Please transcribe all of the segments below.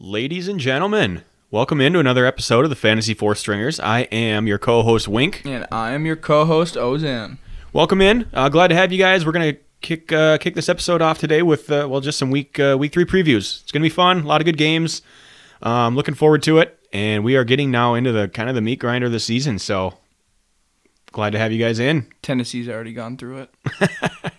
Ladies and gentlemen, welcome into another episode of the Fantasy Four Stringers. I am your co-host Wink. And I am your co-host Ozan. Welcome in. Uh, glad to have you guys. We're gonna kick uh, kick this episode off today with uh, well, just some week uh, week three previews. It's gonna be fun. A lot of good games. Um, looking forward to it. And we are getting now into the kind of the meat grinder of the season. So glad to have you guys in. Tennessee's already gone through it.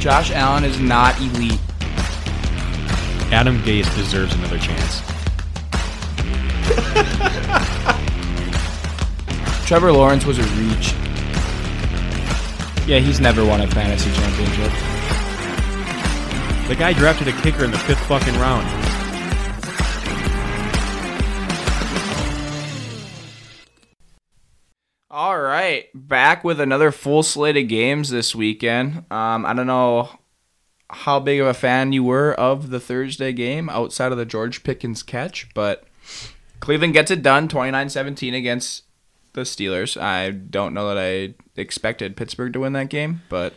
Josh Allen is not elite. Adam Gase deserves another chance. Trevor Lawrence was a reach. Yeah, he's never won a fantasy championship. The guy drafted a kicker in the fifth fucking round. All right, back with another full slate of games this weekend. Um, I don't know how big of a fan you were of the Thursday game outside of the George Pickens catch, but Cleveland gets it done 29-17 against the Steelers. I don't know that I expected Pittsburgh to win that game, but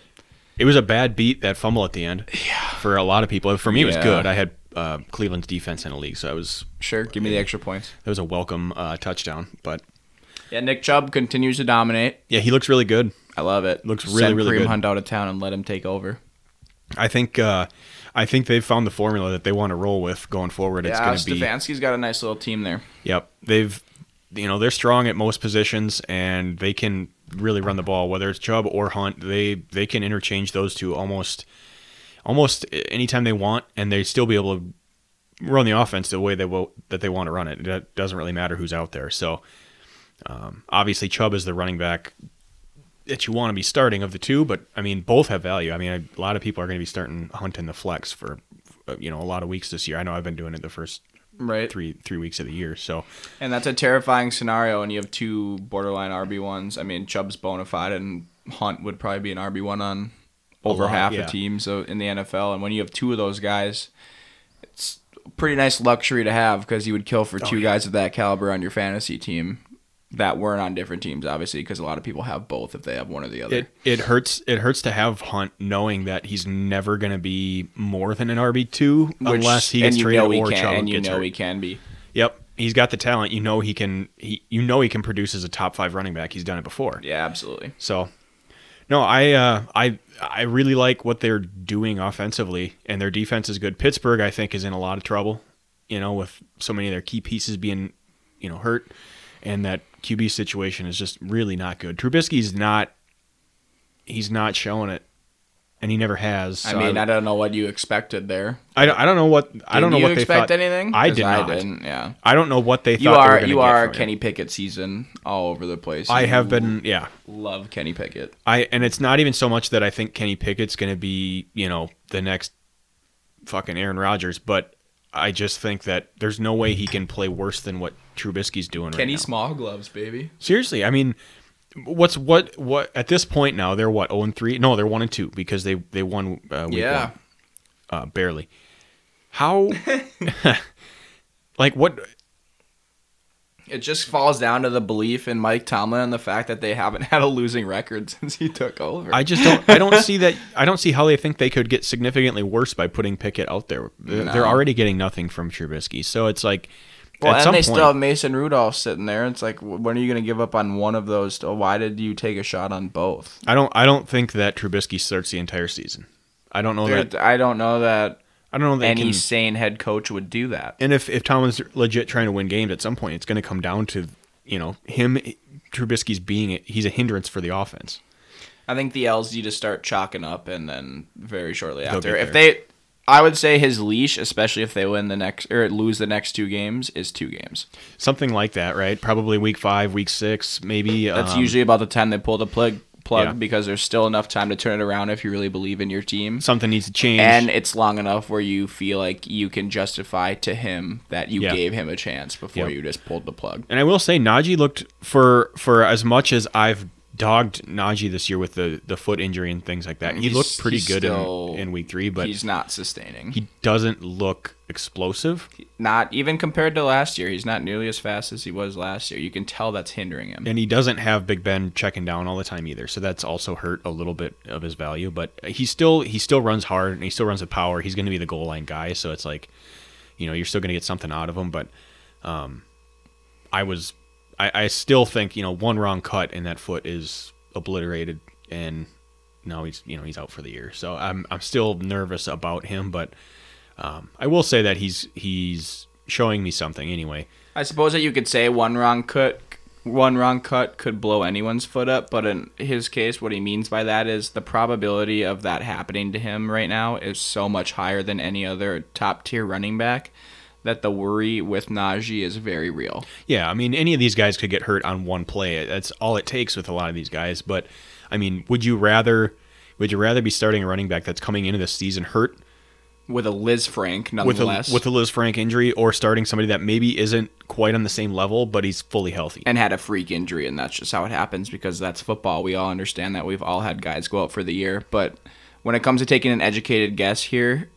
It was a bad beat that fumble at the end. Yeah. For a lot of people, for me, it was Yeah. good. I had uh, Cleveland's defense in a league, so I was sure, give me the extra points. It was a welcome uh, touchdown. But Yeah, Nick Chubb continues to dominate. yeah, he looks really good. I love it. Looks really, Send really Kareem good. Hunt out of town and let him take over. I think uh, I think they've found the formula that they want to roll with going forward. It's yeah, going to be Stefanski's got a nice little team there. Yep. They've you know, they're strong at most positions and they can really run the ball whether it's Chubb or Hunt. They they can interchange those two almost almost anytime they want and they still be able to run the offense the way they will that they want to run it. It doesn't really matter who's out there. So um, obviously Chubb is the running back that you want to be starting of the two, but I mean both have value. I mean a lot of people are going to be starting Hunt in the flex for uh, you know a lot of weeks this year. I know I've been doing it the first Right. three three weeks of the year. So And that's a terrifying scenario, and you have two borderline RB ones. I mean, Chubb's bona fide, and Hunt would probably be an RB one on over lot, half yeah. of teams so in the NFL. And when you have two of those guys, it's pretty nice luxury to have because you would kill for two yeah. guys of that caliber on your fantasy team that weren't on different teams, obviously, because a lot of people have both if they have one or the other. it it hurts it hurts to have Hunt knowing that he's never going to be more than an RB two unless he and gets traded he or can, Chubb and you gets know hurt. he can be. Yep, he's got the talent. You know he can. He you know he can produce as a top five running back. He's done it before. Yeah, absolutely. So, no, I uh, I I really like what they're doing offensively, and their defense is good. Pittsburgh, I think, is in a lot of trouble. You know, with so many of their key pieces being, you know, hurt, and that QB situation is just really not good. Trubisky's not. He's not showing it, and he never has. I mean, I, don't know what you expected there. I, don't- I don't know what I don't know what they expect thought. anything? I did. I didn't. Yeah. I don't know what they thought. You are you are. Kenny Pickett season all over the place. I You have been, yeah. love Kenny Pickett. I and it's not even so much that I think Kenny Pickett's going to be, you know, the next fucking Aaron Rodgers, but I just think that there's no way he can play worse than what Trubisky's doing right Kenny now. Small Gloves, baby. Seriously, I mean, what's what what at this point now? They're what 0 and 3? No, they're 1 and 2 because they they won uh, week Yeah. one, uh, barely. How like what It just falls down to the belief in Mike Tomlin and the fact that they haven't had a losing record since he took over. I just don't. I don't see that. I don't see how they think they could get significantly worse by putting Pickett out there. They're, they're already getting nothing from Trubisky, so it's like well, and they point. still have Mason Rudolph sitting there. It's like, when are you going to give up on one of those? To, why did you take a shot on both? I don't. I don't think that Trubisky starts the entire season. I don't know that. I don't know that I don't know that. any Can, sane head coach would do that. and if if Tomlin's legit trying to win games at some point, it's going to come down to you know him. Trubisky's being he's a hindrance for the offense. I think the L's need to start chalking up, and then very shortly They'll after, if they, I would say his leash, especially if they win the next or lose the next two games, is two games. Something like that, right? Probably week five, week six, maybe. That's um, usually about the time they pull the plug plug Yeah. because there's still enough time to turn it around if you really believe in your team. something needs to change. And it's long enough where you feel like you can justify to him that you Yeah. gave him a chance before Yep. you just pulled the plug. And I will say Najee looked for for as much as I've dogged Najee this year with the the foot injury and things like that. He He's- looked pretty good still- in, in week three, but he's not sustaining. he doesn't look explosive. not even compared to last year. He's not nearly as fast as he was last year. You can tell that's hindering him. And he doesn't have Big Ben checking down all the time either, so that's also hurt a little bit of his value. But he still he still runs hard and he still runs with power. He's going to be the goal line guy, so it's like, you know, you're still going to get something out of him. But um, I was, I, I still think you know one wrong cut and that foot is obliterated, and now he's you know he's out for the year. So I'm I'm still nervous about him, but um, I will say that he's he's showing me something anyway. I suppose that you could say one wrong cut, one wrong cut could blow anyone's foot up. But in his case, what he means by that is the probability of that happening to him right now is so much higher than any other top tier running back that the worry with Najee is very real. Yeah, I mean, any of these guys could get hurt on one play. That's all it takes with a lot of these guys. But I mean, would you rather would you rather be starting a running back that's coming into the season hurt With a Lisfranc, with nonetheless, a with a Lisfranc injury, or starting somebody that maybe isn't quite on the same level, but he's fully healthy? and had a freak injury, and that's just how it happens because that's football. We all understand that. We've all had guys go out for the year, but when it comes to taking an educated guess here,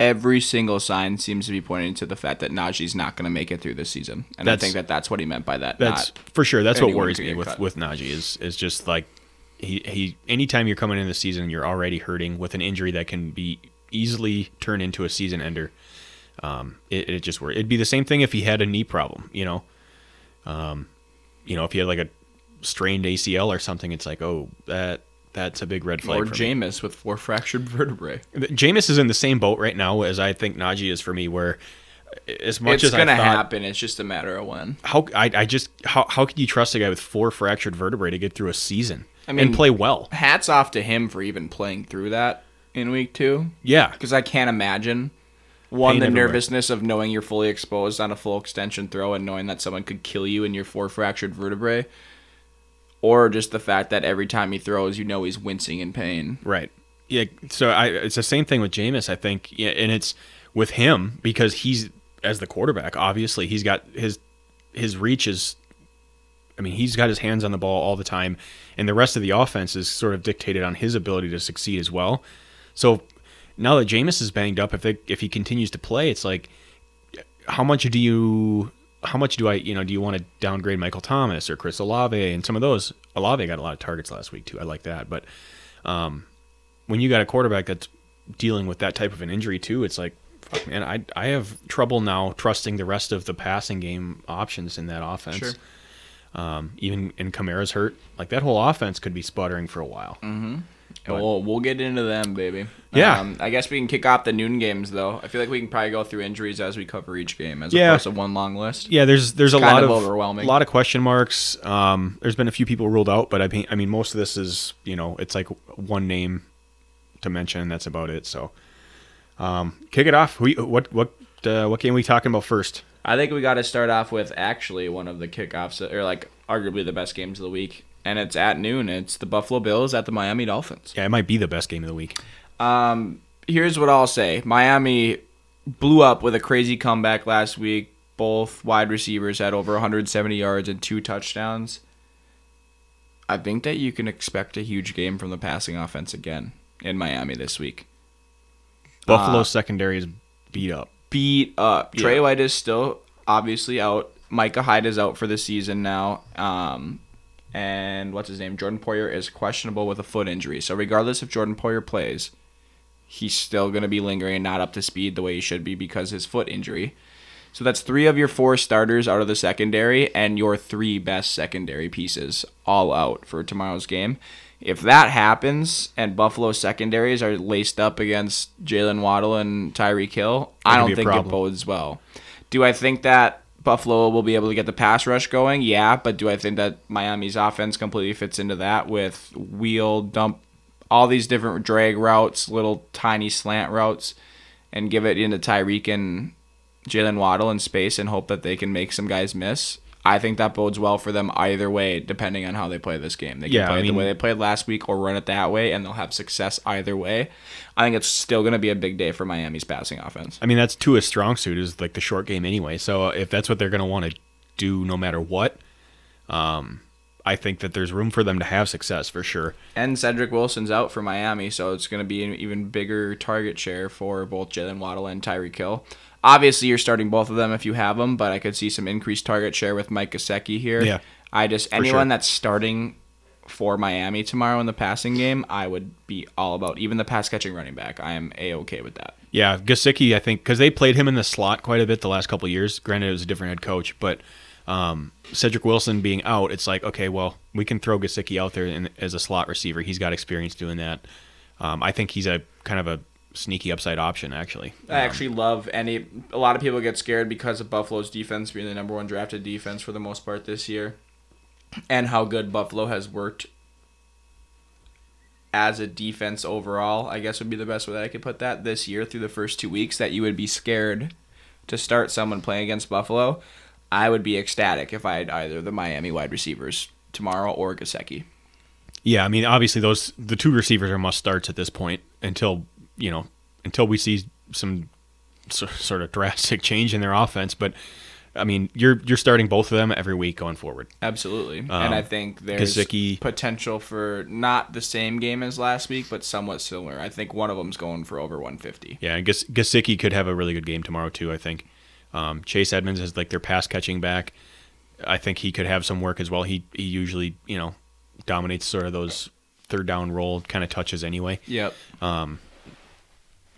every single sign seems to be pointing to the fact that Najee's not going to make it through this season, and I think that that's what he meant by that. That's for sure. That's what worries me with cut. with Najee is is just like he he. Anytime you're coming in the season, you're already hurting with an injury that can be easily turned into a season ender. Um, it, it just works. It'd be the same thing if he had a knee problem. You know, um, you know, if he had like a strained ACL or something, it's like, oh, that that's a big red flag. or. Jameis with four fractured vertebrae. Jameis is in the same boat right now as I think Najee is for me. Where as much as it's as gonna I thought, happen. It's just a matter of when. how I, I just how how could you trust a guy with four fractured vertebrae to get through a season I mean- and play well? Hats off to him for even playing through that in week two. Yeah, because I can't imagine one Pain the everywhere. nervousness of knowing you're fully exposed on a full extension throw and knowing that someone could kill you in your four fractured vertebrae, or just the fact that every time he throws, you know he's wincing in pain. right. Yeah, so I it's the same thing with Jameis. I think, yeah, and it's with him because he's as the quarterback. Obviously, he's got his his reach is. I mean, he's got his hands on the ball all the time, and the rest of the offense is sort of dictated on his ability to succeed as well. So now that Jameis is banged up, if they, if he continues to play, it's like how much do you how much do I you know do you want to downgrade Michael Thomas or Chris Olave and some of those Olave got a lot of targets last week too. I like that, but um, when you got a quarterback that's dealing with that type of an injury too, it's like fuck man, I I have trouble now trusting the rest of the passing game options in that offense. Sure. Um, even in Kamara's hurt, like that whole offense could be sputtering for a while. And we'll we'll get into them, baby. Yeah. Um, I guess we can kick off the noon games though. I feel like we can probably go through injuries as we cover each game, as Yeah. opposed to one long list. Yeah, there's there's a lot of of overwhelming. a lot of question marks. Um, there's been a few people ruled out, but I mean, I mean, most of this is you know, it's like one name to mention, that's about it. So, um, kick it off. We what what uh, what game are we talking about first? I think we got to start off with actually one of the kickoffs, or like arguably the best games of the week, and it's at noon. It's the Buffalo Bills at the Miami Dolphins. Yeah, it might be the best game of the week. Um, here's what I'll say: Miami blew up with a crazy comeback last week. Both wide receivers had over 170 yards and two touchdowns. I think that you can expect a huge game from the passing offense again in Miami this week. Buffalo Uh, secondary is beat up. beat up. Yeah. Tre White is still obviously out. Micah Hyde is out for the season now. Um, and what's his name? Jordan Poyer is questionable with a foot injury. So regardless if Jordan Poyer plays, he's still going to be lingering and not up to speed the way he should be because his foot injury. So that's three of your four starters out of the secondary and your three best secondary pieces all out for tomorrow's game. If that happens and Buffalo secondaries are laced up against Jaylen Waddle and Tyreek Hill, I don't think it bodes well. Do I think that Buffalo will be able to get the pass rush going? Yeah, but do I think that Miami's offense completely fits into that with wheel, dump, all these different drag routes, little tiny slant routes, and give it into Tyreek and Jaylen Waddle in space and hope that they can make some guys miss? I think that bodes well for them either way, depending on how they play this game. They can Yeah, play I it the way they played last week or run it that way, and they'll have success either way. I think it's still going to be a big day for Miami's passing offense. I mean, that's Tua's strong suit is like the short game anyway. So if that's what they're going to want to do, no matter what, um, I think that there's room for them to have success for sure. And Cedric Wilson's out for Miami, so it's going to be an even bigger target share for both Jaylen Waddle and Tyreek Hill. Obviously, you're starting both of them if you have them, but I could see some increased target share with Mike Gesicki here. Yeah. I just anyone sure. that's starting for Miami tomorrow in the passing game, I would be all about. Even the pass catching running back, I am a okay with that. Yeah, Gesicki, I think, because they played him in the slot quite a bit the last couple of years. Granted, it was a different head coach, but um, Cedric Wilson being out, it's like, okay, well, we can throw Gesicki out there in, as a slot receiver. He's got experience doing that. Um, I think he's a kind of a sneaky upside option, actually. I um, actually love any. A lot of people get scared because of Buffalo's defense being the number one drafted defense for the most part this year, and how good Buffalo has worked as a defense overall. I guess would be the best way that I could put that this year through the first two weeks. That you would be scared to start someone playing against Buffalo. I would be ecstatic if I had either the Miami wide receivers tomorrow or Gesicki. Yeah, I mean, obviously those the two receivers are must starts at this point until you know until we see some sort of drastic change in their offense. But I mean, you're you're starting both of them every week going forward. Absolutely. and I think there's Gesicki- potential for not the same game as last week, but somewhat similar. I think one of them's going for over 150. Yeah, and Gas- Gesicki could have a really good game tomorrow too. I think um, Chase Edmonds is like their pass catching back. I think he could have some work as well. He he usually you know dominates sort of those third down roll kind of touches anyway. Yep.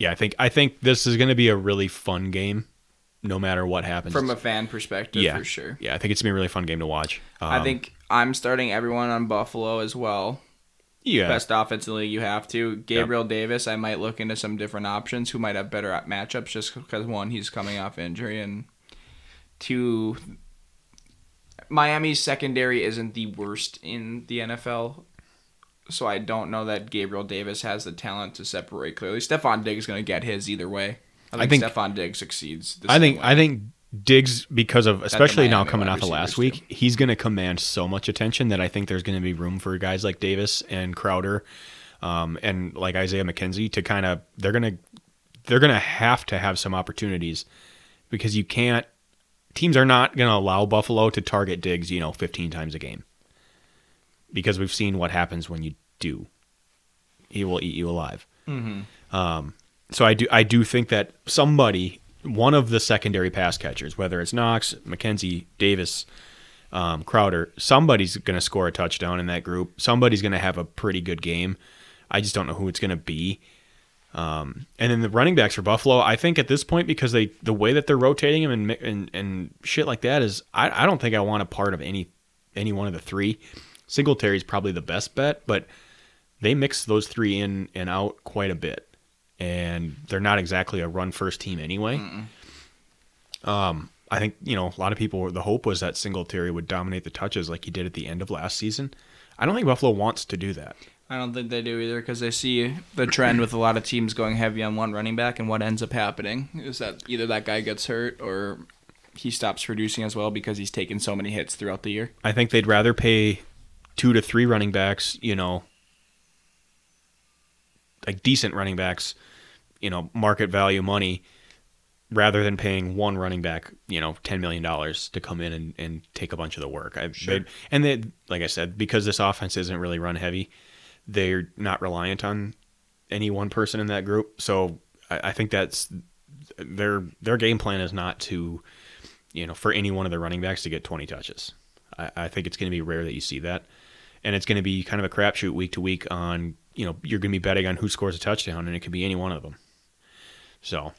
Yeah, I think I think this is going to be a really fun game, no matter what happens. From a fan perspective, yeah, for sure. Yeah, I think it's gonna be a really fun game to watch. I Um, think I'm starting everyone on Buffalo as well. yeah, Best offense in the league, you have to. Gabriel Davis, I might look into some different options who might have better matchups just because, one, he's coming off injury, and two, Miami's secondary isn't the worst in the NFL. So I don't know that Gabriel Davis has the talent to separate clearly. Stefon Diggs is going to get his either way. I think, think- Stefon Diggs succeeds. the I think way. I think Diggs because of especially now coming off of last week, he's going to command so much attention that I think there's going to be room for guys like Davis and Crowder, um, and like Isaiah McKenzie to kind of they're gonna they're gonna have to have some opportunities because you can't teams are not going to allow Buffalo to target Diggs you know 15 times a game because we've seen what happens when you do. He will eat you alive. Um, so I do I do think that somebody, one of the secondary pass catchers, whether it's Knox, McKenzie, Davis, um, Crowder, somebody's going to score a touchdown in that group. Somebody's going to have a pretty good game. I just don't know who it's going to be. Um, and then the running backs for Buffalo, I think at this point because they the way that they're rotating them and and, and shit like that is I, I don't think I want a part of any any one of the three. Singletary's probably the best bet, but they mix those three in and out quite a bit, and they're not exactly a run first team anyway. Um, I think you know a lot of people. The hope was that Singletary would dominate the touches like he did at the end of last season. I don't think Buffalo wants to do that. I don't think they do either because they see the trend with a lot of teams going heavy on one running back, and what ends up happening is that either that guy gets hurt or he stops producing as well because he's taken so many hits throughout the year. I think they'd rather pay two to three running backs, you know, like decent running backs, you know, market value money, rather than paying one running back, you know, ten million dollars to come in and, and take a bunch of the work. I, Sure. they, and they, like I said, because this offense isn't really run heavy, they're not reliant on any one person in that group. So I, I think that's their their game plan is not to, you know, for any one of the running backs to get twenty touches. I, I think it's going to be rare that you see that, and it's going to be kind of a crapshoot week to week on you know you're going to be betting on who scores a touchdown, and it could be any one of them. So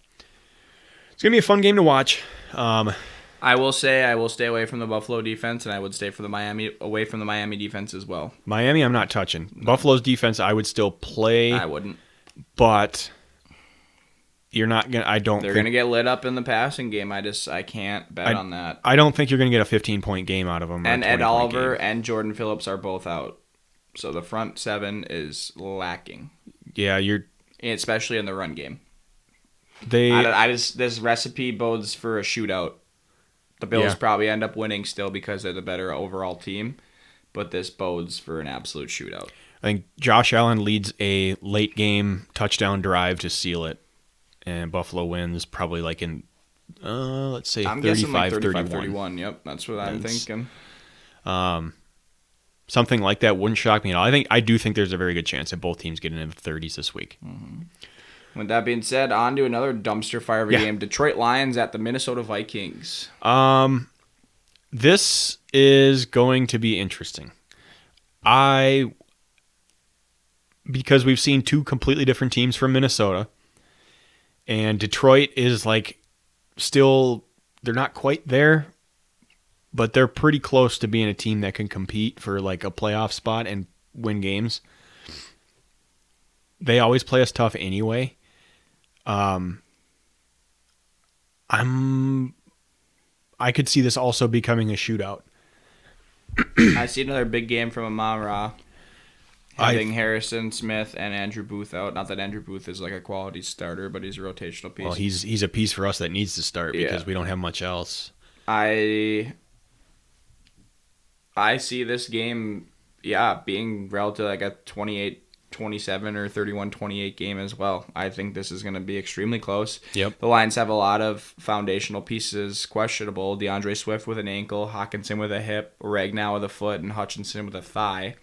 it's going to be a fun game to watch. Um, I will say I will stay away from the Buffalo defense, and I would stay for the Miami away from the Miami defense as well. Miami, I'm not touching. Buffalo's defense, I would still play, I wouldn't. but you're not gonna. I don't. They're think, gonna get lit up in the passing game. I just I can't bet I- on that. I don't think you're going to get a 15 point game out of them. And Ed Oliver game. and Jordan Phillips are both out, so the front seven is lacking, Yeah, you're. especially in the run game. They. I, I just this recipe bodes for a shootout. The Bills Yeah. probably end up winning still because they're the better overall team, but this bodes for an absolute shootout. I think Josh Allen leads a late game touchdown drive to seal it, and Buffalo wins probably like in, uh, let's say I'm 35, guessing like 35 31. 31. Yep, that's what I'm thinking. something like that wouldn't shock me at all. I think I do think there's a very good chance that both teams get into the 30s this week. With that being said, on to another dumpster fire of a Yeah. game. Detroit Lions at the Minnesota Vikings. Um, this is going to be interesting. I because we've seen two completely different teams from Minnesota, and Detroit is like still they're not quite there, but they're pretty close to being a team that can compete for like a playoff spot and win games. They always play us tough anyway. Um, I'm I could see this also becoming a shootout. I see another big game from Amon Ra. I- Having Harrison Smith and Andrew Booth out. Not that Andrew Booth is like a quality starter, but he's a rotational piece. Well, he's he's a piece for us that needs to start because Yeah. we don't have much else. I I see this game, yeah, being relative like a 28 27 or 31 28 game as well. I think this is going to be extremely close. Yep. The Lions have a lot of foundational pieces questionable. D'Andre Swift with an ankle, Hockenson with a hip, Ragnow with a foot, and Hutchinson with a thigh.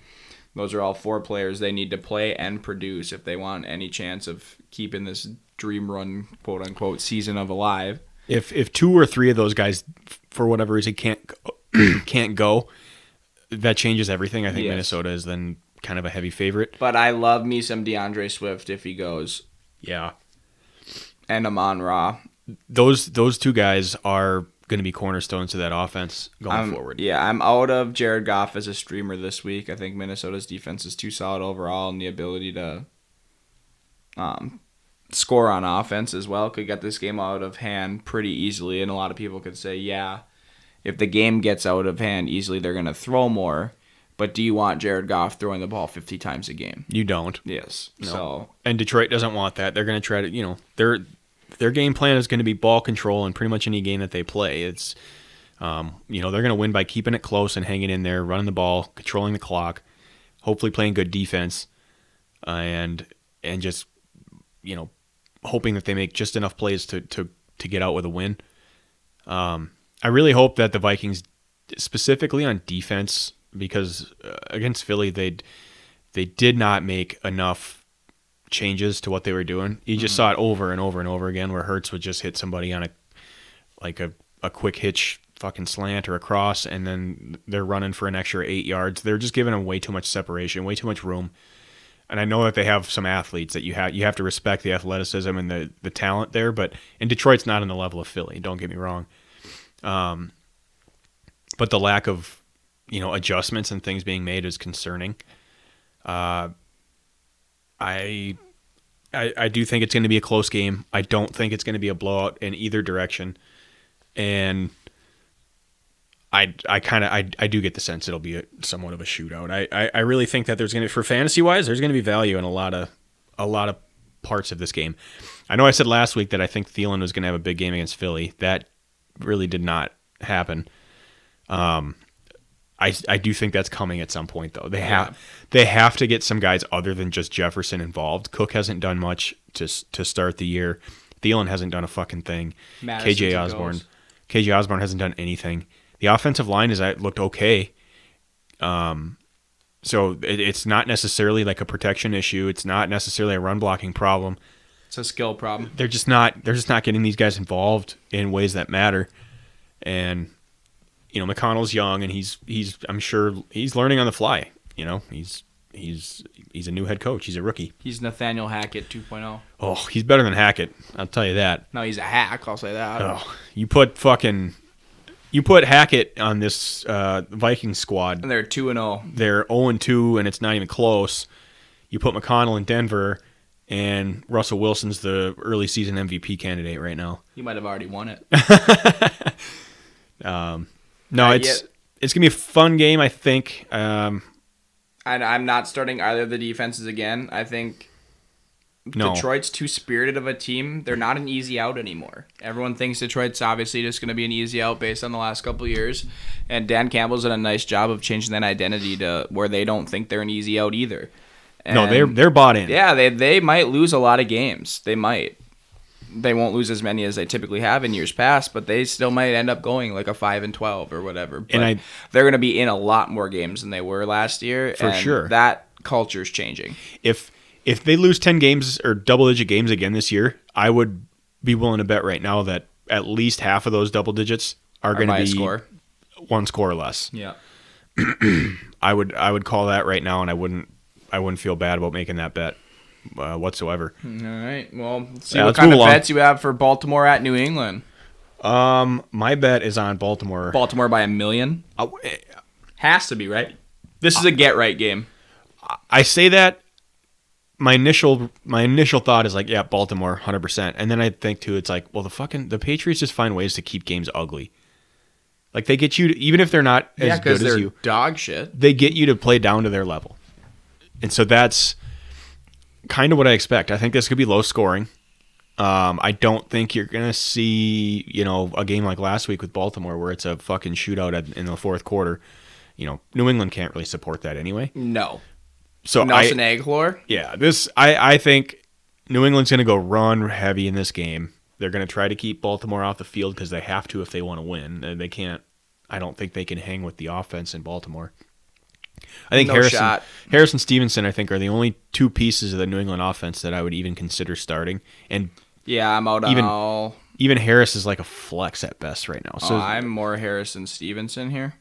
Those are all four players they need to play and produce if they want any chance of keeping this dream run, quote unquote, season of alive. If if two or three of those guys, for whatever reason, can't can't go, that changes everything. I think Yes. Minnesota is then kind of a heavy favorite. But I love me some D'Andre Swift if he goes, Yeah, and Amon Ra. those those two guys are going to be cornerstones to that offense going I'm, forward. Yeah, I'm out of Jared Goff as a streamer this week. I think Minnesota's defense is too solid overall, and the ability to um, score on offense as well could get this game out of hand pretty easily. And a lot of people could say, yeah, if the game gets out of hand easily, they're going to throw more. But do you want Jared Goff throwing the ball 50 times a game? You don't. Yes. No. So and Detroit doesn't want that. They're going to try to, you know, their their game plan is going to be ball control in pretty much any game that they play. It's, um, you know, they're going to win by keeping it close and hanging in there, running the ball, controlling the clock, hopefully playing good defense, uh, and and just, you know, hoping that they make just enough plays to to to get out with a win. Um, I really hope that the Vikings, specifically on defense, because uh, against Philly they they did not make enough changes to what they were doing. You just saw it over and over and over again where Hurts would just hit somebody on a like a, a quick hitch fucking slant or a cross and then they're running for an extra eight yards. They're just giving them way too much separation, way too much room. And I know that they have some athletes that you have you have to respect the athleticism and the, the talent there, but and Detroit's not on the level of Philly, don't get me wrong. Um but the lack of you know adjustments and things being made is concerning. Uh I, I, I do think it's going to be a close game. I don't think it's going to be a blowout in either direction, and I, I kind of, I, I do get the sense it'll be a, somewhat of a shootout. I, I, I really think that there's going to, for fantasy wise, there's going to be value in a lot of, a lot of parts of this game. I know I said last week that I think Thielen was going to have a big game against Philly. That really did not happen. Um, I, I do think that's coming at some point though. They have they have to get some guys other than just Jefferson involved. Cook hasn't done much to to start the year. Thielen hasn't done a fucking thing. Madison's KJ Osborne. KJ Osborne hasn't done anything. The offensive line is looked okay. Um, so it, it's not necessarily like a protection issue. It's not necessarily a run blocking problem it's a skill problem. they're just not they're just not getting these guys involved in ways that matter. And you know, O'Connell's young and he's he's I'm sure he's learning on the fly. You know, he's he's he's a new head coach. He's a rookie. He's Nathaniel Hackett 2.0. Oh, he's better than Hackett. I'll tell you that. No, he's a hack. I'll say that. Oh, you put fucking you put Hackett on this uh, Viking squad. And they're 2 and oh. 0. They're 0 and 2 and it's not even close. You put O'Connell in Denver and Russell Wilson's the early season MVP candidate right now. He might have already won it. No, Not it's yet. it's gonna be a fun game. I think. Um, And I'm not starting either of the defenses again. I think no, Detroit's too spirited of a team. They're not an easy out anymore. Everyone thinks Detroit's obviously just going to be an easy out based on the last couple years. And Dan Campbell's done a nice job of changing that identity to where they don't think they're an easy out either. no, they're they're bought in. yeah, they they might lose a lot of games. They might. They won't lose as many as they typically have in years past, but they still might end up going like a five and twelve or whatever. But And I- they're going to be in a lot more games than they were last year. For and sure. that culture is changing. if if they lose 10 games or double digit games again this year, I would be willing to bet right now that at least half of those double digits are going to be score. one score or less. Yeah. I would I would call that right now and I wouldn't I wouldn't feel bad about making that bet uh, whatsoever. All right. Well, see Yeah, what kind of along. bets you have for Baltimore at New England. Um my bet is on Baltimore. Baltimore by a million. Uh, Has to be right. This is a get right game. I say that my initial my initial thought is like yeah Baltimore 100% and then I think too it's like well the fucking the Patriots just find ways to keep games ugly. Like they get you to, even if they're not Yeah, as good as they're you. dog shit. they get you to play down to their level. And so that's kind of what I expect. I think this could be low scoring. Um, I don't think you're going to see, you know, a game like last week with Baltimore where it's a fucking shootout in the fourth quarter. You know, New England can't really support that anyway. No. So Nelson I, Agholor. yeah, this I I think New England's going to go run heavy in this game. They're going to try to keep Baltimore off the field because they have to if they want to win. They can't. I don't think they can hang with the offense in Baltimore. I think No Harrison shot. Harris and Stevenson I think are the only two pieces of the New England offense that I would even consider starting. And Yeah, I'm out Even- on all. even Harris is like a flex at best right now. So oh, I'm more Harris and Stevenson here.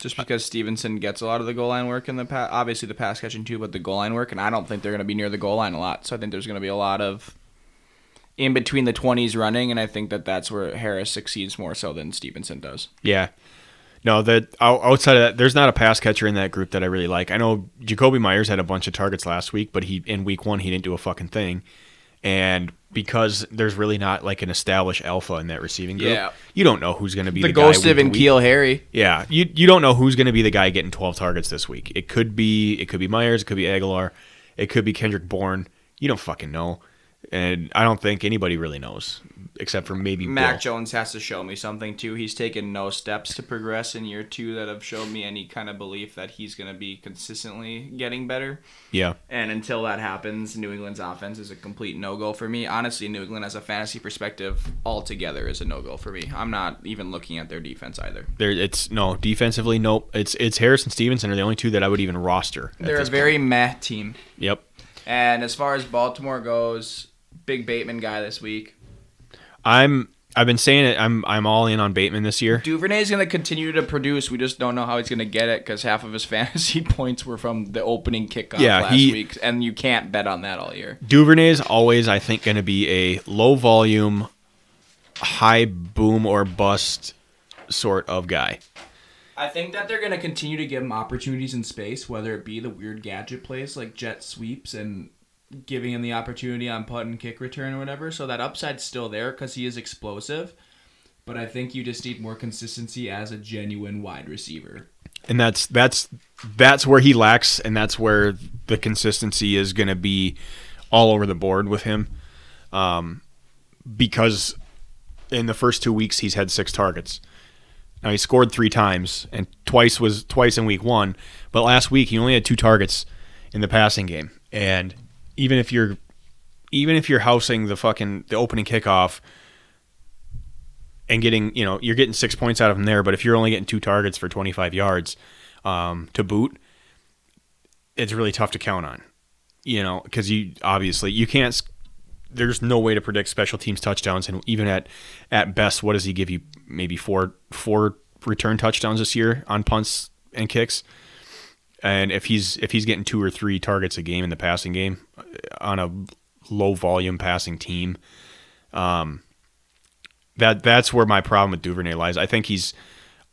Just because Stevenson gets a lot of the goal line work in the pass, obviously the pass catching too, but the goal line work, and I don't think they're going to be near the goal line a lot. So I think there's going to be a lot of in between the 20s running, and I think that that's where Harris succeeds more so than Stevenson does. Yeah. No, that outside of that, there's not a pass catcher in that group that I really like. I know Jakobi Meyers had a bunch of targets last week, but he in week one he didn't do a fucking thing. And because there's really not like an established alpha in that receiving group, Yeah. you don't know who's going to be The, the, ghost of week. Keel Harry. Yeah, you you don't know who's going to be the guy getting 12 targets this week. It could be it could be Meyers, it could be Agholor, it could be Kendrick Bourne. You don't fucking know, and I don't think anybody really knows except for maybe Mac Bill. Jones has to show me something too. He's taken no steps to progress in year two that have shown me any kind of belief that he's going to be consistently getting better. Yeah, And until that happens, New England's offense is a complete no go for me. Honestly, New England, as a fantasy perspective, altogether is a no go for me. I'm not even looking at their defense either. there it's no defensively. Nope, it's it's Harris and Stevenson are the only two that I would even roster. They're a very meh team. yep. And as far as Baltimore goes, big Bateman guy this week. I'm I've been saying it. I'm I'm all in on Bateman this year. Duvernay is going to continue to produce. We just don't know how he's going to get it because half of his fantasy points were from the opening kickoff Yeah, last he- week, and you can't bet on that all year. Duvernay is always, I think, going to be a low volume, high boom or bust sort of guy. I think that they're going to continue to give him opportunities in space, whether it be the weird gadget plays like jet sweeps and giving him the opportunity on putt and kick return or whatever. So that upside's still there because he is explosive. But I think you just need more consistency as a genuine wide receiver. and that's that's that's where he lacks and that's where the consistency is going to be all over the board with him um, because in the first two weeks he's had six targets now he scored three times and twice was twice in week one but last week he only had two targets in the passing game and even if you're even if you're housing the fucking the opening kickoff and getting you know you're getting six points out of him there but if you're only getting two targets for 25 yards um, to boot it's really tough to count on you know because you obviously you can't there's no way to predict special teams touchdowns and even at at best what does he give you? Maybe four four return touchdowns this year on punts and kicks and if he's if he's getting two or three targets a game in the passing game uh, on a low volume passing team that that's where my problem with Duvernay lies. I think he's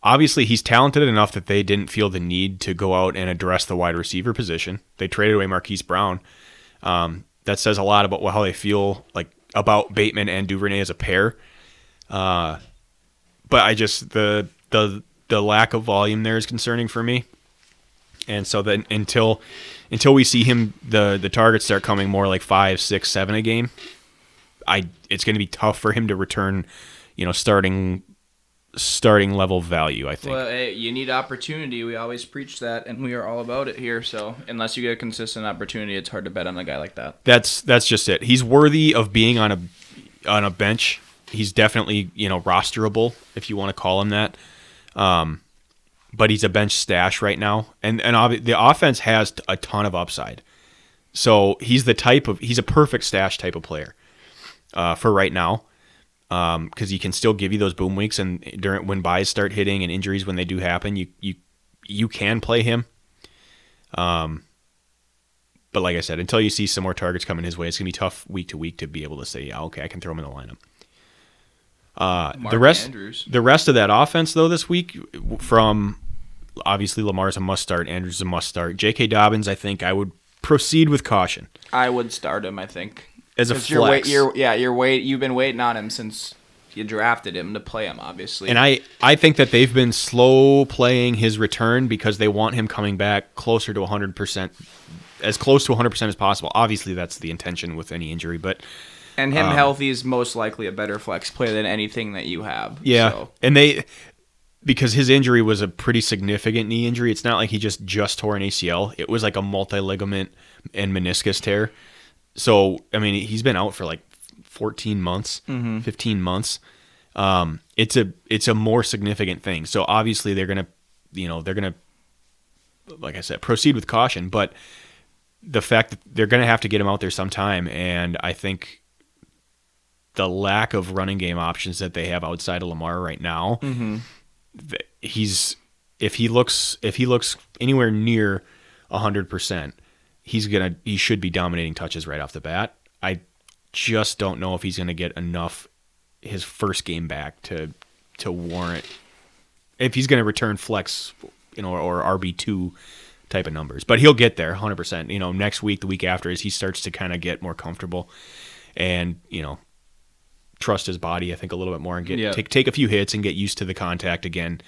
obviously he's talented enough that they didn't feel the need to go out and address the wide receiver position. They traded away Marquise Brown. Um, that says a lot about how they feel like about Bateman and Duvernay as a pair. Uh, but I just the the the lack of volume there is concerning for me. And so then until until we see him the the targets start coming more like five, six, seven a game, I it's going to be tough for him to return, you know, starting starting level value. I think. Well, hey, you need opportunity. We always preach that, and we are all about it here. So unless you get a consistent opportunity, it's hard to bet on a guy like that. that's that's just it. He's worthy of being on a on a bench. He's definitely you know rosterable if you want to call him that. Um, but he's a bench stash right now, and and obvi- the offense has a ton of upside. So he's the type of he's a perfect stash type of player uh, for right now because he can still give you those boom weeks and during when byes start hitting and injuries when they do happen, you you you can play him. Um, but like I said, until you see some more targets coming his way, it's gonna be tough week to week to be able to say, yeah, okay, I can throw him in the lineup. Uh, the rest, Andrews. the rest of that offense though this week, from obviously Lamar's a must start, Andrews is a must start. J.K. Dobbins, I think I would proceed with caution I would start him. I think as a 'Cause you're wait, flex. you're yeah, you're wait. You've been waiting on him since you drafted him to play him, obviously. And I, I think that they've been slow playing his return because they want him coming back closer to 100%, as close to 100% as possible. Obviously, that's the intention with any injury, but and him um, healthy is most likely a better flex play than anything that you have. yeah. So, And they, because his injury was a pretty significant knee injury, it's not like he just just tore an ACL. It was like a multi ligament and meniscus tear. So, I mean, he's been out for like 14 months, 15 months. Um, it's a it's a more significant thing. So obviously they're gonna, you know, they're gonna, like I said, proceed with caution. But the fact that they're gonna have to get him out there sometime, and I think the lack of running game options that they have outside of Lamar right now, th- he's if he looks if he looks anywhere near hundred percent, he's gonna he should be dominating touches right off the bat. I just don't know if he's gonna get enough his first game back to to warrant if he's gonna return flex, you know, or, RB two type of numbers. But he'll get there hundred percent. You know, next week, the week after, as he starts to kind of get more comfortable and you know trust his body, I think a little bit more and get take take a few hits and get used to the contact again.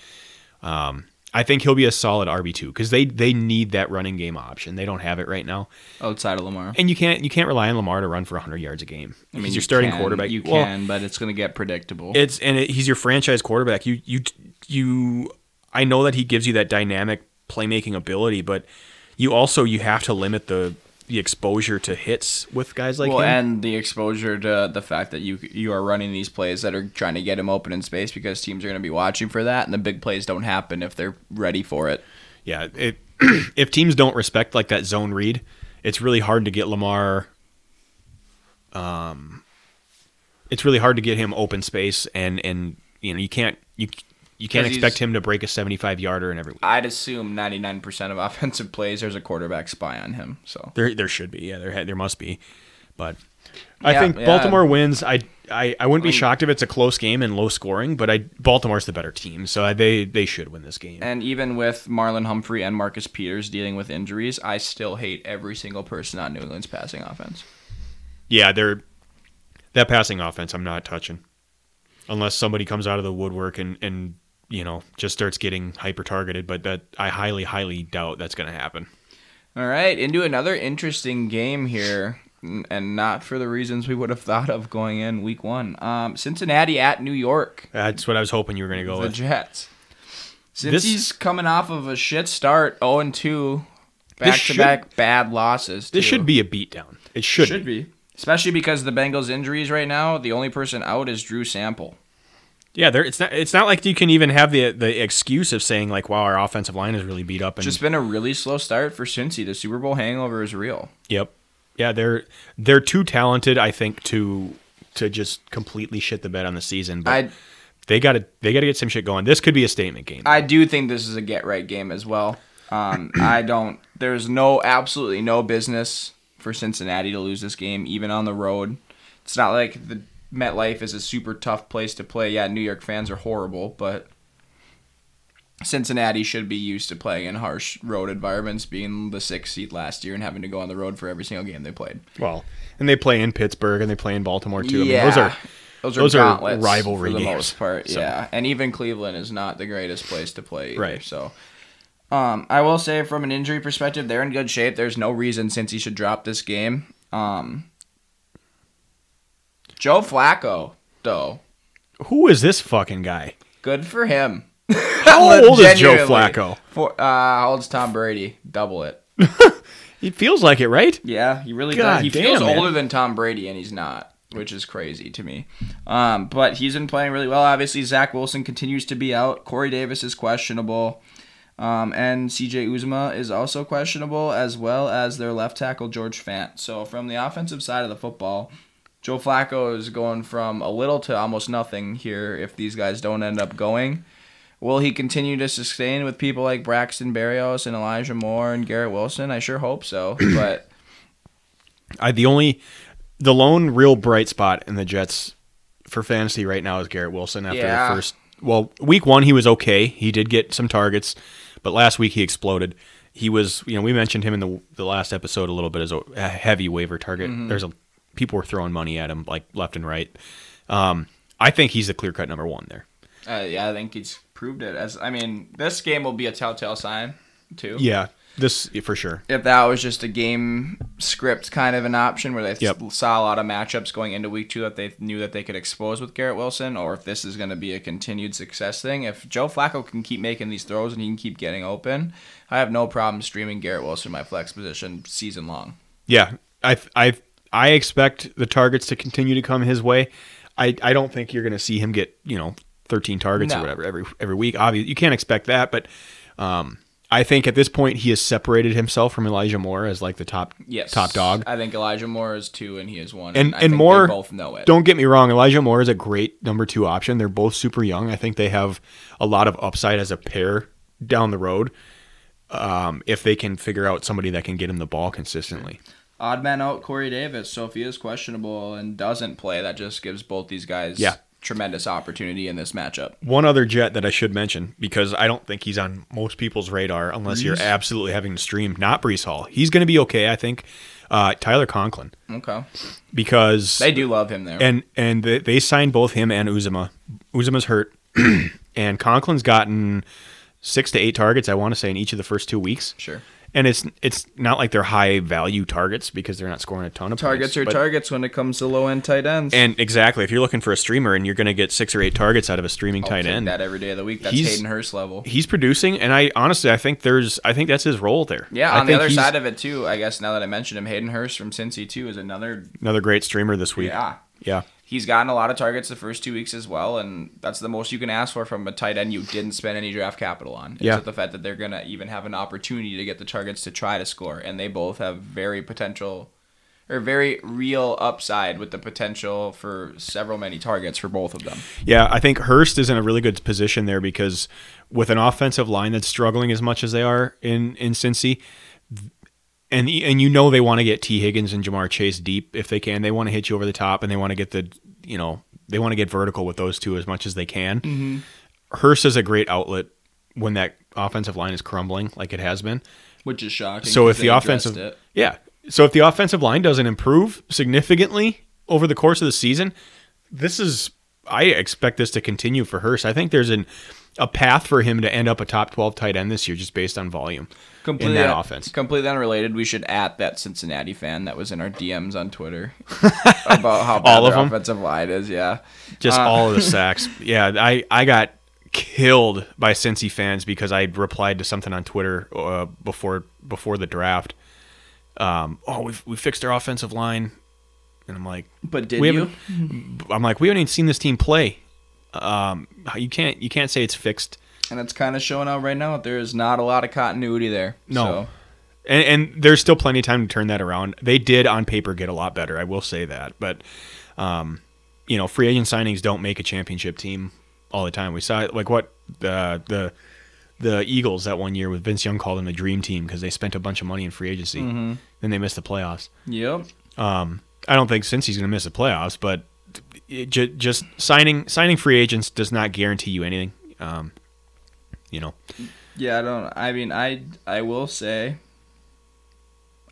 Um, I think he'll be a solid RB two because they they need that running game option. They don't have it right now, outside of Lamar, and you can't you can't rely on Lamar to run for 100 yards a game. I mean, he's you your starting can- quarterback. You Well, can, but it's going to get predictable. it's and it, he's your franchise quarterback. You you you. I know that he gives you that dynamic playmaking ability, but you also you have to limit the the exposure to hits with guys like well, him. and the exposure to the fact that you you are running these plays that are trying to get him open in space because teams are going to be watching for that, and the big plays don't happen if they're ready for it. Yeah, it, if teams don't respect like that zone read, it's really hard to get Lamar. Um, it's really hard to get him open space, and and you know you can't you you can't expect him to break a seventy-five yarder in every week. I'd assume 99% of offensive plays there's a quarterback spy on him. So There there should be, yeah, there there must be, but I Yeah, think yeah. Baltimore wins. I. I, I wouldn't be I mean- shocked if it's a close game and low scoring, but I Baltimore's the better team, so I, they they should win this game. And even with Marlon Humphrey and Marcus Peters dealing with injuries, I still hate every single person on New England's passing offense. Yeah, they're that passing offense. I'm not touching unless somebody comes out of the woodwork and and you know just starts getting hyper targeted. But that I highly highly doubt that's going to happen. All right, into another interesting game here, and not for the reasons we would have thought of going in week one. Um, Cincinnati at New York, That's what I was hoping you were going to go the with. The Jets. Since This- he's coming off of a shit start, 0 and 2, back to back bad losses. This should be a beatdown. It should. should be. be. Especially because the Bengals' injuries right now, the only person out is Drew Sample. Yeah, there. It's not. It's not like you can even have the the excuse of saying like, "Wow, our offensive line is really beat up." And Just been a really slow start for Cincy. The Super Bowl hangover is real. Yep. Yeah, they're they're too talented, I think, to to just completely shit the bed on the season. But I they got to they got to get some shit going. This could be a statement game. I do think this is a get right game as well. Um, I don't. There's no absolutely no business for Cincinnati to lose this game, even on the road. It's not like the MetLife is a super tough place to play. Yeah, New York fans are horrible, but Cincinnati should be used to playing in harsh road environments, being the sixth seed last year and having to go on the road for every single game they played. well, and they play in Pittsburgh and they play in Baltimore too. I mean, yeah, those are those are those are rivalry for the games. most part. So- Yeah, and even Cleveland is not the greatest place to play. Either, Right. So, um, I will say from an injury perspective, they're in good shape. There's no reason since he should drop this game. Um, Joe Flacco, though, who is this fucking guy? good for him. How old is Joe Flacco? For uh, how old's Tom Brady? Double it. He feels like it, right? Yeah, he really God does. He damn, feels man. older than Tom Brady, and he's not. which is crazy to me. Um, but he's been playing really well. Obviously, Zach Wilson continues to be out. Corey Davis is questionable. Um, and CJ Uzomah is also questionable, as well as their left tackle, George Fant. So, from the offensive side of the football, Joe Flacco is going from a little to almost nothing here if these guys don't end up going. Will he continue to sustain with people like Braxton Berrios and Elijah Moore and Garrett Wilson? I sure hope so. But I the only the lone real bright spot in the Jets for fantasy right now is Garrett Wilson after Yeah. the first well, week 1 he was okay. He did get some targets, but last week he exploded. He was, you know, we mentioned him in the the last episode a little bit as a, a heavy waiver target. Mm-hmm. There's a people were throwing money at him like left and right. Um, I think he's the clear-cut number 1 there. uh, yeah, I think he's proved it. As I mean, this game will be a telltale sign too. Yeah, this for sure. If that was just a game script kind of an option where they Yep. saw a lot of matchups going into week two that they knew that they could expose with Garrett Wilson, or if this is going to be a continued success thing. If Joe Flacco can keep making these throws and he can keep getting open, I have no problem streaming Garrett Wilson my flex position season long. Yeah, I I I expect the targets to continue to come his way. I I don't think you're going to see him get you know 13 targets No. or whatever every every week. Obviously, you can't expect that, but um, I think at this point he has separated himself from Elijah Moore as like the top Yes, top dog. I think Elijah Moore is two and he is one, And and think Moore, both know it. don't get me wrong, Elijah Moore is a great number two option. They're both super young. I think they have a lot of upside as a pair down the road. Um, if they can figure out somebody that can get him the ball consistently. Odd man out Corey Davis. So if he is questionable and doesn't play, that just gives both these guys Yeah. tremendous opportunity in this matchup. One other jet that I should mention because I don't think he's on most people's radar unless you're absolutely having to stream. Not Breece Hall. He's going to be okay, I think. Uh, Tyler Conklin Okay. because They do love him there. and and they, they signed both him and Uzomah. Uzomah's hurt, and Conklin's gotten six to eight targets. I want to say in each of the first two weeks. sure. And it's it's not like they're high value targets because they're not scoring a ton of Targets points, are but- targets when it comes to low end tight ends. And exactly, if you're looking for a streamer and you're going to get six or eight targets out of a streaming I'll tight end, that every day of the week. That's He's- Hayden Hurst level. he's producing, and I honestly I think there's I think that's his role there. Yeah, I on the other side of it too, I guess now that I mentioned him, Hayden Hurst from Cincy too is another. another great streamer this week. Yeah, yeah, he's gotten a lot of targets the first two weeks as well, and that's the most you can ask for from a tight end you didn't spend any draft capital on. Yeah. just the fact that they're gonna even have an opportunity to get the targets to try to score, and they both have very potential. Or very real upside with the potential for several many targets for both of them. yeah. I think Hurst is in a really good position there because with an offensive line that's struggling as much as they are in in Cincy, and and you know they want to get Tee Higgins and Ja'Marr Chase deep if they can. They want to hit you over the top, and they want to get the you know they want to get vertical with those two as much as they can. Mm-hmm. Hurst is a great outlet when that offensive line is crumbling like it has been. Which is shocking. So if the offensive, it. yeah, so if the offensive line doesn't improve significantly over the course of the season, this is I expect this to continue for Hurst. I think there's an a path for him to end up a top 12 tight end this year just based on volume completely in that offense. Completely unrelated. We should at that Cincinnati fan that was in our DMs on Twitter about how bad All of them? offensive line is. Yeah, Just Uh, all of the sacks. Yeah, I I got killed by Cincy fans because I replied to something on Twitter uh, before before the draft. Um, oh, we we fixed our offensive line, and I'm like, But did we you? I'm like, we haven't even seen this team play. Um, you can't you can't say it's fixed. And it's kind of showing out right now. There is not a lot of continuity there. No. So, And, and there's still plenty of time to turn that around. They did on paper get a lot better. I will say that, but um, you know, free agent signings don't make a championship team all the time. We saw it like what the the the Eagles that one year with Vince Young called them the dream team because they spent a bunch of money in free agency. Then they missed the playoffs. yep. Um, I don't think since he's going to miss the playoffs, but it, ju- just signing signing free agents does not guarantee you anything. Um, you know, Yeah, I don't. I mean, I I will say,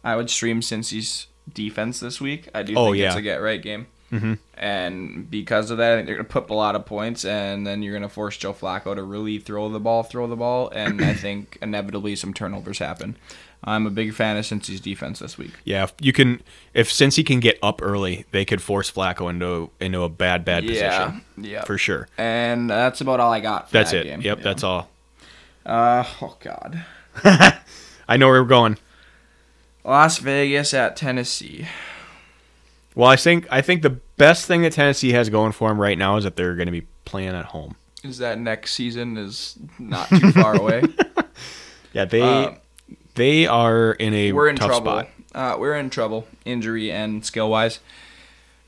I would stream Cincy's defense this week. I do Oh, think yeah. it's a get right game. Mhm. And because of that, I think they're going to put up a lot of points, and then you're going to force Joe Flacco to really throw the ball, throw the ball, and I think inevitably some turnovers happen. I'm a big fan of Cincy's defense this week. yeah, if you can if Cincy can get up early, they could force Flacco into into a bad bad position yeah. for sure. And that's about all I got. For That's that it. Game. Yep, Yeah. that's all. Uh oh God. I know where we're going. Las Vegas at Tennessee. Well, I think I think the best thing that Tennessee has going for them right now is that they're going to be playing at home. Is that next season is not too far away? Yeah, they Uh, they are in a we're in tough trouble. spot. Uh, we're in trouble, injury and skill wise.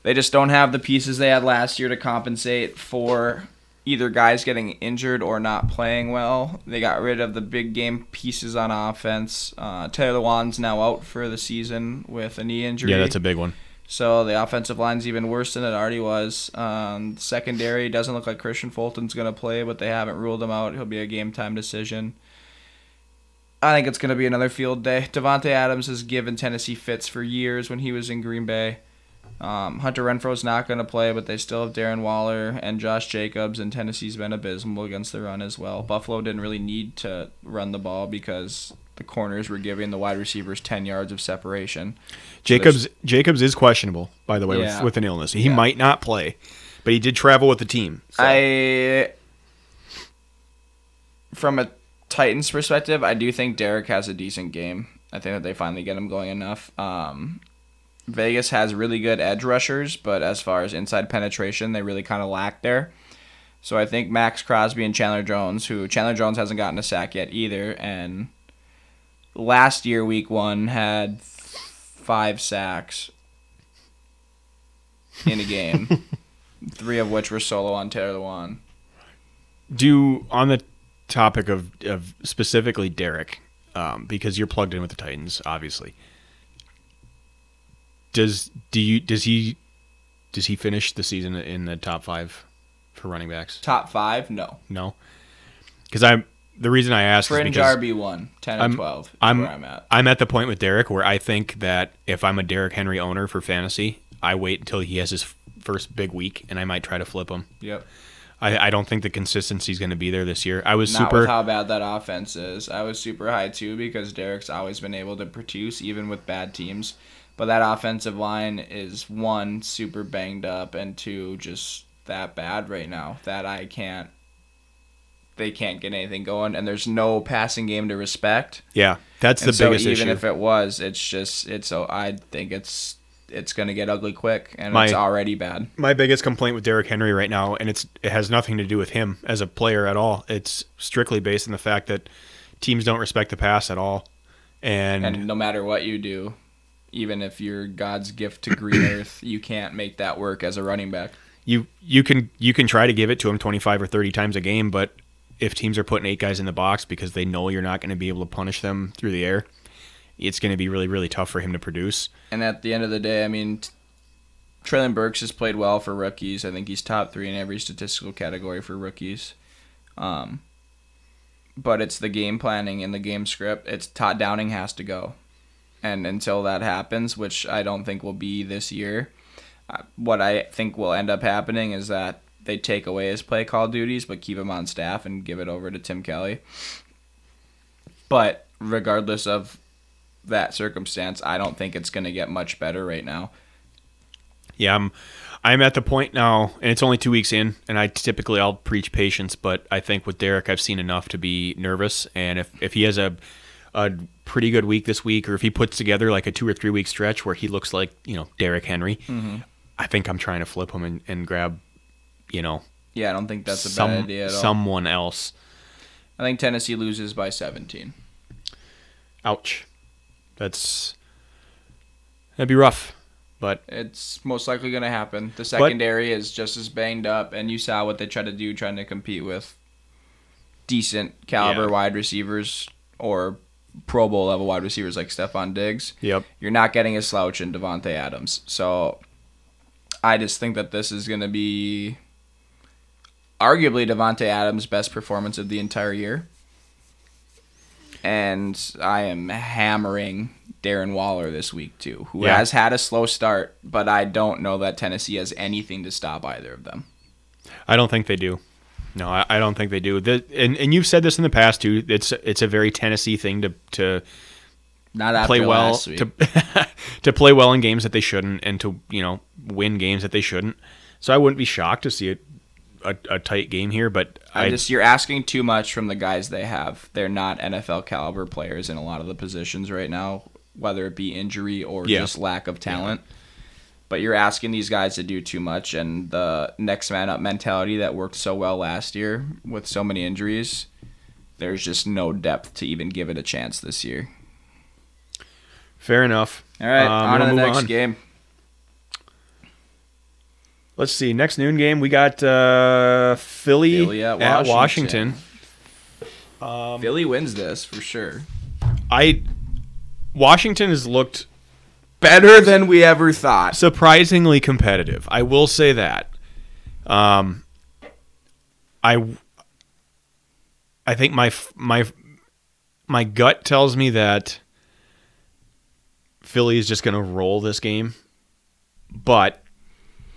They just don't have the pieces they had last year to compensate for either guys getting injured or not playing well. They got rid of the big game pieces on offense. Uh, Taylor Lewan's now out for the season with a knee injury. Yeah, that's a big one. So the offensive line's even worse than it already was. Um, secondary doesn't look like Kristian Fulton's going to play, but they haven't ruled him out. He'll be a game time decision. I think it's going to be another field day. Davante Adams has given Tennessee fits for years when he was in Green Bay. Um, Hunter Renfrow's not going to play, but they still have Darren Waller and Josh Jacobs, and Tennessee's been abysmal against the run as well. Buffalo didn't really need to run the ball because the corners were giving the wide receivers 10 yards of separation. Jacobs Jacobs is questionable, by the way, Yeah. with, with an illness. He Yeah. might not play, but he did travel with the team. so- I, from a Titans perspective, I do think Derrick has a decent game. I think that they finally get him going enough. Um, Vegas has really good edge rushers, but as far as inside penetration, they really kind of lack there. So I think Maxx Crosby and Chandler Jones, who Chandler Jones hasn't gotten a sack yet either, and last year, week one, had five sacks in a game, three of which were solo on Taylor Lewan. do on the topic of, of specifically Derrick, um, because you're plugged in with the Titans, obviously. Does do you does he does he finish the season in the top five for running backs? Top five? No. No, because I'm the reason I asked is Fringe RB one, 10 I'm- and 12 is I'm where I'm at. I'm at the point with Derrick where I think that if I'm a Derrick Henry owner for fantasy, I wait until he has his first big week and I might try to flip him. Yep. I, I don't think the consistency is going to be there this year. I was Not super how bad that offense is. I was super high too because Derrick's always been able to produce even with bad teams. But that offensive line is one super banged up and two just that bad right now that I can't they can't get anything going and there's no passing game to respect. yeah. That's the And so biggest even issue. if it was, it's just it's so I think it's it's gonna get ugly quick and My- it's already bad. my biggest complaint with Derrick Henry right now, and it's it has nothing to do with him as a player at all. It's strictly based on the fact that teams don't respect the pass at all, and, And no matter what you do, even if you're God's gift to green earth, you can't make that work as a running back. you you can you can try to give it to him twenty five or thirty times a game, but if teams are putting eight guys in the box because they know you're not going to be able to punish them through the air, it's going to be really really tough for him to produce. And at the end of the day, I mean, Treylon Burks has played well for rookies. I think he's top three in every statistical category for rookies. Um, but it's the game planning and the game script. It's Todd Downing has to go, and until that happens, which I don't think will be this year, uh, what I think will end up happening is that they take away his play call duties, but keep him on staff and give it over to Tim Kelly. But regardless of that circumstance, I don't think it's going to get much better right now. Yeah, I'm I'm at the point now, and it's only two weeks in, and I typically I'll preach patience, but I think with Derrick, I've seen enough to be nervous, and if if he has a a pretty good week this week, or if he puts together like a two or three week stretch where he looks like you know Derrick Henry, mm-hmm. I think I'm trying to flip him and, and grab you know Yeah, I don't think that's a some bad idea at all. someone else. I think Tennessee loses by 17. Ouch, that's that'd be rough, but It's most likely going to happen. The secondary is just as banged up, and you saw what they tried to do trying to compete with decent caliber Yeah. wide receivers or Pro Bowl level wide receivers like Stefon Diggs. yep. You're not getting a slouch in Davante Adams. So I just think that this is going to be arguably Davante Adams' best performance of the entire year. And I am hammering Darren Waller this week too, who Yeah. has had a slow start, but I don't know that Tennessee has anything to stop either of them. I don't think they do. No, I, I don't think they do. The, and and you've said this in the past too. It's it's a very Tennessee thing to to Not play well to to play well in games that they shouldn't and to you know win games that they shouldn't. So I wouldn't be shocked to see a a, a tight game here, but I I, just you're asking too much from the guys they have. They're not NFL caliber players in a lot of the positions right now, whether it be injury or Yeah. just lack of talent. But you're asking these guys to do too much, and the next man up mentality that worked so well last year with so many injuries, there's just no depth to even give it a chance this year. Fair enough. All right, Um, on to the next on. game. Let's see. Next noon game, we got uh, Philly, Philly at at Washington. Washington. Philly wins this for sure. I Washington has looked Better than we ever thought. surprisingly competitive. I will say that. Um, I I think my my my gut tells me that Philly is just going to roll this game, but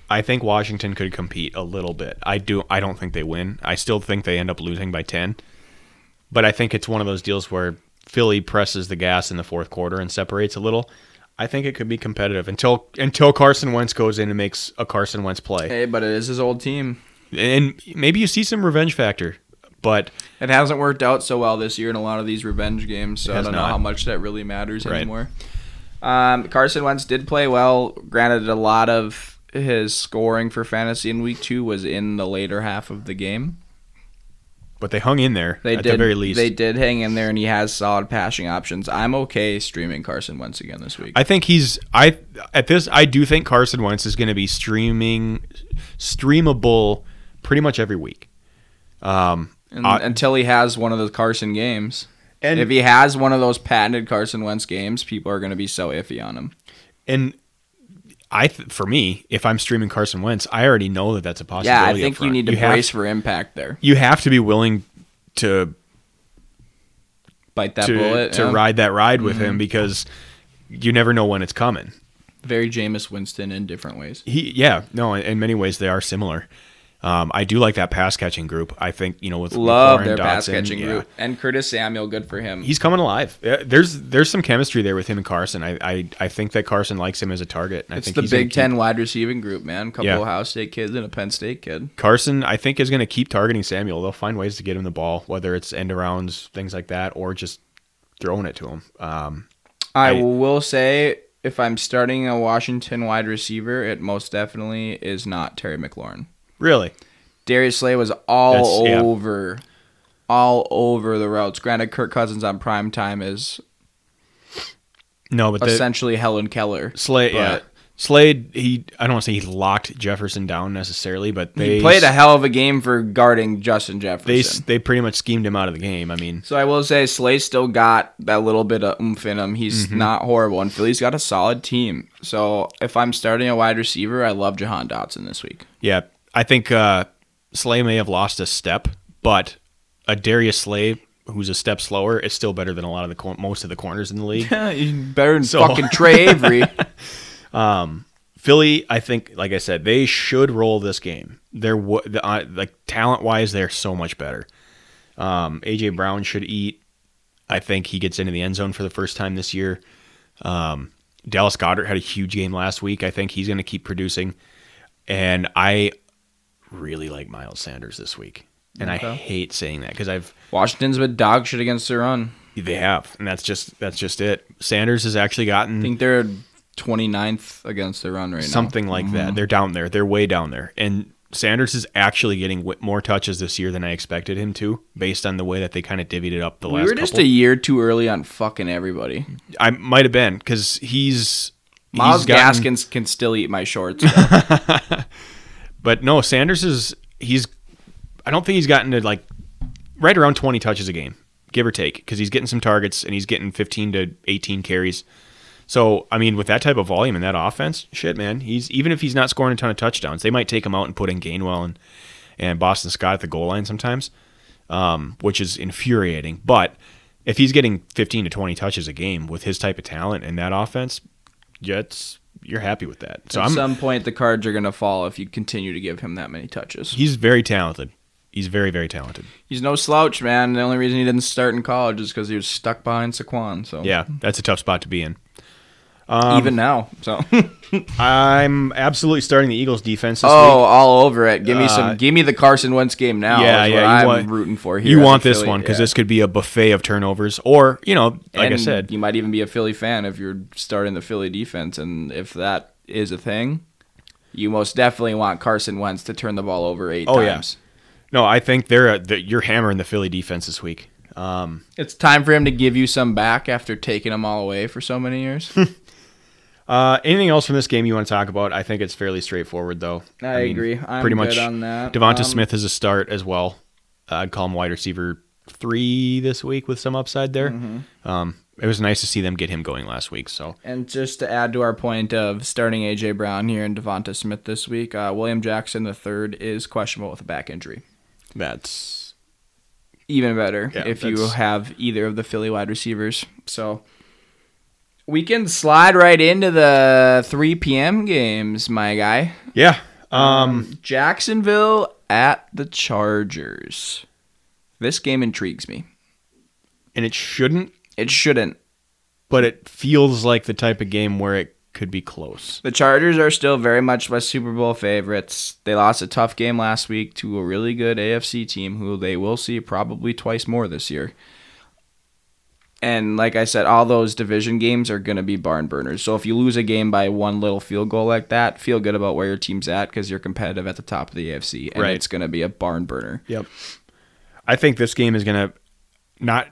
I think Washington could compete a little bit. I do. I don't think they win. I still think they end up losing by ten, but I think it's one of those deals where Philly presses the gas in the fourth quarter and separates a little. I think it could be competitive until until Carson Wentz goes in and makes a Carson Wentz play, Hey, but it is his old team. and maybe you see some revenge factor. But It hasn't worked out so well this year in a lot of these revenge games, so I don't know how much that really matters Right. anymore. Um, Carson Wentz did play well. Granted, a lot of his scoring for fantasy in week two was in the later half of the game. but they hung in there They at did the very least. They did hang in there, and he has solid passing options. I'm okay streaming Carson Wentz again this week. I think he's I at this I do think Carson Wentz is going to be streaming streamable pretty much every week. Um, And- uh, until he has one of those Carson games. and if he has one of those patented Carson Wentz games, people are going to be so iffy on him. and I th- for me, if I'm streaming Carson Wentz, I already know that that's a possibility. Yeah, I think you need to have- brace for impact there. you have to be willing to Bite that to, bullet. to yeah. Mm-hmm. ride that ride with him because you never know when it's coming. Very Jameis Winston in different ways. He, yeah, no, in, in many ways they are similar. Um, I do like that pass catching group. I think you know with Love McLaurin, their pass catching yeah. group. And Curtis Samuel, good for him. He's coming alive. There's there's some chemistry there with him and Carson. I I, I think that Carson likes him as a target. And I it's think the Big keep- Ten wide receiving group, man. Couple Yeah. Ohio State kids and a Penn State kid. Carson, I think, is going to keep targeting Samuel. They'll find ways to get him the ball, whether it's end arounds, things like that, or just throwing it to him. Um, I, I- will say, if I'm starting a Washington wide receiver, it most definitely is not Terry McLaurin. Really, Darius Slay was all That's- yeah. over, all over the routes. Granted, Kirk Cousins on prime time is no, but the essentially Helen Keller. Slade, yeah, Slade. He, I don't want to say he locked Jefferson down necessarily, but they he played a hell of a game for guarding Justin Jefferson. they they pretty much schemed him out of the game. I mean, so I will say Slay still got that little bit of oomph in him. He's Mm-hmm. not horrible, and Philly's got a solid team. So if I'm starting a wide receiver, I love Jahan Dotson this week. yeah, I think uh, Slay may have lost a step, but a Darius Slay who's a step slower is still better than a lot of the cor- most of the corners in the league. Better than So- fucking Trey Avery. Philly, I think, like I said, they should roll this game. They're the, uh, like talent wise, they're so much better. Um, AJ Brown should eat. I think he gets into the end zone for the first time this year. Um, Dallas Goedert had a huge game last week. I think he's going to keep producing, and I really like Miles Sanders this week. And I hate saying that because I've Washington's been dog shit against the run. they have, and that's just that's just it. Sanders has actually gotten I think they're 29th against the run right now. something like that. Mm-hmm. They're down there. They're way down there. And Sanders is actually getting more touches this year than I expected him to, based on the way that they kind of divvied it up the We last were just couple. a year too early on fucking everybody. I might have been because he's Miles he's gotten- Gaskins can still eat my shorts. but no, Sanders is he's. I don't think he's gotten to like right around twenty touches a game, give or take, because he's getting some targets and he's getting fifteen to eighteen carries. So I mean, with that type of volume and that offense, shit, man, he's even if he's not scoring a ton of touchdowns, they might take him out and put in Gainwell and and Boston Scott at the goal line sometimes, um, which is infuriating. But if he's getting fifteen to twenty touches a game with his type of talent and that offense, it's, you're happy with that. So At I'm some point, the cards are gonna fall if you continue to give him that many touches. he's very talented. He's very very talented. He's no slouch, man. The only reason he didn't start in college is because he was stuck behind Saquon. So Yeah, that's a tough spot to be in. Um, even now. So I'm absolutely starting the Eagles defense this oh, week. all over it. Give me Uh, some. Give me the Carson Wentz game now. Yeah, yeah, I'm want- rooting for here. You want this Philly- one because yeah. this could be a buffet of turnovers, or you know, like I said, you might even be a Philly fan if you're starting the Philly defense, and if that is a thing, you most definitely want Carson Wentz to turn the ball over eight Oh, yeah. times. no, I think they're a, that you're hammering the Philly defense this week. Um, It's time for him to give you some back after taking them all away for so many years. uh, anything else from this game you want to talk about? I think it's fairly straightforward, though. I agree. I'm pretty good much on that. Devonta Um, Smith is a start as well. Uh, I'd call him wide receiver three this week with some upside there. Mm-hmm. Um, it was nice to see them get him going last week. So And just to add to our point of starting AJ Brown here and Devonta Smith this week, uh, William Jackson III is questionable with a back injury. that's Even better Yeah, if you have either of the Philly wide receivers. So we can slide right into the 3 p.m. games, my guy. yeah. Um, Jacksonville at the Chargers. This game intrigues me. and it shouldn't, It shouldn't. but it feels like the type of game where it could be close. The Chargers are still very much my Super Bowl favorites. They lost a tough game last week to a really good AFC team who they will see probably twice more this year. And like I said, all those division games are going to be barn burners. So if you lose a game by one little field goal like that, feel good about where your team's at because you're competitive at the top of the AFC. And Right. it's going to be a barn burner. Yep. I think this game is going to not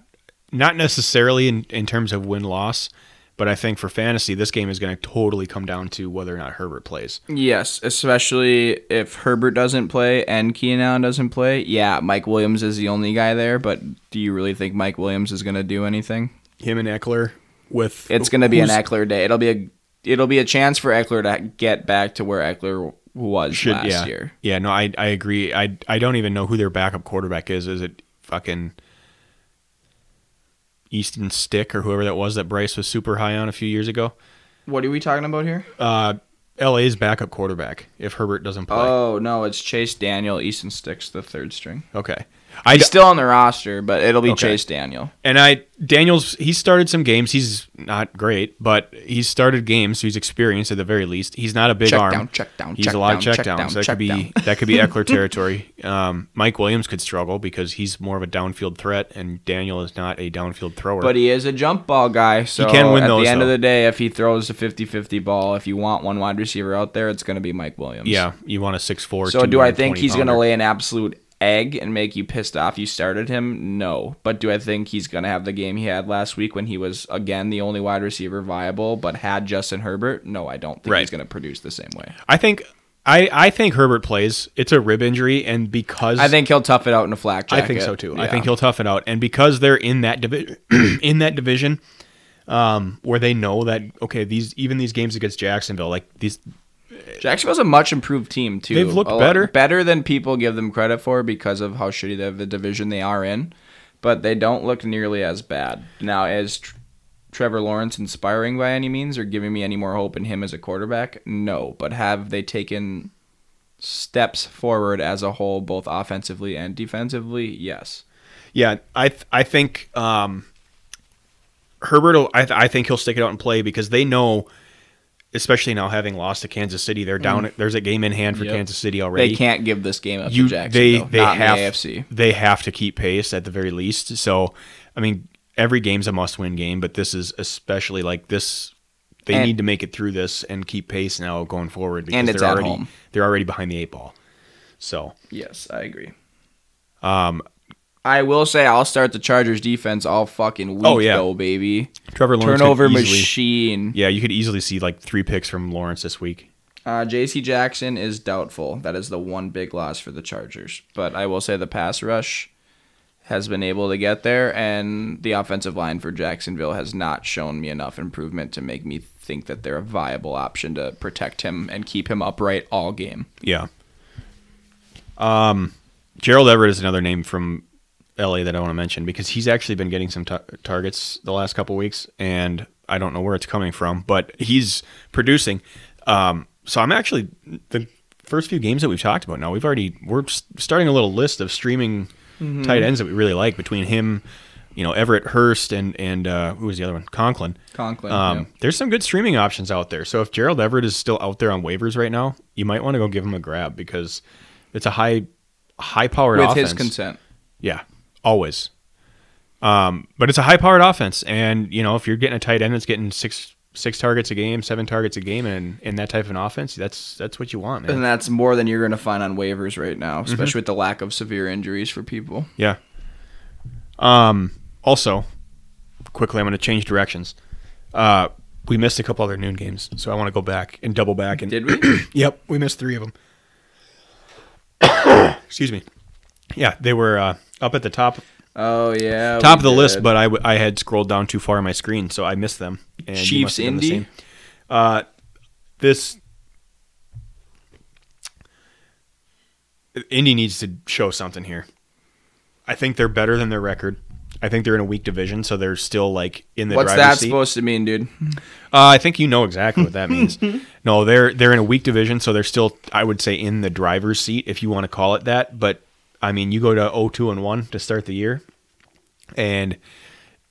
not necessarily in, in terms of win loss, but I think for fantasy this game is going to totally come down to whether or not Herbert plays. Yes, especially if Herbert doesn't play and Keenan Allen doesn't play. Yeah, Mike Williams is the only guy there, but do you really think Mike Williams is going to do anything? Him and Ekeler with It's going to be an Ekeler day. It'll be a it'll be a chance for Ekeler to get back to where Eckler was should last yeah year. yeah no I I agree I I don't even know who their backup quarterback is is it fucking Easton Stick or whoever that was that Bryce was super high on a few years ago What are we talking about here? uh LA's backup quarterback if Herbert doesn't play Oh no, it's Chase Daniel. Easton Sticks the third string. okay He's d- still on the roster, but it'll be Okay. Chase Daniel. And I Daniels he started some games. He's not great, but he's started games, so he's experienced at the very least. He's not a big Check arm. down, check down, He's check a lot down, of check, check downs. down, that could be down. that could be Ekeler territory. Um, Mike Williams could struggle because he's more of a downfield threat, and Daniel is not a downfield thrower. But he is a jump ball guy, so he can win at those, the end of the day, if he throws a 50-50 ball, if you want one wide receiver out there, it's going to be Mike Williams. yeah, you want a six four. So do I think he's going to lay an absolute egg and make you pissed off you started him? No. But do I think he's going to have the game he had last week when he was again the only wide receiver viable but had Justin Herbert? No, I don't think Right. he's going to produce the same way. I think I I think Herbert plays. It's a rib injury, and because I think he'll tough it out in a flak I think so too. I think he'll tough it out, and because they're in that division, in that division, um, where they know that okay, these even these games against Jacksonville, like these, Jacksonville's a much improved team too. They've looked A better. better than people give them credit for because of how shitty the, the division they are in. But they don't look nearly as bad now. Is Tr- Trevor Lawrence inspiring by any means, or giving me any more hope in him as a quarterback? No. But have they taken steps forward as a whole, both offensively and defensively? Yes. yeah, I th- I think um, Herbert, will, I th- I think he'll stick it out and play because they know, especially now having lost to Kansas City, they're down. There's a game in hand for Mm. Yep. Kansas City already. They can't give this game up you to they Jacksonville. they not have in the AFC. they have to keep pace at the very least. So, I mean, every game's a must-win game, but this is especially like this. They And- need to make it through this and keep pace now going forward because And it's they're at already home. they're already behind the eight ball. So, Yes, I agree. um, I will say I'll start the Chargers defense all fucking week Oh, yeah. though, baby. Trevor Lawrence Turnover easily- machine. Yeah, you could easily see like three picks from Lawrence this week. Uh, J.C. Jackson is doubtful. That is the one big loss for the Chargers. But I will say the pass rush has been able to get there, and the offensive line for Jacksonville has not shown me enough improvement to make me think that they're a viable option to protect him and keep him upright all game. Yeah. Um, Gerald Everett is another name from LA that I want to mention because he's actually been getting some ta- targets the last couple weeks, and I don't know where it's coming from, but he's producing. Um, so I'm actually the first few games that we've talked about now. We've already we're starting a little list of streaming tight ends that we really like between him, you know Everett Hurst and and uh, who was the other one? Conklin. Conklin. Um, yeah. There's some good streaming options out there. So if Gerald Everett is still out there on waivers right now, you might want to go give him a grab because it's a high high powered With offense. his consent. Yeah, always. Um, but it's a high powered offense, and you know if you're getting a tight end that's getting six six targets a game, seven targets a game, and in that type of an offense, that's that's what you want, man. And that's more than you're going to find on waivers right now, especially with the lack of severe injuries for people. Yeah. Um. Also, quickly, I'm going to change directions. Uh, we missed a couple other noon games, so I want to go back and double back. And Did we? yep, we missed three of them. Excuse me. Yeah, they were uh, up at the top oh yeah. top of the list, did. but I, w- I had scrolled down too far on my screen, so I missed them. And Chiefs must have done the Indy? same. Uh, this Indy needs to show something here. I think they're better than their record. I think they're in a weak division, so they're still like in the What's driver's that seat. supposed to mean, dude? Uh, I think you know exactly what that means. no, they're they're in a weak division, so they're still, I would say, in the driver's seat, if you want to call it that. But I mean, you go to 0-2 and one to start the year, and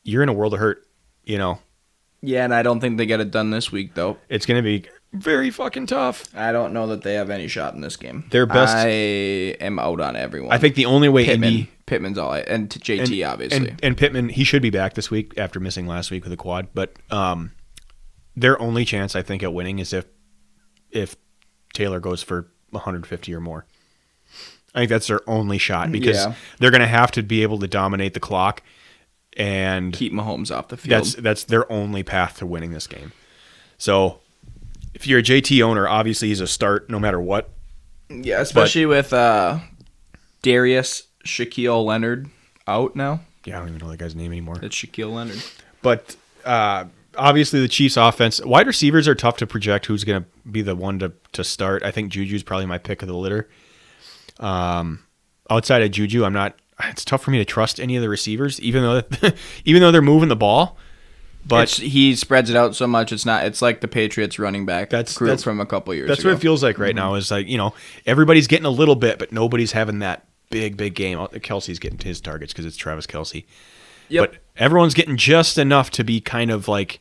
you're in a world of hurt. You know, Yeah, and I don't think they get it done this week though. it's going to be very fucking tough. I don't know that they have any shot in this game. Their best- I am out on everyone. I think the only way Pittman. Indy Pittman's all I, and to JT and, obviously. and, and Pittman, he should be back this week after missing last week with a quad. But um, their only chance, I think, at winning is if if Taylor goes for 150 or more. I think that's their only shot because Yeah. they're going to have to be able to dominate the clock, and Keep Mahomes off the field. that's that's their only path to winning this game. So, if you're a JT owner, obviously he's a start no matter what. yeah, especially with uh, Darius Shaquille Leonard out now. Yeah, I don't even know that guy's name anymore. It's Shaquille Leonard. But uh, obviously, the Chiefs' offense, wide receivers are tough to project who's going to be the one to, to start. I think Juju's probably my pick of the litter. Um, outside of Juju, I'm not. It's tough for me to trust any of the receivers, even though even though they're moving the ball. But But he spreads it out so much. It's not. It's like the Patriots running back That's- that's- from a couple years that's ago. what it feels like right now. Is like you know everybody's getting a little bit, but nobody's having that big big game. Kelce's getting his targets because it's Travis Kelce. Yep. But everyone's getting just enough to be kind of like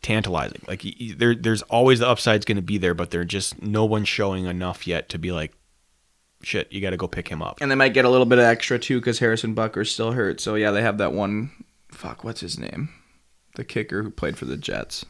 tantalizing. Like there, there's always the upside's going to be there, but they're just no one's showing enough yet to be like, shit, you got to go pick him up. And they might get a little bit of extra too because Harrison Butker's still hurt. So yeah, they have that one. Fuck, what's his name? The kicker who played for the Jets.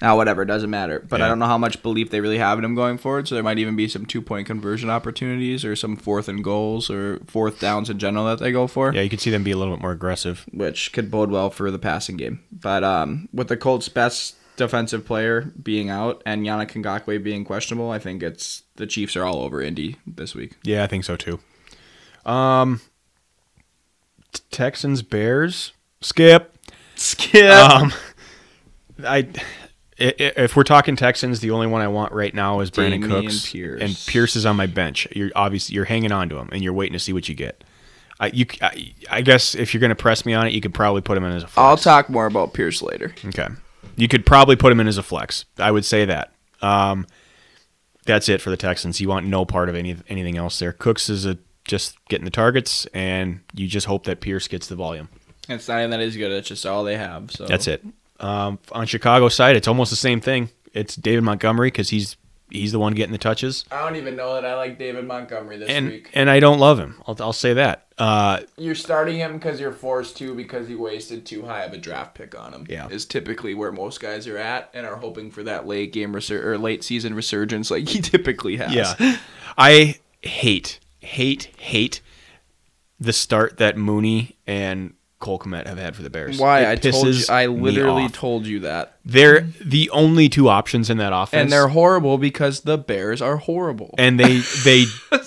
Ah, whatever, doesn't matter. But I don't know how much belief they really have in him going forward. So there might even be some two point conversion opportunities or some fourth and goals or fourth downs in general that they go for, Yeah, you could see them be a little bit more aggressive. which could bode well for the passing game. But um, with the Colts' best defensive player being out and Yannick Ngakoue being questionable, I think it's the Chiefs are all over Indy this week. Yeah, I think so too. Um, Texans Bears skip. Skip. Um, I. i- i- If we're talking Texans, the only one I want right now is Brandon Damian Cooks, Pierce. and Pierce is on my bench. You're obviously you're hanging on to him, and you're waiting to see what you get. I you I, I guess if you're gonna press me on it, you could probably put him in as a flex. I'll talk more about Pierce later. Okay. You could probably put him in as a flex. I would say that. Um, that's it for the Texans. You want no part of any anything else there. Cooks is a, just getting the targets, and you just hope that Pierce gets the volume. It's not even that is good. It's just all they have. So That's it. Um, on Chicago side, it's almost the same thing. It's David Montgomery because he's he's the one getting the touches, I don't even know that I like David Montgomery this and week. and I don't love him. I'll, I'll say that. Uh, You're starting him because you're forced to because you wasted too high of a draft pick on him. Yeah. is typically where most guys are at and are hoping for that late game resur- or late season resurgence like he typically has. Yeah. I hate, hate, hate the start that Mooney and Cole Kmet have had for the Bears. Why It I told you, I literally told you that, They're the only two options in that offense. and they're horrible because the Bears are horrible. and they they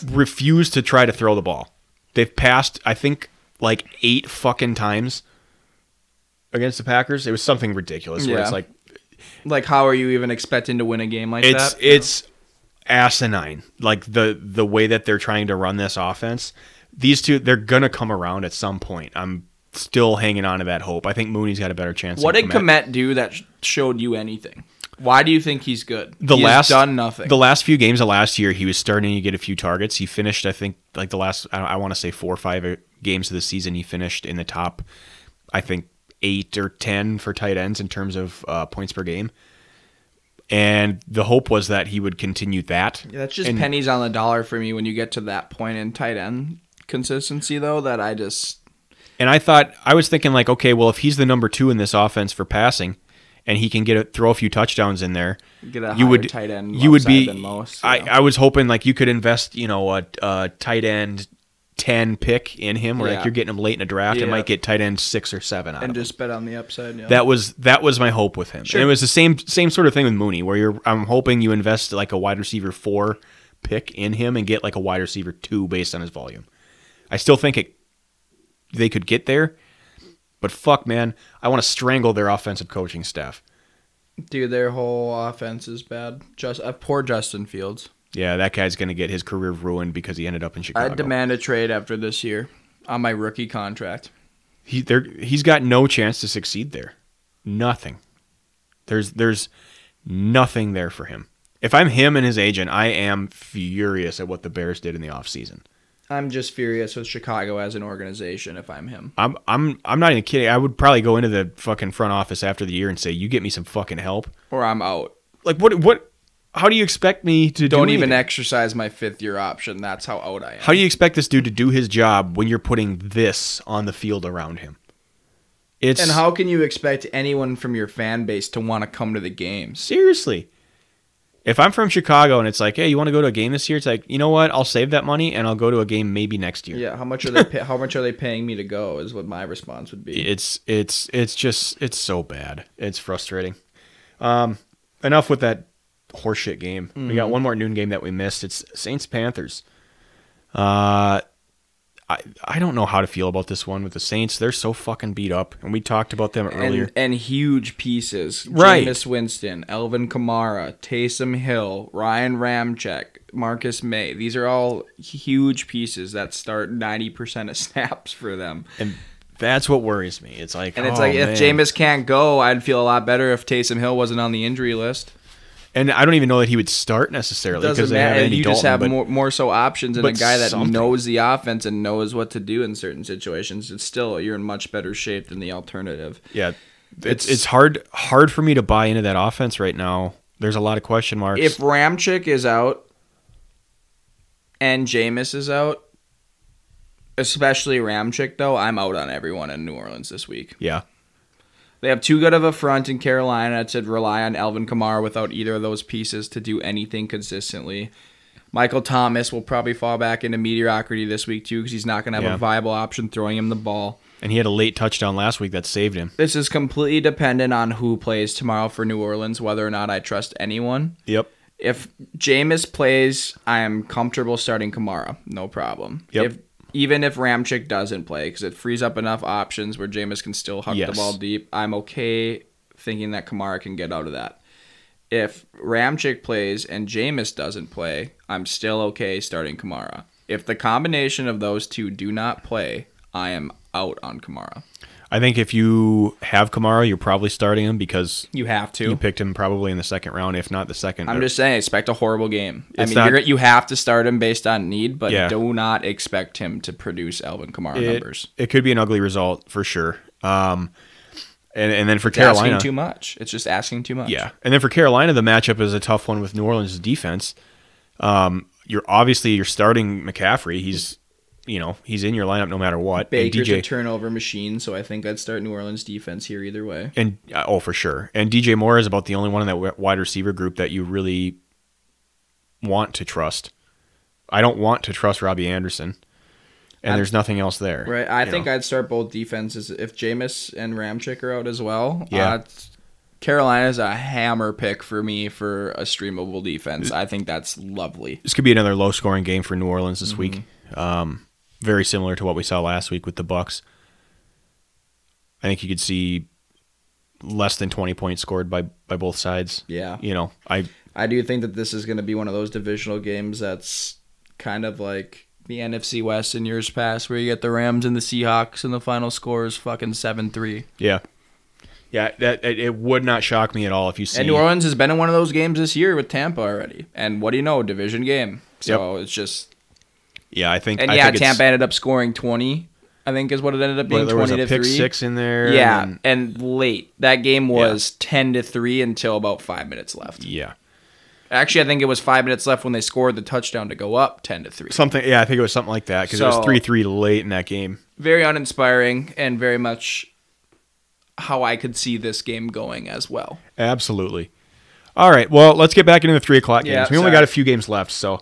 refuse to try to throw the ball. They've passed, I think, like eight fucking times against the Packers. It was something ridiculous. Where it's like like, how are you even expecting to win a game like it's that? it's asinine. Like the the way that they're trying to run this offense. These two, they're gonna come around at some point. I'm still hanging on to that hope. I think Mooney's got a better chance. What did Kmet. Kmet do that showed you anything? Why do you think he's good? The he last done nothing. The last few games of last year, he was starting to get a few targets. He finished, I think, like the last I, I want to say four or five uh, games of the season. He finished in the top, I think eight or ten for tight ends in terms of uh, points per game. And the hope was that he would continue that. Yeah, that's just And- pennies on the dollar for me when you get to that point in tight end consistency, though. That I just And I thought I was thinking like, okay, well, if he's the number two in this offense for passing, and he can get a, throw a few touchdowns in there, get a you would tight end. you would be. most. I, yeah. I was hoping like you could invest, you know, a, a tight end ten pick in him, or Yeah. like you're getting him late in a draft, and Yeah. might get tight end six or seven out and of him. just bet on the upside. Yeah. That was that was my hope with him. Sure. And it was the same same sort of thing with Mooney, where you're I'm hoping you invest like a wide receiver four pick in him and get like a wide receiver two based on his volume. I still think it they could get there, but fuck man, I want to strangle their offensive coaching staff. Dude, their whole offense is bad. Just uh, poor Justin Fields. Yeah, that guy's gonna get his career ruined because he ended up in Chicago. I demand a trade after this year on my rookie contract. he there he's got no chance to succeed there. Nothing. There's there's nothing there for him. If I'm him and his agent, I am furious at what the Bears did in the offseason. I'm just furious with Chicago as an organization. If I'm him, I'm I'm I'm not even kidding. I would probably go into the fucking front office after the year and say, "You get me some fucking help." or I'm out. Like what what how do you expect me to Don't do even anything? exercise my fifth year option. That's how out I am. How do you expect this dude to do his job when you're putting this on the field around him? It's and how can you expect anyone from your fan base to want to come to the games? Seriously. If I'm from Chicago and it's like, hey, you want to go to a game this year? It's like, you know what? I'll save that money and I'll go to a game maybe next year. Yeah, how much are they? Pay- how much are they paying me to go? Is what my response would be. It's it's it's just it's so bad. It's frustrating. Um, enough with that horseshit game. We got one more noon game that we missed. It's Saints Panthers. Uh, I I don't know how to feel about this one with the Saints. They're so fucking beat up, and we talked about them earlier. and, and huge pieces. Right. Jameis Winston, Alvin Kamara, Taysom Hill, Ryan Ramczyk, Marcus Maye. These are all huge pieces that start 90% of snaps for them. And that's what worries me. It's like, And it's oh, like, if man. Jameis can't go, I'd feel a lot better if Taysom Hill wasn't on the injury list. And I don't even know that he would start necessarily because they have. Andy You Dalton. just have more, more so options and a guy that something. knows the offense and knows what to do in certain situations. It's still, you're in much better shape than the alternative. yeah, it's It's- it's hard hard for me to buy into that offense right now. There's a lot of question marks. If Ramczyk is out and Jameis is out, especially Ramczyk though, I'm out on everyone in New Orleans this week. yeah, They have too good of a front in Carolina to rely on Alvin Kamara without either of those pieces to do anything consistently. Michael Thomas will probably fall back into mediocrity this week too because he's not going to have Yeah. a viable option throwing him the ball. and he had a late touchdown last week that saved him. This is completely dependent on who plays tomorrow for New Orleans, whether or not I trust anyone. Yep. if Jameis plays, I am comfortable starting Kamara, no problem. Yep. If even if Ramczyk doesn't play, because it frees up enough options where Jameis can still huck the ball deep, I'm okay thinking that Kamara can get out of that. If Ramczyk plays and Jameis doesn't play, I'm still okay starting Kamara. If the combination of those two do not play, I am out on Kamara. I think if you have Kamara, you're probably starting him because You have to. you picked him probably in the second round, if not the second. I'm just saying, expect a horrible game. I mean, not- you're, you have to start him based on need, but Yeah. do not expect him to produce Alvin Kamara it, numbers. it could be an ugly result for sure. Um, and and then for It's Carolina, asking too much. It's just asking too much. Yeah, and then for Carolina, the matchup is a tough one with New Orleans' defense. Um, you're obviously you're starting McCaffrey. He's you know he's in your lineup no matter what. Baker's and a DJ turnover machine, so I think I'd start New Orleans defense here either way. and uh, oh for sure. And DJ Moore is about the only one in that wide receiver group that you really want to trust. I don't want to trust Robbie Anderson, and I- there's nothing else there. Right. I think know? I'd start both defenses if Jameis and Ramczyk are out as well. Yeah. Uh, Carolina's a hammer pick for me for a streamable defense. I think that's lovely. this could be another low scoring game for New Orleans this Mm-hmm. week. Um, very similar to what we saw last week with the Bucs. I think you could see less than 20 points scored by by both sides. Yeah. You know, I I do think that this is going to be one of those divisional games that's kind of like the NFC West in years past, where you get the Rams and the Seahawks, and the final score is fucking seven three. yeah. Yeah, that it, it would not shock me at all if you see. And New Orleans has been in one of those games this year with Tampa already. And what do you know? Division game. So it's just. Yeah, I think. And I yeah, think Tampa ended up scoring 20, I think is what it ended up being Well, there was 20 a to pick 3. six in there. Yeah, and and late. That game was 10 to 3 until about 5 minutes left. yeah, Actually, I think it was 5 minutes left when they scored the touchdown to go up 10 to 3. something. Yeah, I think it was something like that because it was three three late in that game. Very uninspiring and very much how I could see this game going as well. Absolutely. All right, well, let's get back into the three o'clock games. Yeah, we only got a few games left, so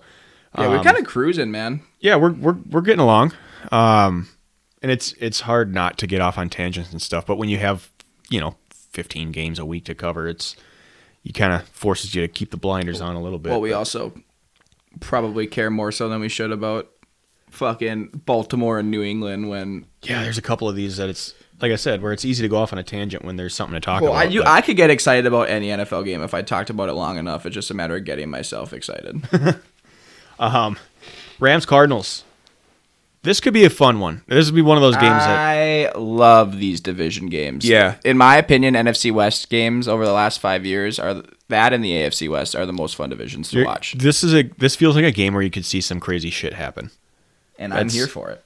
Yeah, we're Um, kind of cruising, man. yeah, we're we're we're getting along. Um, and it's it's hard not to get off on tangents and stuff, but when you have you know 15 games a week to cover, it's you kind of forces you to keep the blinders on a little bit. Well, we also probably care more so than we should about fucking Baltimore and New England when yeah, there's a couple of these that it's like I said, where it's easy to go off on a tangent when there's something to talk Well, I, about. you, I could get excited about any NFL game if I talked about it long enough. It's just a matter of getting myself excited. Um, Rams Cardinals. This could be a fun one. This would be one of those games that I love these division games. Yeah. In my opinion, NFC West games over the last five years are that and the AFC West are the most fun divisions to you're- watch, this is a this feels like a game where you could see some crazy shit happen. and I'm here for it.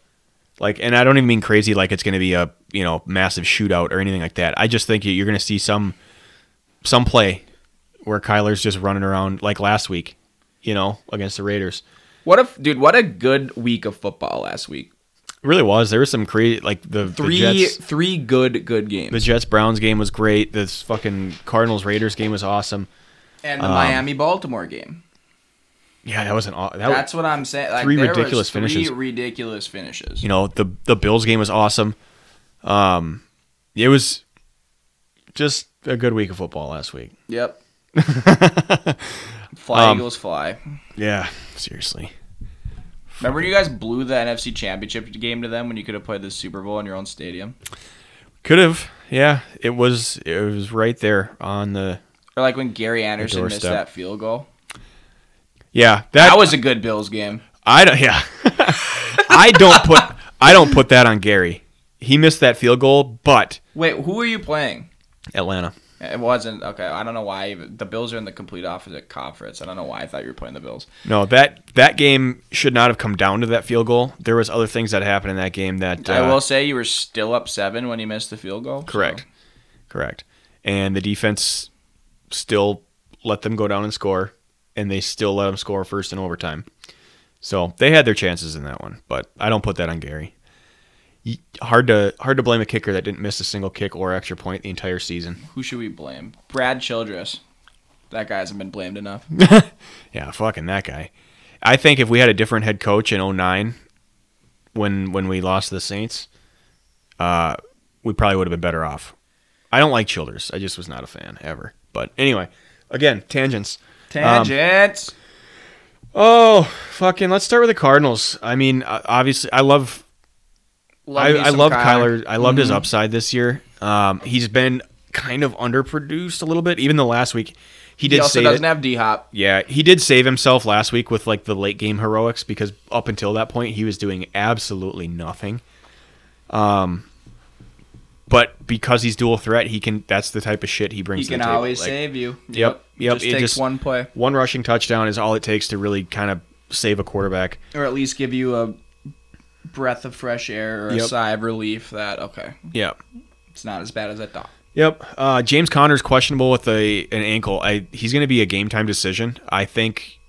Like, and I don't even mean crazy like it's going to be a you know massive shootout or anything like that. I just think you're going to see some some play where Kyler's just running around like last week, you know, against the Raiders. What if, dude? What a good week of football last week. It really was. There was some crazy like the Three, the Jets, three good, good games. the Jets Browns game was great. This fucking Cardinals Raiders game was awesome. and the um, Miami Baltimore game. Yeah, that was an aw- that That's what I'm saying. Like, three ridiculous was three finishes. ridiculous finishes. you know the the Bills game was awesome. Um, it was just a good week of football last week. Yep. fly Um, Eagles fly. Yeah, seriously. Remember when you guys blew the NFC Championship game to them when you could have played the Super Bowl in your own stadium? Could have. Yeah, it was it was right there on the Or like when Gary Anderson missed that field goal? Yeah, That, that, was a good Bills game. I don't yeah. I don't put I don't put that on Gary. He missed that field goal, but Wait, who are you playing? Atlanta. It wasn't okay. I don't know why. Even, the Bills are in the complete opposite conference. I don't know why I thought you were playing the Bills. No, that that game should not have come down to that field goal. There was other things that happened in that game that I uh, will say you were still up seven when you missed the field goal. so- Correct. Correct. And the defense still let them go down and score, and they still let them score first in overtime. So they had their chances in that one, but I don't put that on Gary. Hard to hard to blame a kicker that didn't miss a single kick or extra point the entire season. Who should we blame? Brad Childress. That guy hasn't been blamed enough. Yeah, fucking that guy. I think if we had a different head coach in 09 when when we lost to the Saints, uh, we probably would have been better off. I don't like Childress. I just was not a fan ever. But anyway, again, tangents. Um, Tangents. Oh, fucking! Let's start with the Cardinals. I mean, obviously, I love, Love I, I love Kyler. Kyler. I loved his Mhm. upside this year. Um, he's been kind of underproduced a little bit. Even the last week, he He did also say doesn't that, have D Hop. yeah, he did save himself last week with like the late game heroics because up until that point he was doing absolutely nothing. Um, but because he's dual threat, he can. That's the type of shit he brings. He to can the table. always Like, save you. Yep, yep, Just it takes just- one play, One rushing touchdown is all it takes to really kind of save a quarterback. or at least give you a breath of fresh air or a Yep. sigh of relief that okay, Yeah. it's not as bad as I thought. Yep. Uh, James Conner's questionable with a an ankle. I he's going to be a game time decision. I think.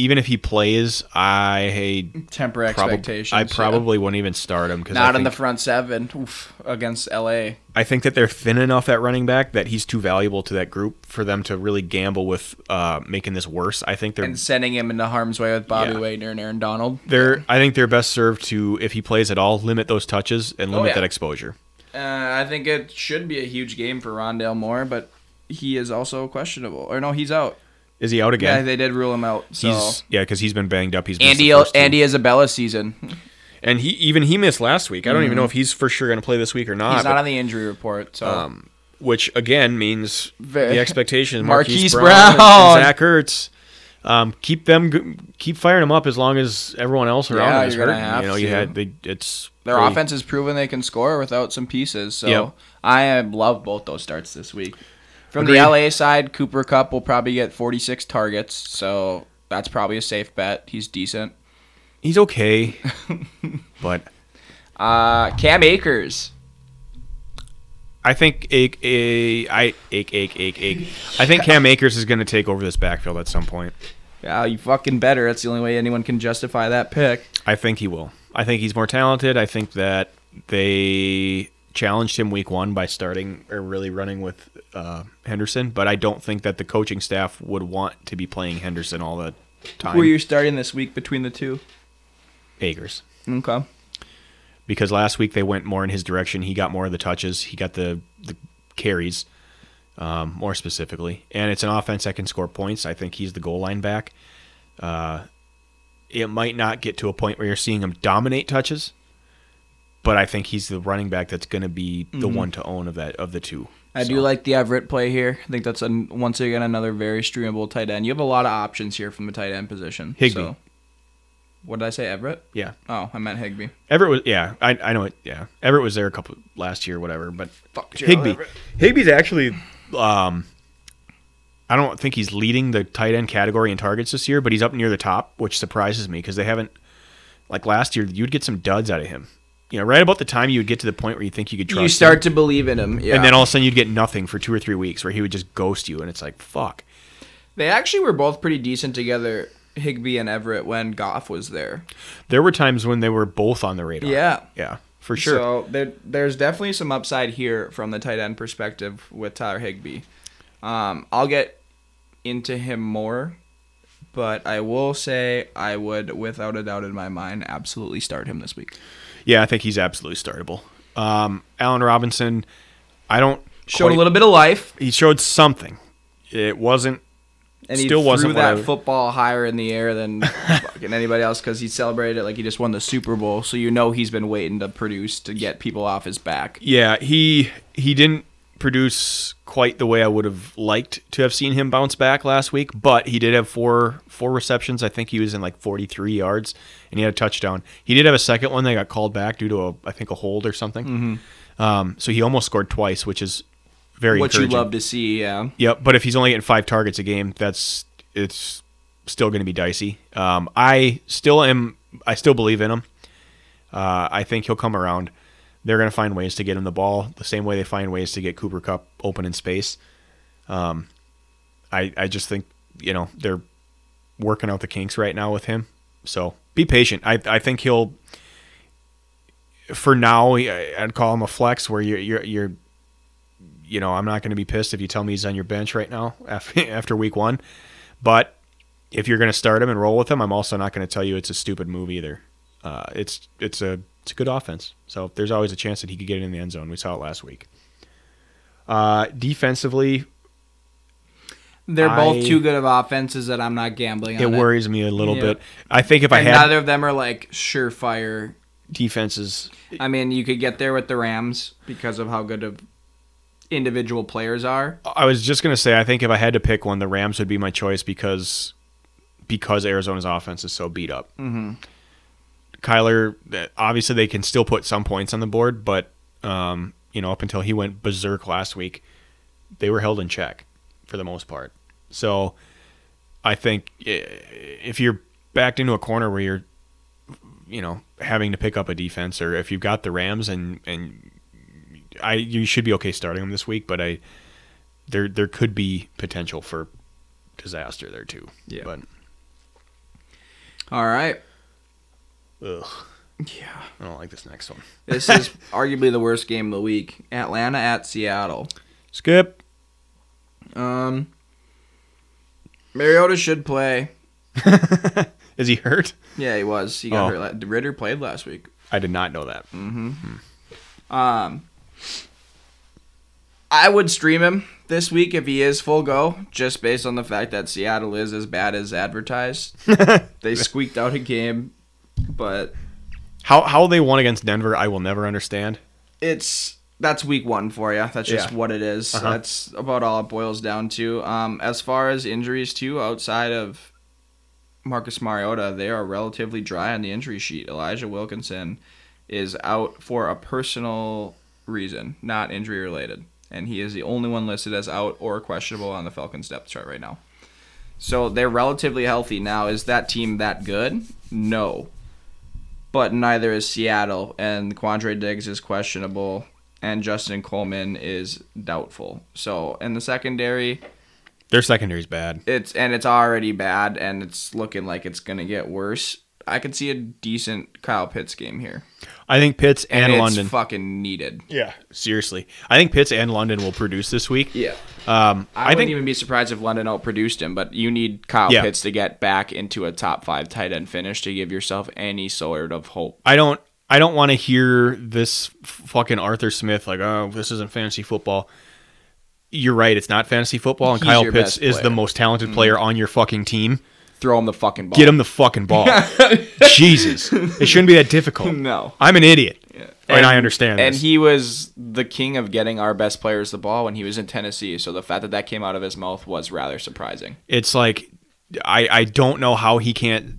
Even if he plays, I hate Temper probably expectations. I yeah. probably wouldn't even start him because not in the front seven Oof, against LA. I think that they're thin enough at running back that he's too valuable to that group for them to really gamble with uh, making this worse. I think they're and sending him into harm's way with Bobby Yeah. Wagner and Aaron Donald. they're I think they're best served to if he plays at all limit those touches and Oh, limit yeah. that exposure. Uh, I think it should be a huge game for Rondale Moore, but he is also questionable. Or no, he's out. Is he out again? Yeah, they did rule him out. So he's yeah because he's been banged up. He's missed Andy the first two. Andy Isabella season. and he even he missed last week. I don't even know if he's for sure going to play this week or not. Mm-hmm. He's not on the injury report. So um, which again means Ve- the expectation is Marquise Marquise, Brown, Brown. and Zach Ertz. Um, keep them, g- keep firing them up as long as everyone else around Yeah, them is you're gonna have You know, you to. had they, it's Their offense has proven they can score without some pieces. So Yep. I uh, love both those starts this week. From Agreed. the LA side, Cooper Kupp will probably get 46 targets, so that's probably a safe bet. He's decent. He's okay, but Uh, Cam Akers. I think Ake, a, I Ake, Ake, Ake, Ake. I think Cam Akers is going to take over this backfield at some point. Yeah, you fucking better. That's the only way anyone can justify that pick. I think he will. I think he's more talented. I think that they challenged him week one by starting or really running with uh, Henderson, but I don't think that the coaching staff would want to be playing Henderson all the time. Who are you starting this week between the two? Akers. Okay. Because last week they went more in his direction. He got more of the touches. He got the, the carries, um, more specifically. And it's an offense that can score points. I think he's the goal line back. Uh, it might not get to a point where you're seeing him dominate touches, but I think he's the running back that's going to be the one to own of that of the two. I do like the Everett play here. I think that's an, once again another very streamable tight end. You have a lot of options here from the tight end position. Higbee. So. What did I say, Everett? Yeah, Oh, I meant Higbee. Everett was. Yeah, I, I know it. Yeah, Everett was there a couple last year, whatever. But Fuck Higbee, Everett. Higbee's actually. Um, I don't think he's leading the tight end category in targets this year, but he's up near the top, which surprises me because they haven't. Like last year, you'd get some duds out of him. You know, right about the time you would get to the point where you think you could trust You him, start to believe in him. Yeah. and then all of a sudden you'd get nothing for two or three weeks, where he would just ghost you, and it's like fuck. they actually were both pretty decent together, Higbee and Everett, when Goff was there. There were times when they were both on the radar. Yeah. yeah, for sure. So there, there's definitely some upside here from the tight end perspective with Tyler Higbee. Um, I'll get into him more, but I will say I would, without a doubt in my mind, absolutely start him this week. Yeah, I think he's absolutely startable. Um, Allen Robinson, I don't Showed quite- a little bit of life, He showed something. It wasn't. and he Still wasn't threw that I- football higher in the air than fucking anybody else because he celebrated it like he just won the Super Bowl. So you know he's been waiting to produce to get people off his back. Yeah, he he didn't produce quite the way I would have liked to have seen him bounce back last week, but he did have four four receptions. I think he was in like 43 yards, and he had a touchdown. He did have a second one that got called back due to a I think a hold or something. Mm-hmm. Um, so he almost scored twice, which is very What you love to see, yeah. Yep, but if he's only getting five targets a game, that's it's still going to be dicey. Um, I still am. I still believe in him. Uh, I think he'll come around. They're going to find ways to get him the ball the same way they find ways to get Cooper Kupp open in space. Um, I I just think you know they're working out the kinks right now with him. So be patient. I I think he'll. For now, I'd call him a flex where you're you're you're you know, I'm not going to be pissed if you tell me he's on your bench right now after, after week one. But if you're going to start him and roll with him, I'm also not going to tell you it's a stupid move either. Uh, it's it's a it's a good offense, so there's always a chance that he could get in the end zone. We saw it last week. Uh, defensively, They're both too good of offenses that I'm not gambling on it worries me a little Yeah. bit. I think if I And had neither of them are like surefire. defenses, I mean, you could get there with the Rams because of how good of individual players are. I was just going to say I think if I had to pick one, the Rams would be my choice because because Arizona's offense is so beat up. Mm-hmm. Kyler, obviously they can still put some points on the board, but um, you know, up until he went berserk last week, they were held in check for the most part. So I think eh, if you're backed into a corner where you're, you know, having to pick up a defense, or if you've got the Rams and and I you should be okay starting them this week, but I there there could be potential for disaster there too. Yeah. But All right. Ugh, Yeah. I don't like this next one. This is arguably the worst game of the week. Atlanta at Seattle. Skip. Um, Mariota should play. Is he hurt? Yeah, he was. He got Oh. hurt. Ridder played last week. I did not know that. mm-hmm Um, I would stream him this week if he is full go, just based on the fact that Seattle is as bad as advertised. they squeaked out a game, but How how they won against Denver, I will never understand. it's that's week one for you. That's just Yeah. what it is. Uh-huh. That's about all it boils down to. Um, as far as injuries too, outside of Marcus Mariota, they are relatively dry on the injury sheet. Elijah Wilkinson is out for a personal reason, not injury related. And he is the only one listed as out or questionable on the Falcons depth chart right now. So they're relatively healthy. Now, is that team that good? No. But neither is Seattle, and Quandre Diggs is questionable, and Justin Coleman is doubtful. So in the secondary, Their secondary's bad. it's and it's already bad, and it's looking like it's gonna get worse. I could see a decent Kyle Pitts game here, I think Pitts and, it's London. fucking needed. yeah, seriously. I think Pitts and London will produce this week. Yeah. Um, I, I, wouldn't think even be surprised if London outproduced him, but you need Kyle Yeah. Pitts to get back into a top five tight end finish to give yourself any sort of hope. I don't I don't want to hear this fucking Arthur Smith like, oh, this isn't fantasy football. You're right, it's not fantasy football, and He's Kyle Pitts is the player. Mm-hmm. most talented player on your fucking team. Throw him the fucking ball. Get him the fucking ball. Jesus, it shouldn't be that difficult. No. I'm an idiot. And, And I understand And this. he was the king of getting our best players the ball when he was in Tennessee. So the fact that that came out of his mouth was rather surprising. It's like I I don't know how he can't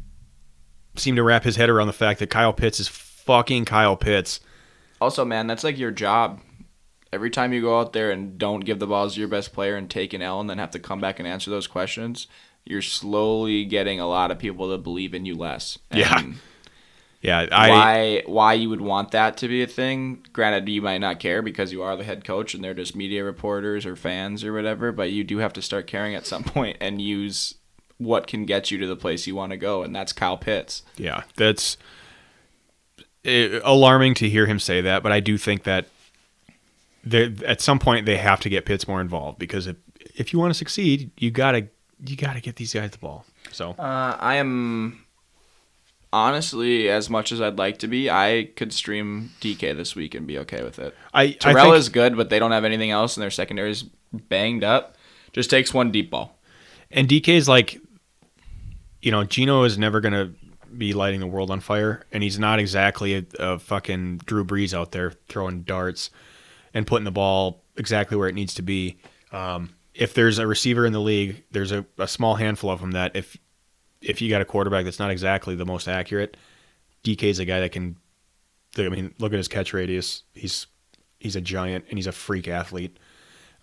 seem to wrap his head around the fact that Kyle Pitts is fucking Kyle Pitts. Also, man, that's like your job. Every time you go out there and don't give the balls to your best player and take an L and then have to come back and answer those questions, you're slowly getting a lot of people to believe in you less. Yeah. And Yeah, I why why you would want that to be a thing? Granted, you might not care because you are the head coach and they're just media reporters or fans or whatever, but you do have to start caring at some point and use what can get you to the place you want to go, and that's Kyle Pitts. Yeah, that's eh, alarming to hear him say that, but I do think that at some point they have to get Pitts more involved because if if you want to succeed, you gotta you gotta get these guys the ball. So Uh, I am honestly, as much as I'd like to be, I could stream DK this week and be okay with it. I I Terrell think, is good, but they don't have anything else, and their secondary is banged up. Just takes one deep ball. and DK is like, you know, Geno is never gonna be lighting the world on fire, and he's not exactly a, a fucking Drew Brees out there throwing darts and putting the ball exactly where it needs to be. Um, if there's a receiver in the league, there's a, a small handful of them that if if you got a quarterback that's not exactly the most accurate, DK's a guy that can. I mean, look at his catch radius. He's he's a giant and he's a freak athlete.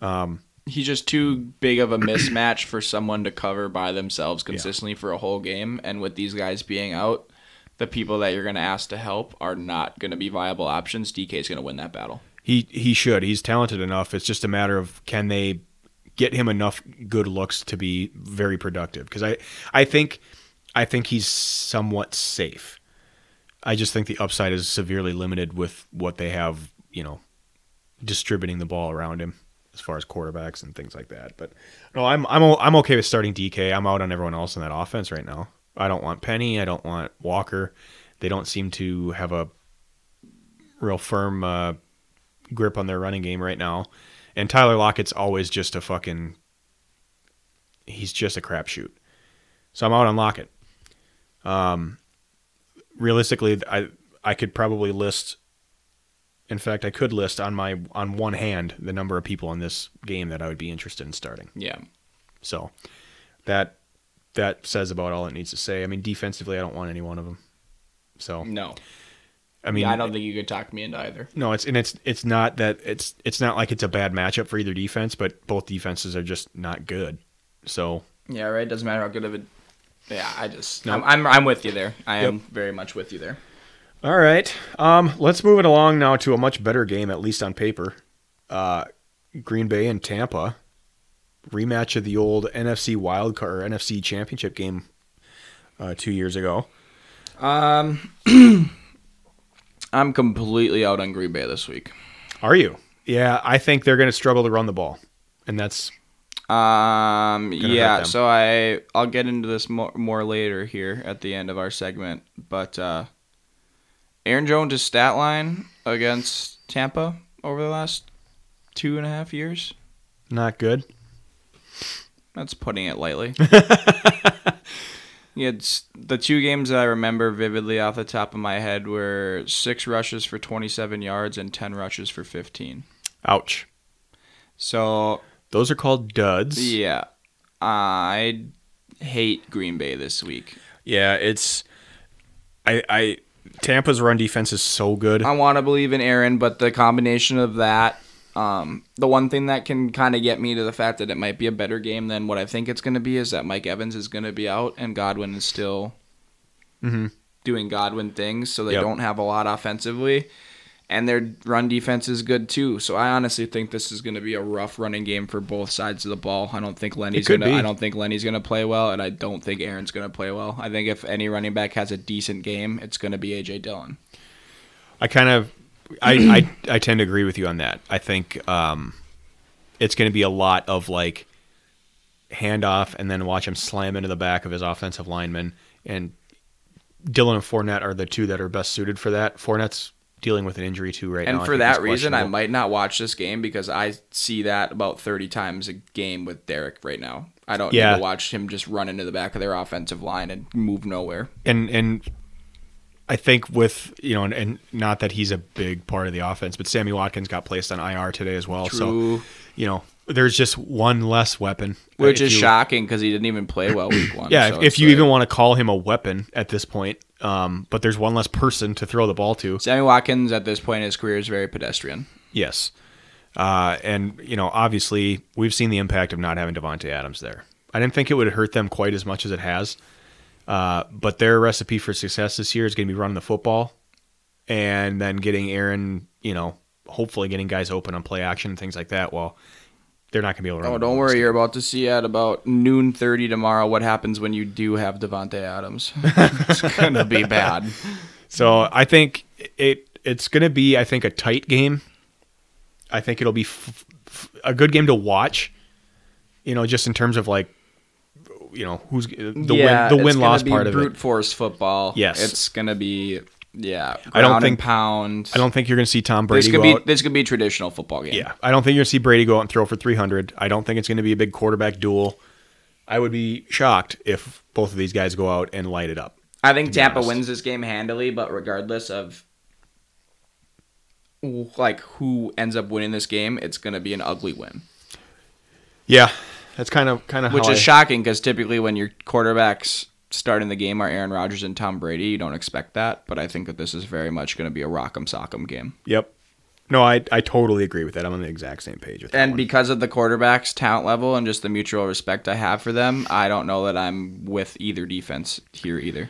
Um, he's just too big of a mismatch for someone to cover by themselves consistently for a whole game. And with these guys being out, the people that you're going to ask to help are not going to be viable options. DK is going to win that battle. He he should. He's talented enough. It's just a matter of can they get him enough good looks to be very productive. Because I I think I think he's somewhat safe. I just think the upside is severely limited with what they have. You know, distributing the ball around him as far as quarterbacks and things like that. But no, I'm I'm I'm okay with starting DK. I'm out on everyone else in that offense right now. I don't want Penny. I don't want Walker. They don't seem to have a real firm uh, grip on their running game right now. And Tyler Lockett's always just a fucking. He's just a crapshoot. So I'm out on Lockett. Um, realistically, I I could probably list. In fact, I could list on my on one hand the number of people in this game that I would be interested in starting. Yeah. So that that says about all it needs to say. I mean, defensively, I don't want any one of them. So No. I mean, I don't think you could talk me into either. no, it's and it's it's not that it's it's not like it's a bad matchup for either defense, but both defenses are just not good. So Yeah, right. Doesn't matter how good of it. Yeah, I just No. I'm, I'm I'm with you there. I am very much with you there. all right, um, let's move it along now to a much better game, at least on paper. Uh, Green Bay and Tampa rematch of the old NFC wild card or NFC championship game uh, two years ago. Um, I'm completely out on Green Bay this week. Are you? Yeah, I think they're going to struggle to run the ball, and that's Um, yeah. So I I'll get into this more more later here at the end of our segment, but uh, Aaron Jones' stat line against Tampa over the last two and a half years. not good. That's putting it lightly. he had s- the two games that I remember vividly off the top of my head were six rushes for 27 yards and 10 rushes for 15. Ouch. So Those are called duds. yeah, I hate Green Bay this week. Yeah, it's I I Tampa's run defense is so good. I want to believe in Aaron, but the combination of that, um, the one thing that can kind of get me to the fact that it might be a better game than what I think it's going to be is that Mike Evans is going to be out and Godwin is still doing Godwin things, so they Yep. don't have a lot offensively. And their run defense is good too. So I honestly think this is going to be a rough running game for both sides of the ball. I don't think Lenny's going to. I don't think Lenny's going to play well, and I don't think Aaron's going to play well. I think if any running back has a decent game, it's going to be AJ Dillon. I kind of I, I I tend to agree with you on that. I think um it's going to be a lot of like handoff and then watch him slam into the back of his offensive lineman and Dillon and Fournette are the two that are best suited for that. Fournette's dealing with an injury too right now. And for that reason, I might not watch this game because I see that about 30 times a game with Derrick right now. I don't Yeah. need to watch him just run into the back of their offensive line and move nowhere. and and I think with you know, and, and not that he's a big part of the offense, but Sammy Watkins got placed on IR today as well. So you know, there's just one less weapon, Which is you- shocking because he didn't even play well week one. Yeah, so if, if you like- even want to call him a weapon at this point, um, but there's one less person to throw the ball to. Sammy Watkins at this point in his career is very pedestrian. Yes, uh, and you know, obviously, we've seen the impact of not having Davante Adams there. I didn't think it would hurt them quite as much as it has, uh, but their recipe for success this year is going to be running the football, and then getting Aaron, you know, hopefully getting guys open on play action and things like that. Well, they're not going to be able to. Run Oh, don't worry. You're about to see at about noon 30 tomorrow what happens when you do have Davante Adams. it's going to be bad. So I think it it's going to be I think a tight game. I think it'll be f- f- a good game to watch. You know, just in terms of like, you know, who's the win the win loss gonna part of brute it. force football. Yes. it's gonna be yeah. I don't think- pound. I don't think you're going to see Tom Brady. This could go be out. this could be a traditional football game. Yeah, I don't think you're going to see Brady go out and throw for 300. I don't think it's going to be a big quarterback duel. I would be shocked if both of these guys go out and light it up. I think Tampa wins this game handily, but regardless of like who ends up winning this game, it's gonna be an ugly win. Yeah, that's kind of kind of Which is I- shocking because typically when your quarterbacks starting the game are Aaron Rodgers and Tom Brady, you don't expect that. But I think that this is very much going to be a rock'em sock'em game. Yep. No, I I totally agree with that. I'm on the exact same page with that. And because of the quarterback's talent level and just the mutual respect I have for them, I don't know that I'm with either defense here either.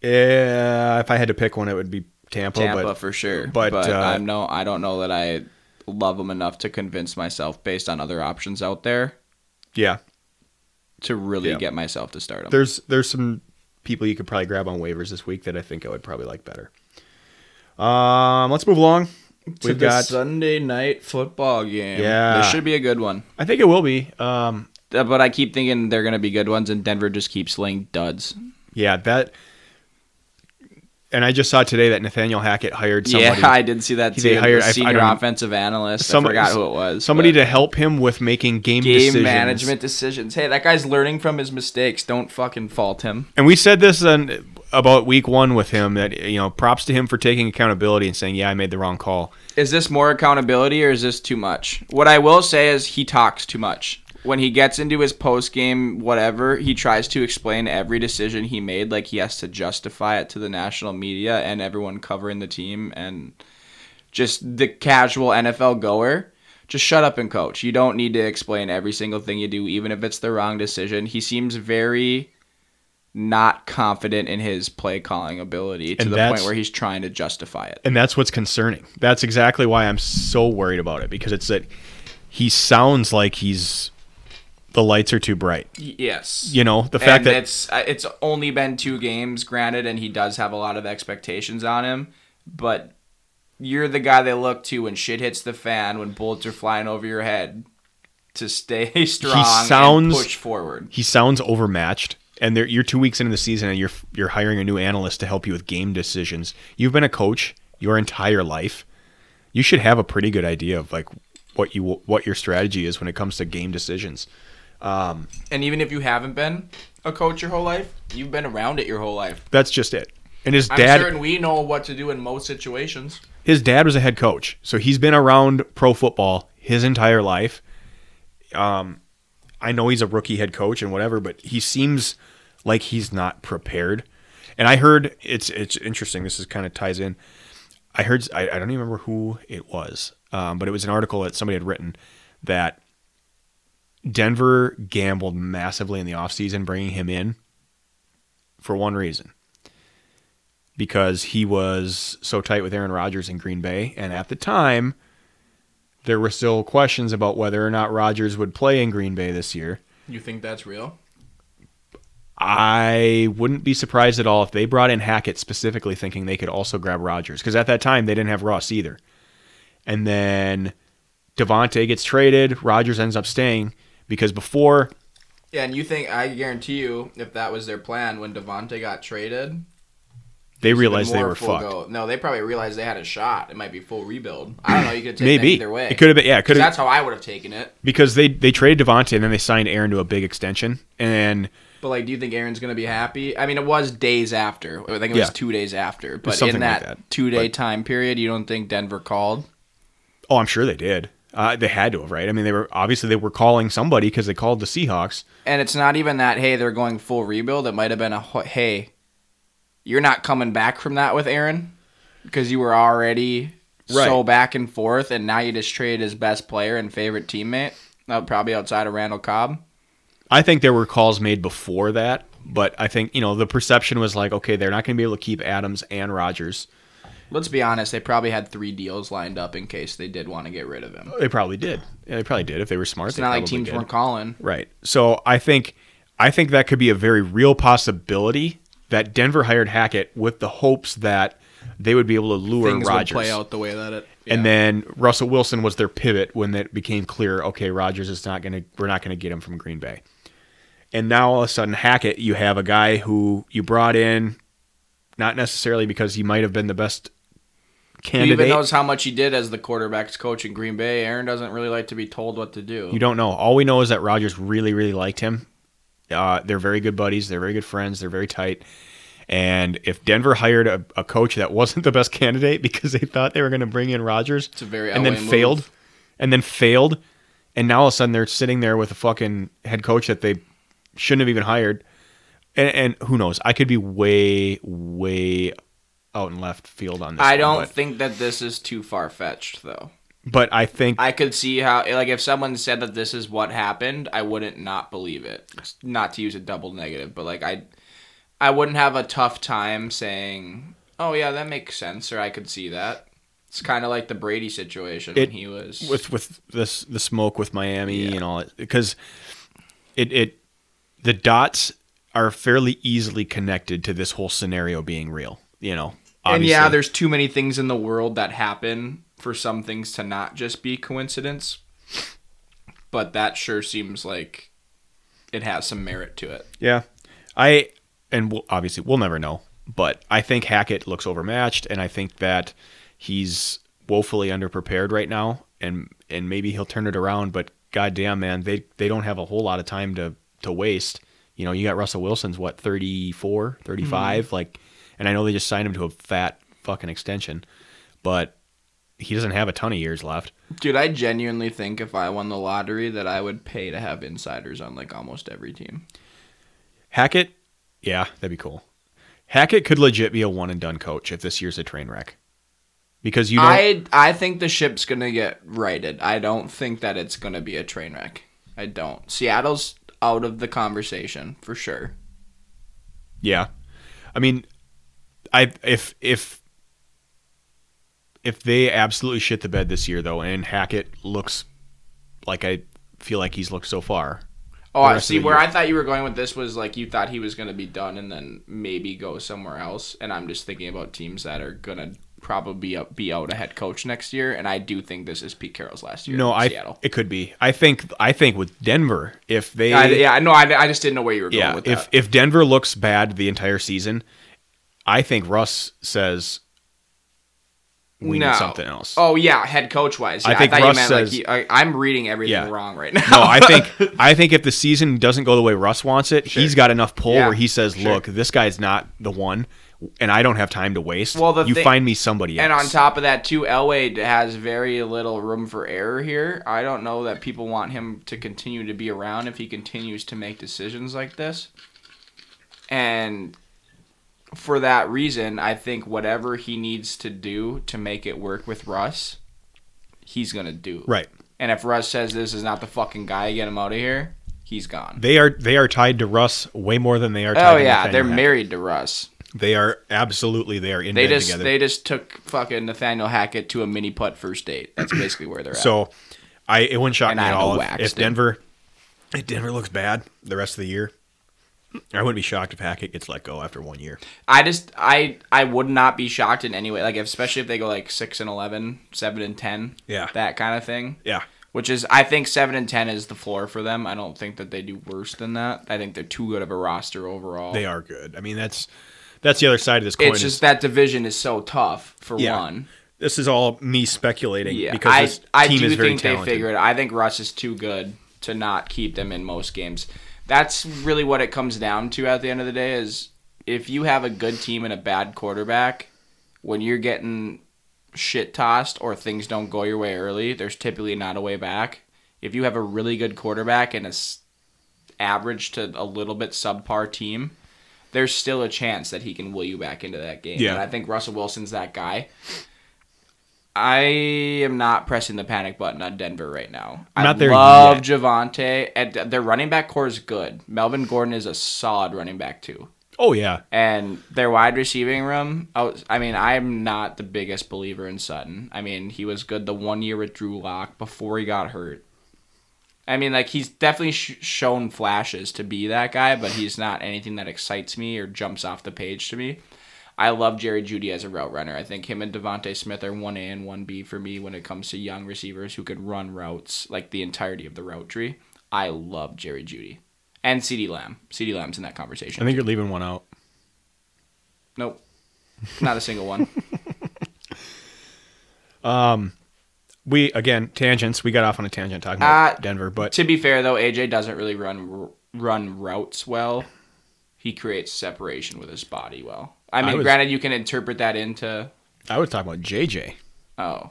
Yeah, if I had to pick one, it would be Tampa. Tampa but for sure, but, but, uh, I know I don't know that I love them enough to convince myself based on other options out there yeah, to really Yeah. get myself to start them. there's there's some people you could probably grab on waivers this week that I think I would probably like better. Um, let's move along. to We've the got. Sunday night football game. Yeah. this should be a good one. I think it will be. Um, Uh, But I keep thinking they're going to be good ones, and Denver just keeps laying duds. yeah, that. And I just saw today that Nathaniel Hackett hired somebody. Yeah, I did see that He- too. they hired- I- the I senior don't- offensive analyst. Somebody- I forgot who it was. somebody to help him with making game, game decisions. management decisions. Hey, that guy's learning from his mistakes. Don't fucking fault him. And we said this on, about week one with him that you know props to him for taking accountability and saying, "Yeah, I made the wrong call." Is this more accountability or is this too much? What I will say is he talks too much. When he gets into his post game whatever, he tries to explain every decision he made like he has to justify it to the national media and everyone covering the team and just the casual NFL goer. Just shut up and coach. You don't need to explain every single thing you do even if it's the wrong decision. He seems very not confident in his play calling ability to And the point where he's trying to justify it. And that's what's concerning. That's exactly why I'm so worried about it because it's that he sounds like he's the lights are too bright. Yes. You know, the fact and that it's uh, it's only been two games, granted, and he does have a lot of expectations on him, but you're the guy they look to when shit hits the fan, when bullets are flying over your head, to stay strong he sounds- and push forward. he sounds overmatched and you're 2 weeks into the season and you're you're hiring a new analyst to help you with game decisions. You've been a coach your entire life. You should have a pretty good idea of like what you what your strategy is when it comes to game decisions. And even if you haven't been a coach your whole life, you've been around it your whole life. That's just it. And his I'm dad certain we know what to do in most situations. his dad was a head coach, so he's been around pro football his entire life. Um, I know he's a rookie head coach and whatever, but he seems like he's not prepared. And I heard it's it's interesting. This is kind of ties in. I heard I, I don't even remember who it was, um, but it was an article that somebody had written that Denver gambled massively in the offseason bringing him in for one reason. Because he was so tight with Aaron Rodgers in Green Bay. And at the time, there were still questions about whether or not Rodgers would play in Green Bay this year. You think that's real? I wouldn't be surprised at all if they brought in Hackett specifically thinking they could also grab Rodgers. Because at that time, they didn't have Ross either. And then Davante gets traded, Rodgers ends up staying because before Yeah, and you think I guarantee you, if that was their plan when Davante got traded, they realized they were fucked. go. No, they probably realized they had a shot. It might be full rebuild. I don't know. You could take Maybe either way. it could have been. Yeah, could have That's how I would have taken it. because they they traded Davante and then they signed Aaron to a big extension. And But like, do you think Aaron's gonna be happy? I mean, it was days after. I think it was Yeah. two days after. But in like that, that. two day But- time period, you don't think Denver called? oh, I'm sure they did. Uh, they had to have, right? I mean, they were obviously they were calling somebody because they called the Seahawks. And it's not even that. Hey, they're going full rebuild. It might have been a hey, you're not coming back from that with Aaron because you were already so back and forth, and now you just traded his best player and favorite teammate, uh, probably outside of Randall Cobb. I think there were calls made before that, but I think you know the perception was like, okay, they're not going to be able to keep Adams and Rodgers. Let's be honest. They probably had three deals lined up in case they did want to get rid of him. They probably did. Yeah, they probably did if they were smart. It's not like teams did. weren't calling. Right. So I think I think that could be a very real possibility that Denver hired Hackett with the hopes that they would be able to lure Things Rodgers. play out the way that it. And then Russell Wilson was their pivot when it became clear, okay, Rodgers is not gonna we're not gonna get him from Green Bay. And now all of a sudden Hackett, you have a guy who you brought in not necessarily because he might have been the best Who candidate. even knows how much he did as the quarterbacks coach in Green Bay? Aaron doesn't really like to be told what to do. You don't know. All we know is that Rodgers really, really liked him. Uh, they're very good buddies. They're very good friends. They're very tight. And if Denver hired a, a coach that wasn't the best candidate because they thought they were going to bring in Rodgers, It's a very and then move. failed, and then failed, and now all of a sudden they're sitting there with a fucking head coach that they shouldn't have even hired. And, and who knows? I could be way, way out in left field on this. I one, don't but, think that this is too far fetched, though. but I think I could see how, like, if someone said that this is what happened, I wouldn't not believe it. Not to use a double negative, but like, I, I wouldn't have a tough time saying, "Oh yeah, that makes sense," or I could see that. It's kind of like the Brady situation It- when he was. with with this the smoke with Miami Yeah. and all it because it it the dots are fairly easily connected to this whole scenario being real. You know, and yeah, there's too many things in the world that happen for some things to not just be coincidence. But that sure seems like it has some merit to it. yeah. I and we'll, obviously we'll never know, but I think Hackett looks overmatched, and I think that he's woefully underprepared right now, and and maybe he'll turn it around. But goddamn, man, they they don't have a whole lot of time to to waste. You know, you got Russell Wilson's what 34, 35, mm-hmm. like, and I know they just signed him to a fat fucking extension, but he doesn't have a ton of years left. Dude, I genuinely think if I won the lottery that I would pay to have insiders on like almost every team. Hackett, yeah, that'd be cool. Hackett could legit be a one and done coach if this year's a train wreck, because you. I I think the ship's gonna get righted. I don't think that it's gonna be a train wreck. I don't. Seattle's out of the conversation for sure. Yeah, I mean, I if if if they absolutely shit the bed this year though, and Hackett looks like I feel like he's looked so far. Oh, I see. Where year. I thought you were going with this was like you thought he was going to be done and then maybe go somewhere else. And I'm just thinking about teams that are going to probably be out, be out a head coach next year. And I do think this is Pete Carroll's last year. No, in I Seattle. it could be. I think I think with Denver, if they I, yeah, I know. I, I just didn't know where you were going yeah, with if that. if Denver looks bad the entire season, I think Russ says we No. need something else. Oh yeah, head coach wise. I Yeah, I, think thought Russ you meant says- like he, I, I'm reading everything Yeah. wrong right now. No, I think I think if the season doesn't go the way Russ wants it, he's got enough pull Yeah, where he says, sure. "Look, this guy's not the one, and I don't have time to waste. Well, the you thing- find me somebody else." And on top of that, too, Elway has very little room for error here. I don't know that people want him to continue to be around if he continues to make decisions like this. And for that reason, I think whatever he needs to do to make it work with Russ, he's gonna do. Right. And if Russ says this is not the fucking guy, get him out of here, he's gone. They are they are tied to Russ way more than they are. Oh, tied to Oh yeah, they're Hackett. married to Russ. They are absolutely they are in They bed just together. they just took fucking Nathaniel Hackett to a mini putt first date. That's basically where they're at. so, I it wouldn't shock And me I at all if, if it. Denver if Denver looks bad the rest of the year. I wouldn't be shocked if Hackett gets let go after one year. I just I I would not be shocked in any way. Like especially if they go like six and 11, 7 and ten. Yeah. That kind of thing. Yeah. Which is I think seven and ten is the floor for them. I don't think that they do worse than that. I think they're too good of a roster overall. They are good. I mean, that's that's the other side of this coin. It's is- just that division is so tough for Yeah. one. this is all me speculating Yeah, because I I team do is very think talented. they figured. I think Russ is too good to not keep them in most games. That's really what it comes down to at the end of the day. Is if you have a good team and a bad quarterback, when you're getting shit tossed or things don't go your way early, there's typically not a way back. If you have a really good quarterback and a s- average to a little bit subpar team, there's still a chance that he can will you back into that game. Yeah. And I think Russell Wilson's that guy. I am not pressing the panic button on Denver right now. I Not there love yet. Javonte. And their running back core is good. Melvin Gordon is a solid running back too. Oh yeah, And their wide receiving room, I, was, I mean, I'm not the biggest believer in Sutton. I mean, he was good the one year with Drew Lock before he got hurt. I mean, like, he's definitely sh- shown flashes to be that guy, but he's not anything that excites me or jumps off the page to me. I love Jerry Jeudy as a route runner. I think him and DeVonta Smith are 1A and 1B for me when it comes to young receivers who could run routes, like the entirety of the route tree. I love Jerry Jeudy. And CeeDee Lamb. CeeDee Lamb's in that conversation. I think you're leaving one out. Nope. Not a single one. um, We again tangents. We got off on a tangent talking about Uh, Denver, but to be fair though, AJ doesn't really run run routes well. He creates separation with his body well. I mean, was- granted, you can interpret that into I was talking about JJ. oh,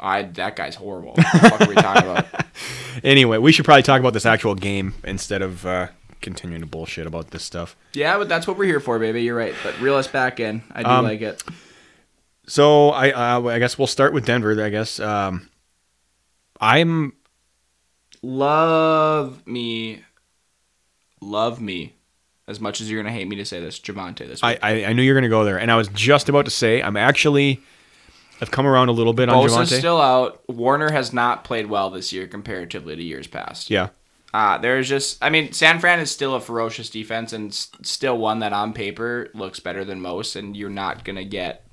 I that guy's horrible. What the fuck are we talking about? Anyway, we should probably talk about this actual game instead of uh, continuing to bullshit about this stuff. Yeah, but that's what we're here for, baby. You're right. But reel us back in. I do Um, like it. So I uh, I guess we'll start with Denver. I guess um, I'm Love me, love me, as much as you're gonna hate me to say this, Javonte. This I. I I knew you were gonna go there, and I was just about to say I'm actually I've come around a little bit on Bosa's Javonte. still out. Warner has not played well this year comparatively to years past. yeah, Uh, there's just, I mean, San Fran is still a ferocious defense and s- still one that on paper looks better than most, and you're not going to get.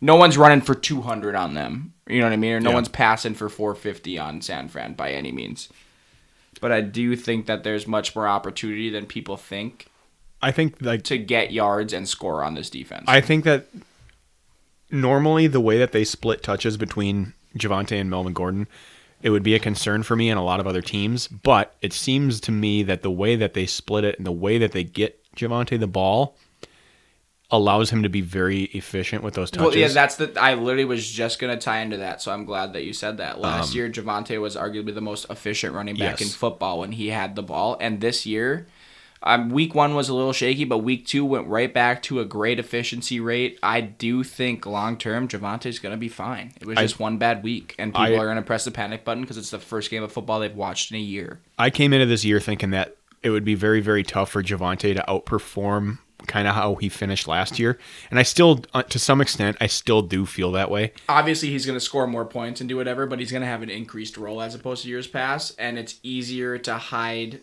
No one's running for 200 on them. You know what I mean? Or no Yeah. one's passing for 450 on San Fran by any means. But I do think that there's much more opportunity than people think I think like to get yards and score on this defense. I think that normally the way that they split touches between Javonte and Melvin Gordon, it would be a concern for me and a lot of other teams. But it seems to me that the way that they split it and the way that they get Javonte the ball allows him to be very efficient with those touches. Well, yeah, that's the. I literally was just gonna tie into that, so I'm glad that you said that. Last year, Javonte was arguably the most efficient running back in Um, football when he had the ball, and this year, um, week one was a little shaky, but week two went right back to a great efficiency rate. I do think long term, Javonte's gonna be fine. It was I- just one bad week, and people I- are gonna press the panic button because it's the first game of football they've watched in a year. I came into this year thinking that it would be very, very tough for Javonte to outperform kind of how he finished last year. And I still, uh, to some extent, I still do feel that way. obviously he's going to score more points and do whatever, but he's going to have an increased role as opposed to years past, and it's easier to hide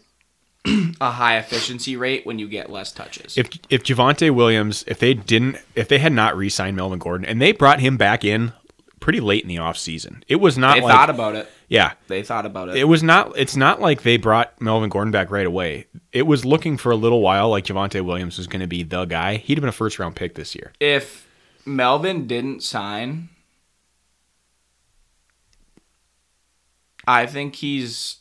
a high efficiency rate when you get less touches. If if Javonte Williams, if they didn't, if they had not re-signed Melvin Gordon, and they brought him back in pretty late in the offseason, it was not they like thought about it. yeah, They thought about it. it was not. It's not like they brought Melvin Gordon back right away. It was looking for a little while like Javonte Williams was going to be the guy. He'd have been a first round pick this year. if Melvin didn't sign, I think he's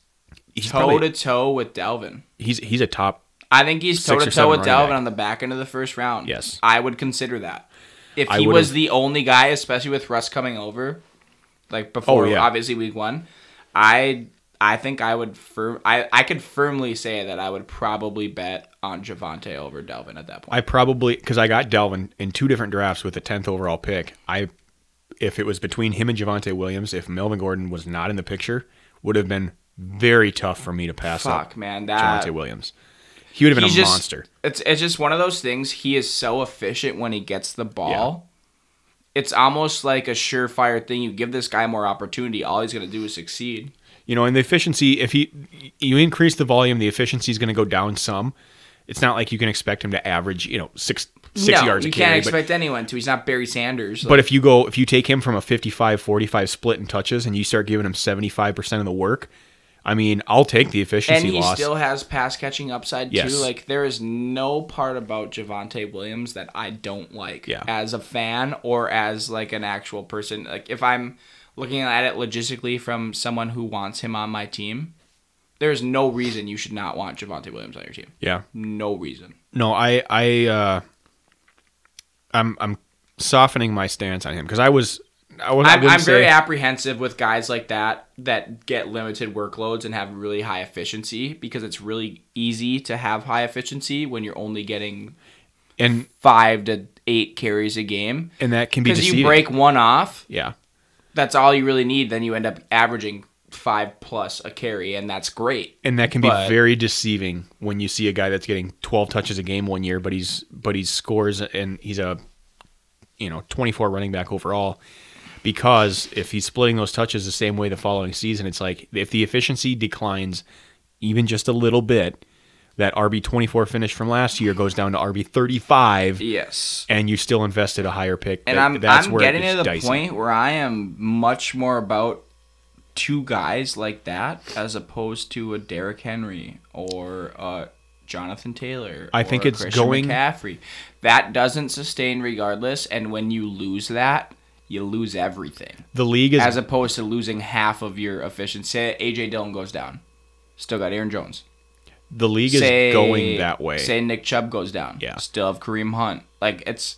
He's toe to toe with Dalvin. he's he's a top. I think he's toe to toe with Dalvin back. on the back end of the first round. Yes. I would consider that. If he was the only guy, especially with Russ coming over, like oh, before Oh, yeah. obviously week one, I I think I would firm. I I could firmly say that I would probably bet on Javonte over Dalvin at that point. I probably because I got Dalvin in two different drafts with the tenth overall pick. I, if it was between him and Javonte Williams, if Melvin Gordon was not in the picture, would have been very tough for me to pass Fuck, up man, that Javonte Williams. He would have been a just monster. It's it's just one of those things. He is so efficient when he gets the ball. It's almost like a surefire thing. You give this guy more opportunity, all he's gonna do is succeed. You know, and the efficiency, if he you increase the volume, the efficiency is going to go down some. It's not like you can expect him to average, you know, six six no, yards you can't carry. but- expect anyone to. He's not Barry Sanders. But if you go, if you take him from a 55 45 split in touches and you start giving him 75% of the work, I mean, I'll take the efficiency and he loss. still has pass catching upside Yes. too. Like there is no part about Javonte Williams that I don't like Yeah. as a fan or as like an actual person. Like if I'm looking at it logistically from someone who wants him on my team, there's no reason you should not want Javonte Williams on your team. yeah. No reason. No, I, I, uh, I'm, I'm softening my stance on him because I was, I was, I I'm, wouldn't I'm very apprehensive with guys like that that get limited workloads and have really high efficiency because it's really easy to have high efficiency when you're only getting and, five to eight carries a game. and that can be Because you break one off, Yeah. that's all you really need. Then you end up averaging five plus a carry, and that's great. And that can be But- very deceiving when you see a guy that's getting 12 touches a game one year, but he's but he scores and he's a you know 24 running back overall. Because if he's splitting those touches the same way the following season, it's like if the efficiency declines even just a little bit, that RB 24 finish from last year goes down to RB 35, Yes. and you still invested a higher pick. And that- I'm that's I'm getting to the dicey. point where I am much more about two guys like that as opposed to a Derrick Henry or uh Jonathan Taylor. I think it's Christian going- McCaffrey. That doesn't sustain regardless, and when you lose that, you lose everything. The league is as opposed to losing half of your efficiency. Say AJ Dillon goes down, still got Aaron Jones. the league is going that way. Say Nick Chubb goes down. Yeah. Still have Kareem Hunt. Like it's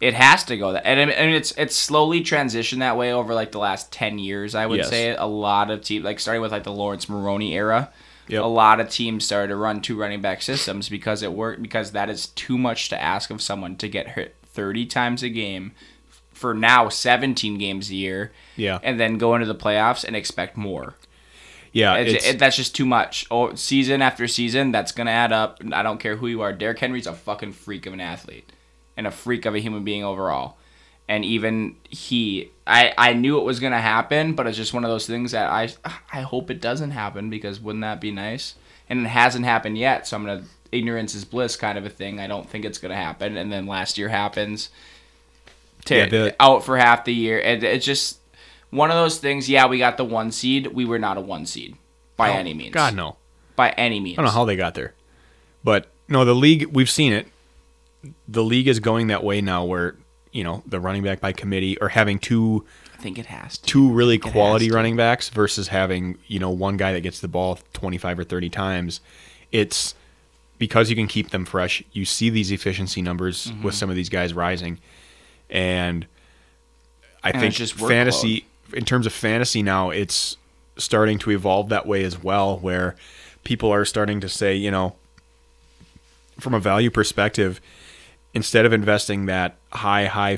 it has to go that and, I mean, it's it's slowly transitioned that way over like the last 10 years I would Yes. say a lot of teams like starting with like the Laurence Maroney era Yep. a lot of teams started to run two running back systems because it worked because that is too much to ask of someone to get hit 30 times a game for now 17 games a year Yeah. and then go into the playoffs and expect more yeah, it's, it's, it, that's just too much. Oh, season after season, that's gonna add up. I don't care who you are. Derrick Henry's a fucking freak of an athlete, and a freak of a human being overall. And even he, I, I knew it was gonna happen, but it's just one of those things that I, I hope it doesn't happen because wouldn't that be nice? And it hasn't happened yet, so I'm gonna ignorance is bliss kind of a thing. I don't think it's gonna happen, and then last year happens. To, Yeah, out for half the year, and it's just one of those things. Yeah, we got the one seed. We were not a one seed by Oh, any means. God no. By any means. I don't know how they got there, but no, the league we've seen it. The league is going that way now, where you know the running back by committee or having two I think it has to. two really quality running backs versus having you know one guy that gets the ball twenty five or thirty times. It's because you can keep them fresh. You see these efficiency numbers Mm-hmm. with some of these guys rising, and I And think just workload. fantasy in terms of fantasy now it's starting to evolve that way as well where people are starting to say you know from a value perspective instead of investing that high high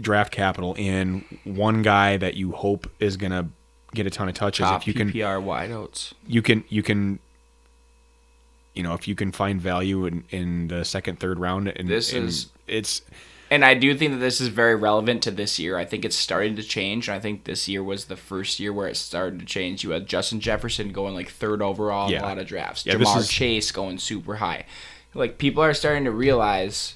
draft capital in one guy that you hope is going to get a ton of touches Top if you can PPR wideouts. you can you can you know if you can find value in, in the second third round and This is- it's And I do think that this is very relevant to this year. I think it's starting to change. And I think this year was the first year where it started to change. You had Justin Jefferson going like third overall in Yeah. a lot of drafts. Yeah, Ja'Marr is- Chase going super high. Like people are starting to realize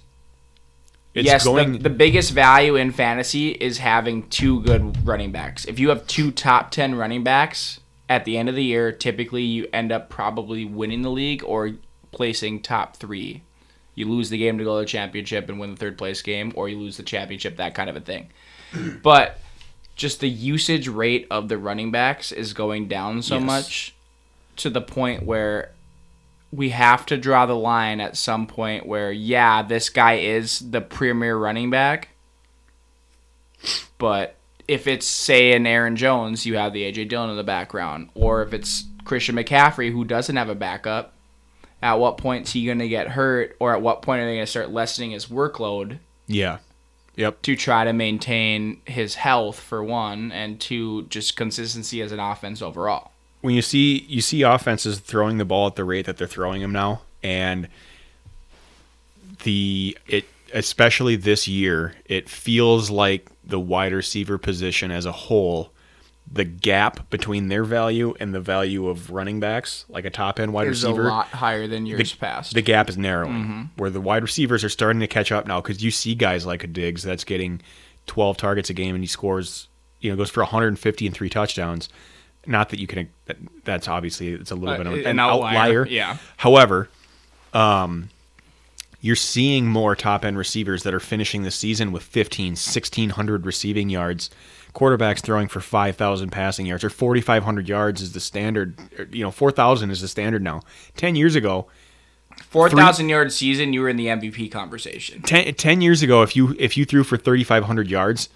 it's yes, going the, the biggest value in fantasy is having two good running backs. If you have two top 10 running backs at the end of the year, typically you end up probably winning the league or placing top three. You lose the game to go to the championship and win the third place game, or you lose the championship, that kind of a thing. But just the usage rate of the running backs is going down so Yes. much to the point where we have to draw the line at some point where yeah this guy is the premier running back but if it's say an Aaron Jones, you have the AJ Dillon in the background, or if it's Christian McCaffrey who doesn't have a backup, at what point is he going to get hurt, or at what point are they going to start lessening his workload Yeah. Yep. to try to maintain his health for one, and two, just consistency as an offense overall. when you see you see offenses throwing the ball at the rate that they're throwing them now, and the it especially this year, it feels like the wide receiver position as a whole, the gap between their value and the value of running backs, like a top end wide receiver, Is a lot higher than years past. the gap is narrowing. Where the wide receivers are starting to catch up now because you see guys like a Diggs that's getting 12 targets a game and he scores, you know, goes for 150 and three touchdowns. Not that you can, that, that's obviously it's a little Uh, bit of an, an outlier, outlier. yeah. However, um, you're seeing more top end receivers that are finishing the season with 15, 1600 receiving yards. Quarterbacks throwing for 5,000 passing yards or 4,500 yards is the standard. or, You know, 4,000 is the standard now. 10 years ago, Four thousand yard season, you were in the MVP conversation. 10, 10 years ago, if you if you threw for 3,500 yards,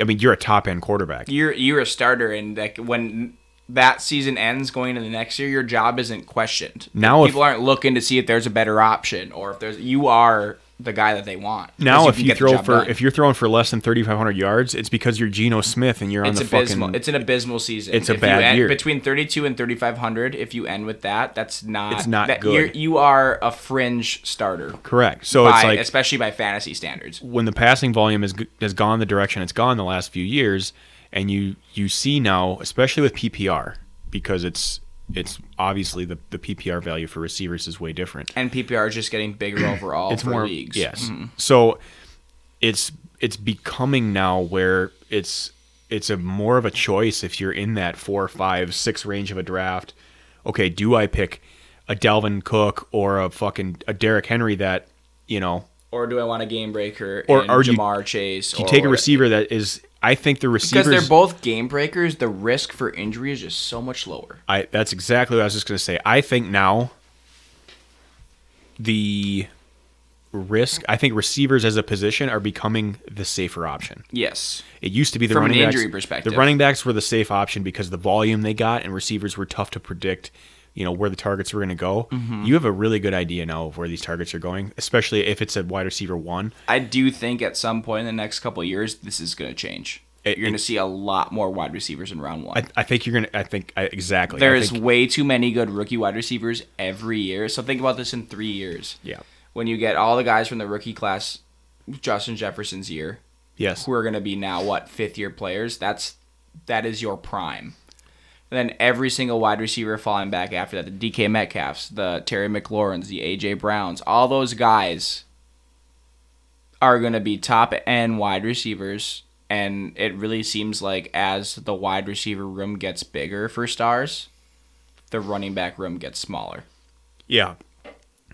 I mean, you're a top end quarterback. You're you're a starter, and like when that season ends, going into the next year, your job isn't questioned. Now if- people aren't looking to see if there's a better option or if there's you are the guy that they want. Now, if can you throw for done. if you're throwing for less than 3,500 yards, it's because you're Geno Smith and you're on it's the abysmal. fucking. It's an abysmal season. It's a If you bad end- year. Between 32 and 3,500, if you end with that, that's not. It's not that, good. You're, you are a fringe starter. correct. So by, it's like especially by fantasy standards. when the passing volume has has gone the direction it's gone the last few years, and you you see now, especially with PPR, because it's it's obviously the the PPR value for receivers is way different. And PPR is just getting bigger overall it's for more leagues. yes. Mhm. So it's it's becoming now where it's it's a more of a choice if you're in that four, five, six range of a draft. Okay, do I pick a Dalvin Cook or a fucking a Derrick Henry that you know Or do I want a game breaker Or are you- Ja'Marr Chase? you or take a receiver that is I think the receivers Because they're both game breakers, the risk for injury is just so much lower. I that's exactly what I was just going to say. I think now the risk, I think receivers as a position are becoming the safer option. Yes. It used to be the From an running injury backs, perspective. The running backs were the safe option because the volume they got and receivers were tough to predict. You know where the targets were going to go. Mm-hmm. You have a really good idea now of where these targets are going, especially if it's a wide receiver one. I do think at some point in the next couple of years, this is going to change. It- You're going to see a lot more wide receivers in round one. I, I think you're gonna. I think I, exactly. I There's think- way too many good rookie wide receivers every year. So think about this in three years. yeah. When you get all the guys from the rookie class, Justin Jefferson's year, Yes. who are going to be now what fifth year players. That's that is your prime. Then every single wide receiver falling back after that, the DK Metcalfs, the Terry McLaurins, the AJ Browns, all those guys are going to be top end wide receivers. And it really seems like as the wide receiver room gets bigger for stars, the running back room gets smaller. Yeah.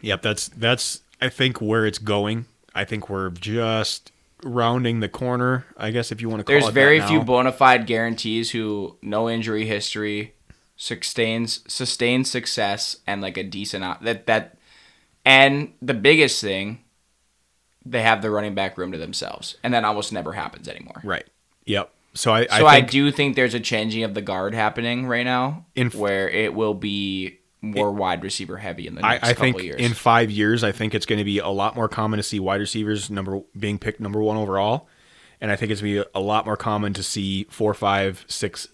Yep, that's that's I think where it's going. I think we're just rounding the corner, I guess if you want to call There's it very few bona fide guarantees who no injury history, sustains sustained success, and like a decent that that, and the biggest thing, they have the running back room to themselves, and that almost never happens anymore. Right. Yep. So I So I I, do think there's a changing of the guard happening right now, In- where it will be more wide receiver heavy in the next I couple think years. in five years, I think it's going to be a lot more common to see wide receivers number being picked number one overall, and I think it's going to be a lot more common to see four, five, six,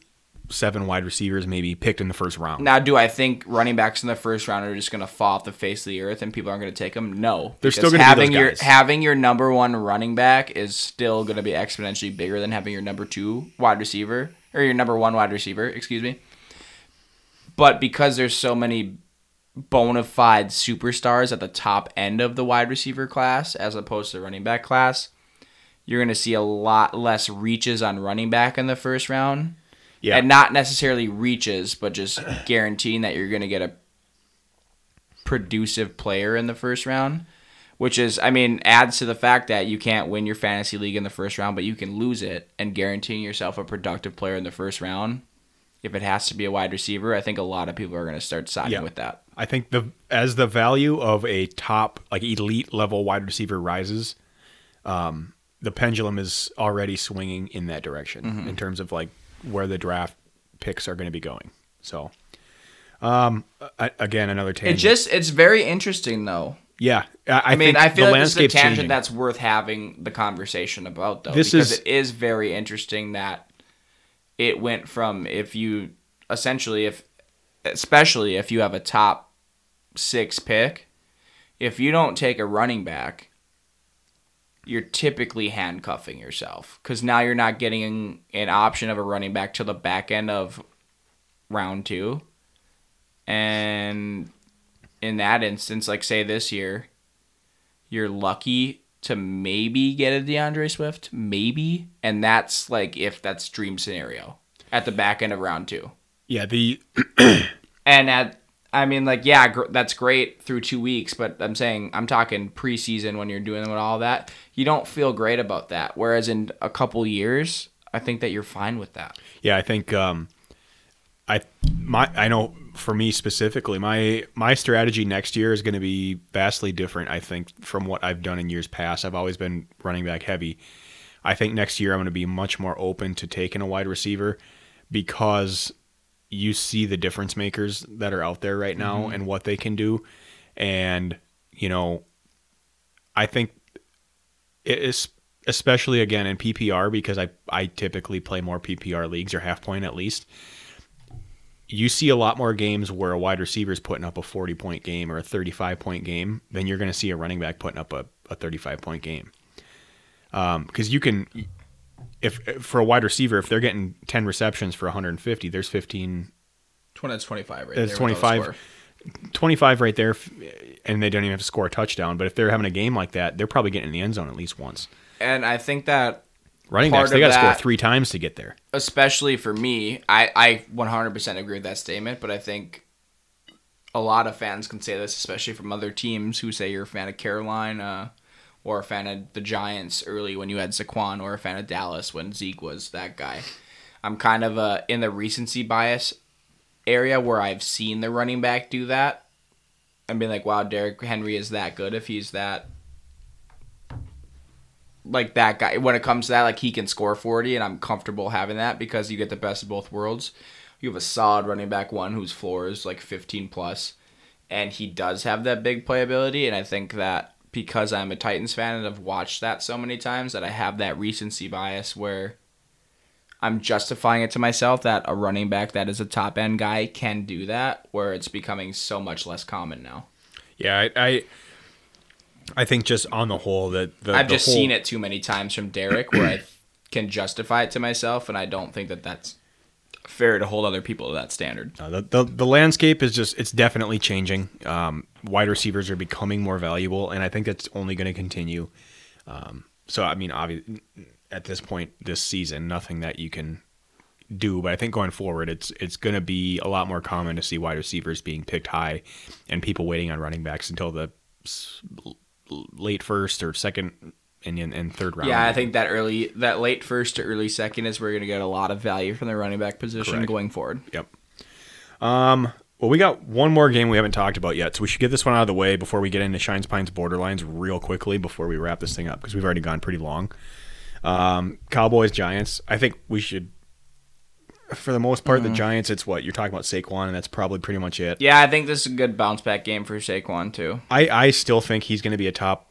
seven wide receivers maybe picked in the first round. Now, do I think running backs in the first round are just going to fall off the face of the earth and people aren't going to take them? No, They're still gonna be having your having your number one running back is still going to be exponentially bigger than having your number two wide receiver or your number one wide receiver. Excuse me. But because there's so many bona fide superstars at the top end of the wide receiver class as opposed to the running back class, you're going to see a lot less reaches on running back in the first round yeah. and not necessarily reaches, but just guaranteeing that you're going to get a producive player in the first round, which is, I mean, adds to the fact that you can't win your fantasy league in the first round, but you can lose it, and guaranteeing yourself a productive player in the first round. If it has to be a wide receiver, I think a lot of people are going to start siding Yeah. with that. I think the as the value of a top like elite level wide receiver rises, um, the pendulum is already swinging in that direction Mm-hmm. in terms of like where the draft picks are going to be going. So, um, I, again, another It tangent. just it's very interesting though. yeah, I, I, mean, I feel the like this is a tangent changing. that's worth having the conversation about though. This because is- it is very interesting that it went from if you essentially if especially if you have a top six pick, if you don't take a running back, you're typically handcuffing yourself because now you're not getting an option of a running back till the back end of round two. And in that instance, like say this year, you're lucky to maybe get a D'Andre Swift, maybe, and that's like if that's dream scenario at the back end of round two. yeah, the And at, I mean, like, yeah, gr- that's great through two weeks, but I'm saying, I'm talking preseason when you're doing with all that. You don't feel great about that. Whereas in a couple years, I think that you're fine with that. Yeah, I think um, I my I know for me specifically, my my strategy next year is going to be vastly different. I think from what I've done in years past. I've always been running back heavy. I think next year I'm going to be much more open to taking a wide receiver because you see the difference makers that are out there right now mm-hmm. and what they can do, and you know, I think it is especially again in PPR because I I typically play more PPR leagues or half point at least. You see a lot more games where a wide receiver is putting up a 40 point game or a 35 point game than you're going to see a running back putting up a, a 35 point game. Um, because you can, if for a wide receiver, if they're getting 10 receptions for 150, there's 15 20, that's 25 right That's 25. 25 right there, and they don't even have to score a touchdown. But if they're having a game like that, they're probably getting in the end zone at least once. And I think that Running backs, they got to score three times to get there. especially for me, I, I 100% agree with that statement, but I think a lot of fans can say this, especially from other teams who say you're a fan of Carolina or a fan of the Giants early when you had Saquon or a fan of Dallas when Zeke was that guy. I'm kind of uh, in the recency bias area where I've seen the running back do that and be like, wow, Derrick Henry is that good if he's that like that guy when it comes to that like he can score 40 and i'm comfortable having that because you get the best of both worlds. You have a solid running back one whose floor is like 15 plus and he does have that big playability and i think that because i'm a titans fan and i've watched that so many times that i have that recency bias where i'm justifying it to myself that a running back that is a top end guy can do that where it's becoming so much less common now. Yeah, I, I, I think just on the whole that the, I've the just whole- seen it too many times from Derrick where I can justify it to myself, and I don't think that that's fair to hold other people to that standard. Uh, the, the the landscape is just it's definitely changing. Um, wide receivers are becoming more valuable, and I think that's only going to continue. Um, so I mean, obviously, at this point this season, nothing that you can do, but I think going forward, it's it's going to be a lot more common to see wide receivers being picked high, and people waiting on running backs until the late first or second and, and, third round. Yeah, I think that early, that late first to early second is where you're gonna get a lot of value from the running back position Correct. going forward. Yep. Um. Well, we got one more game we haven't talked about yet, so we should get this one out of the way before we get into Shines Pines Borderlines real quickly before we wrap this thing up because we've already gone pretty long. Um, Cowboys Giants. I think we should, for the most part, the Giants. It's what you're talking about Saquon, and that's probably pretty much it. Yeah, I think this is a good bounce back game for Saquon too. I I still think he's going to be a top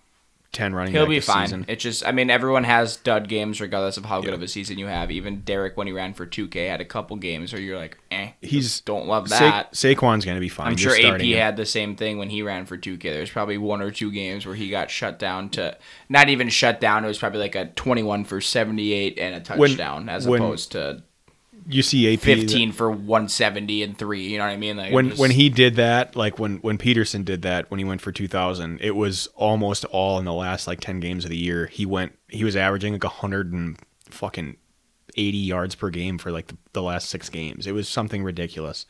ten running. He'll be fine. Season. It's just, I mean, everyone has dud games regardless of how good of a season you have. Even Derrick, when he ran for 2K, had a couple games where you're like, eh, He's don't love Sa- that. Saquon's going to be fine. I'm You're sure AP him. had the same thing when he ran for 2K. There's probably one or two games where he got shut down to not even shut down. It was probably like a 21 for 78 and a When- touchdown as when opposed to You see AP 15 for 170 and three. You know what I mean? Like, when was- when he did that, like when when Peterson did that when he went for 2000, it was almost all in the last like 10 games of the year. He went he was averaging like 100 and fucking 80 yards per game for like the, the last 6 games. It was something ridiculous.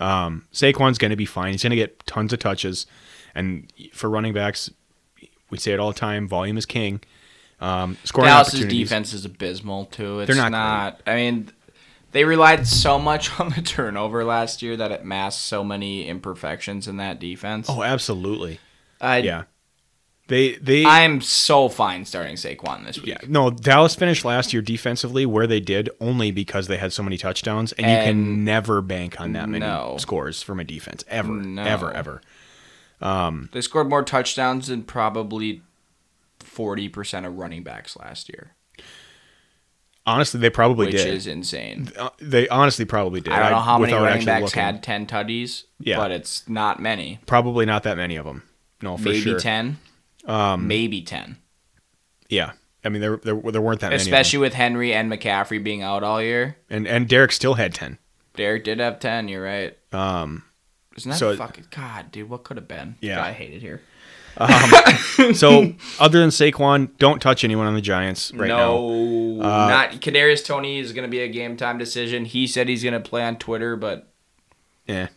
Um Saquon's going to be fine. He's going to get tons of touches and for running backs we say it all the time, volume is king. Um scoring Dallas's defense is abysmal too. It's They're not not. I mean, they relied so much on the turnover last year that it masked so many imperfections in that defense. Oh, absolutely. I, Yeah. They they I'm so fine starting Saquon this week. yeah no Dallas finished last year defensively where they did only because they had so many touchdowns, and, you can never bank on that many No. scores from a defense ever, No. ever, ever. Um, they scored more touchdowns than probably 40% of running backs last year, Honestly, they probably which did. Which is insane. Uh, they honestly probably did. I don't know how many running backs looking. had 10 tutties, Yeah. but it's not many. Probably not that many of them. No, for Maybe sure. 10. Um, Maybe 10. yeah, I mean there there, there weren't that many. Especially with Henry and McCaffrey being out all year. and and Derrick still had ten. Derrick did have 10, you're right. Um, Isn't that So- fucking God, dude? What could have been? Yeah. I hate it here. So other than Saquon, don't touch anyone on the Giants right now. no, Uh, not Kadarius Toney is going to be a game time decision. He said he's going to play on Twitter, but Yeah,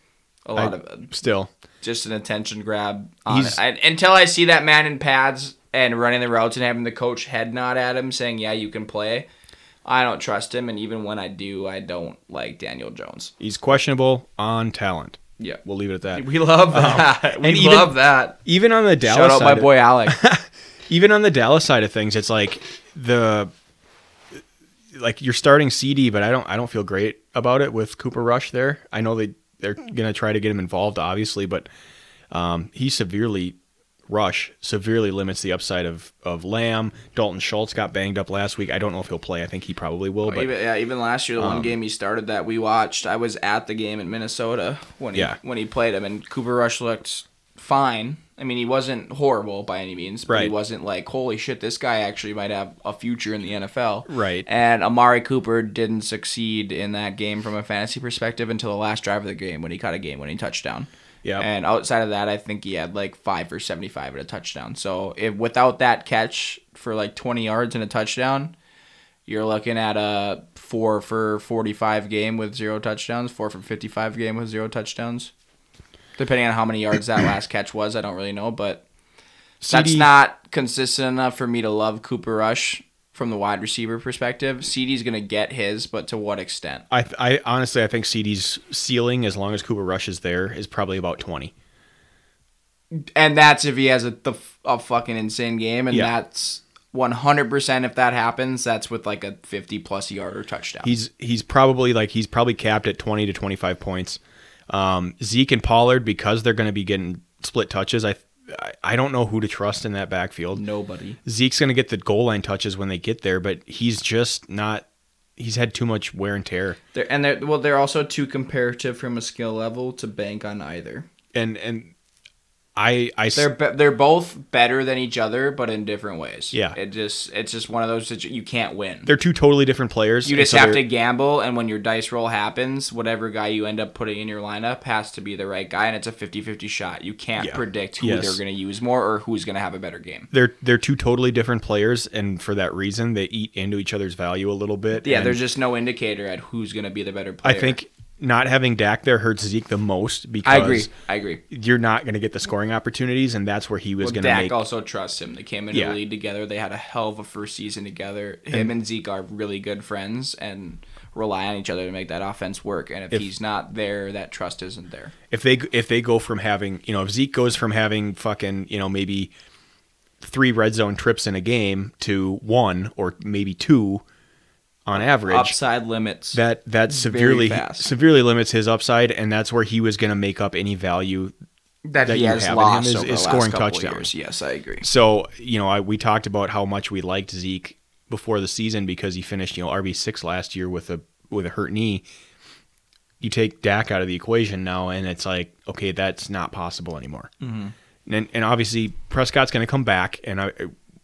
a lot I- of it, still. just an attention grab. On He's- it. I, until I see that man in pads and running the routes and having the coach head nod at him saying, "Yeah, you can play." I don't trust him, and even when I do, I don't like Daniel Jones. He's questionable on talent. Yeah, We'll leave it at that. we love that. we and even- love that. Even on the Dallas Shout out side my of- boy Alec. even on the Dallas side of things, it's like the like you're starting CD, but I don't I don't feel great about it with Cooper Rush there. I know they they're gonna try to get him involved, obviously, but um, he severely Rush severely limits the upside of of Lamb. Dalton Schultz got banged up last week. I don't know if he'll play. I think he probably will, but even, yeah, even last year, the one Um, game he started that we watched, I was at the game in Minnesota when he Yeah. when he played him, and Cooper Rush looked fine. I mean, he wasn't horrible by any means, but he wasn't like, holy shit, this guy actually might have a future in the NFL. Right. And Amari Cooper didn't succeed in that game from a fantasy perspective until the last drive of the game when he caught a game winning touchdown. Yeah, And outside of that, I think he had like five for 75 at a touchdown. So if without that catch for like 20 yards and a touchdown, you're looking at a four for 45 game with zero touchdowns, four for 55 game with zero touchdowns. Depending on how many yards that last catch was, I don't really know, but that's not consistent enough for me to love Cooper Rush from the wide receiver perspective. CD's going to get his, but to what extent? I I honestly I think CD's ceiling, as long as Cooper Rush is there, is probably about twenty. And that's if he has a the, a fucking insane game, and Yeah. that's one hundred percent. If that happens, that's with like a fifty plus yard or touchdown. He's he's probably like he's probably capped at 20 to 25 points. Um, Zeke and Pollard because they're going to be getting split touches. I I- don't know who to trust in that backfield. nobody. Zeke's going to get the goal line touches when they get there, but he's just not. He's had too much wear and tear, They're, and they're well, they're also too comparative from a skill level to bank on either. and and I I They're be- they're both better than each other, but in different ways. Yeah. it just it's just one of those that you- can't win. they're two totally different players. You just so have to gamble, and when your dice roll happens, whatever guy you end up putting in your lineup has to be the right guy, and it's a 50-50 shot. You can't Yeah. predict who Yes. they're going to use more or who's going to have a better game. They're they're two totally different players, and for that reason, they eat into each other's value a little bit. Yeah, there's just no indicator at who's going to be the better player. I think not having Dak there hurts Zeke the most because I agree. I agree. you're not going to get the scoring opportunities, and that's where he was Well, going to Dak make. also trusts him. They came into Yeah. the league together. They had a hell of a first season together. Him and Zeke are really good friends and rely on each other to make that offense work. And if, If- he's not there, that trust isn't there. if they if they go from having you know if Zeke goes from having fucking you know maybe three red zone trips in a game to one or maybe two on average, Upside limits. that that severely severely limits his upside, and that's where he was going to make up any value. that, that he has in him lost is- over is scoring last couple of touchdowns. Yes, I agree. So you know, I, we talked about how much we liked Zeke before the season because he finished you know RB six last year with a with a hurt knee. You take Dak out of the equation now, and it's like okay, that's not possible anymore. Mm-hmm. And and obviously Prescott's going to come back, and I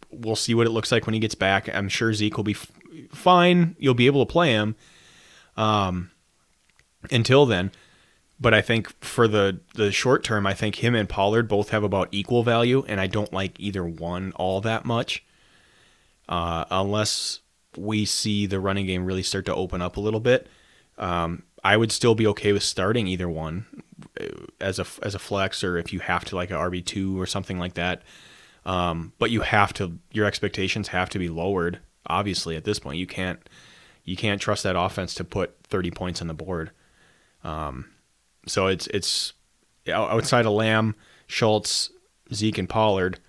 we'll see what it looks like when he gets back. I'm sure Zeke will be fine. You'll be able to play him. Um, until then. But I think for the the short term, I think him and Pollard both have about equal value, and I don't like either one all that much. Uh, unless we see the running game really start to open up a little bit, um, I would still be okay with starting either one uh, as a as a flex, or if you have to like a RB two or something like that. Um, but you have to your expectations have to be lowered. Obviously, at this point, you can't you can't trust that offense to put 30 points on the board. Um, so it's it's outside of Lamb, Schultz, Zeke, and Pollard.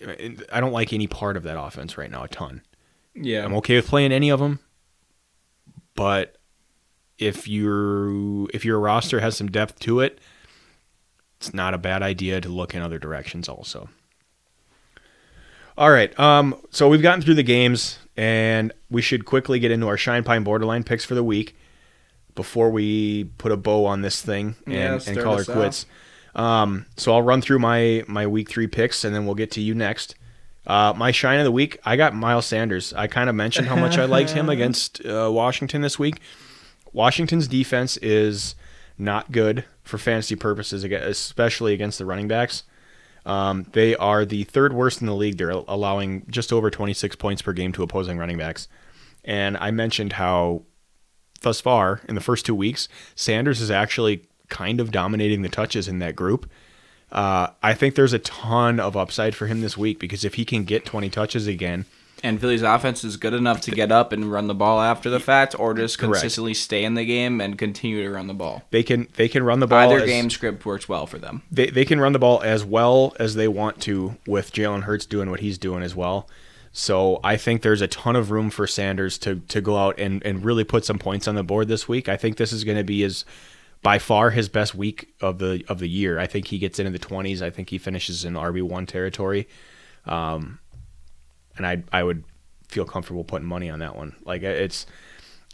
I don't like any part of that offense right now a ton. Yeah. I'm okay with playing any of them, but if your if your roster has some depth to it, it's not a bad idea to look in other directions also. All right, um, so we've gotten through the games, and we should quickly get into our Shine Pine Borderline picks for the week before we put a bow on this thing and, Yeah, and call her quits. Um, so I'll run through my my week three picks, and then we'll get to you next. Uh, my shine of the week, I got Miles Sanders. I kind of mentioned how much I liked him against uh, Washington this week. Washington's defense is not good for fantasy purposes, especially against the running backs. Um, they are the third worst in the league. They're allowing just over 26 points per game to opposing running backs. And I mentioned how thus far in the first two weeks, Sanders is actually kind of dominating the touches in that group. Uh, I think there's a ton of upside for him this week because if he can get 20 touches again, And Philly's offense is good enough to get up and run the ball after the fact, or just Correct. consistently stay in the game and continue to run the ball. they can they can run the ball. Either as- game script works well for them. they, they can run the ball as well as they want to with Jalen Hurts doing what he's doing as well. So I think there's a ton of room for Sanders to to go out and, and really put some points on the board this week. I think this is going to be his by far his best week of the of the year. I think he gets into the 20s. I think he finishes in RB one territory, um, and I I would feel comfortable putting money on that one. Like it's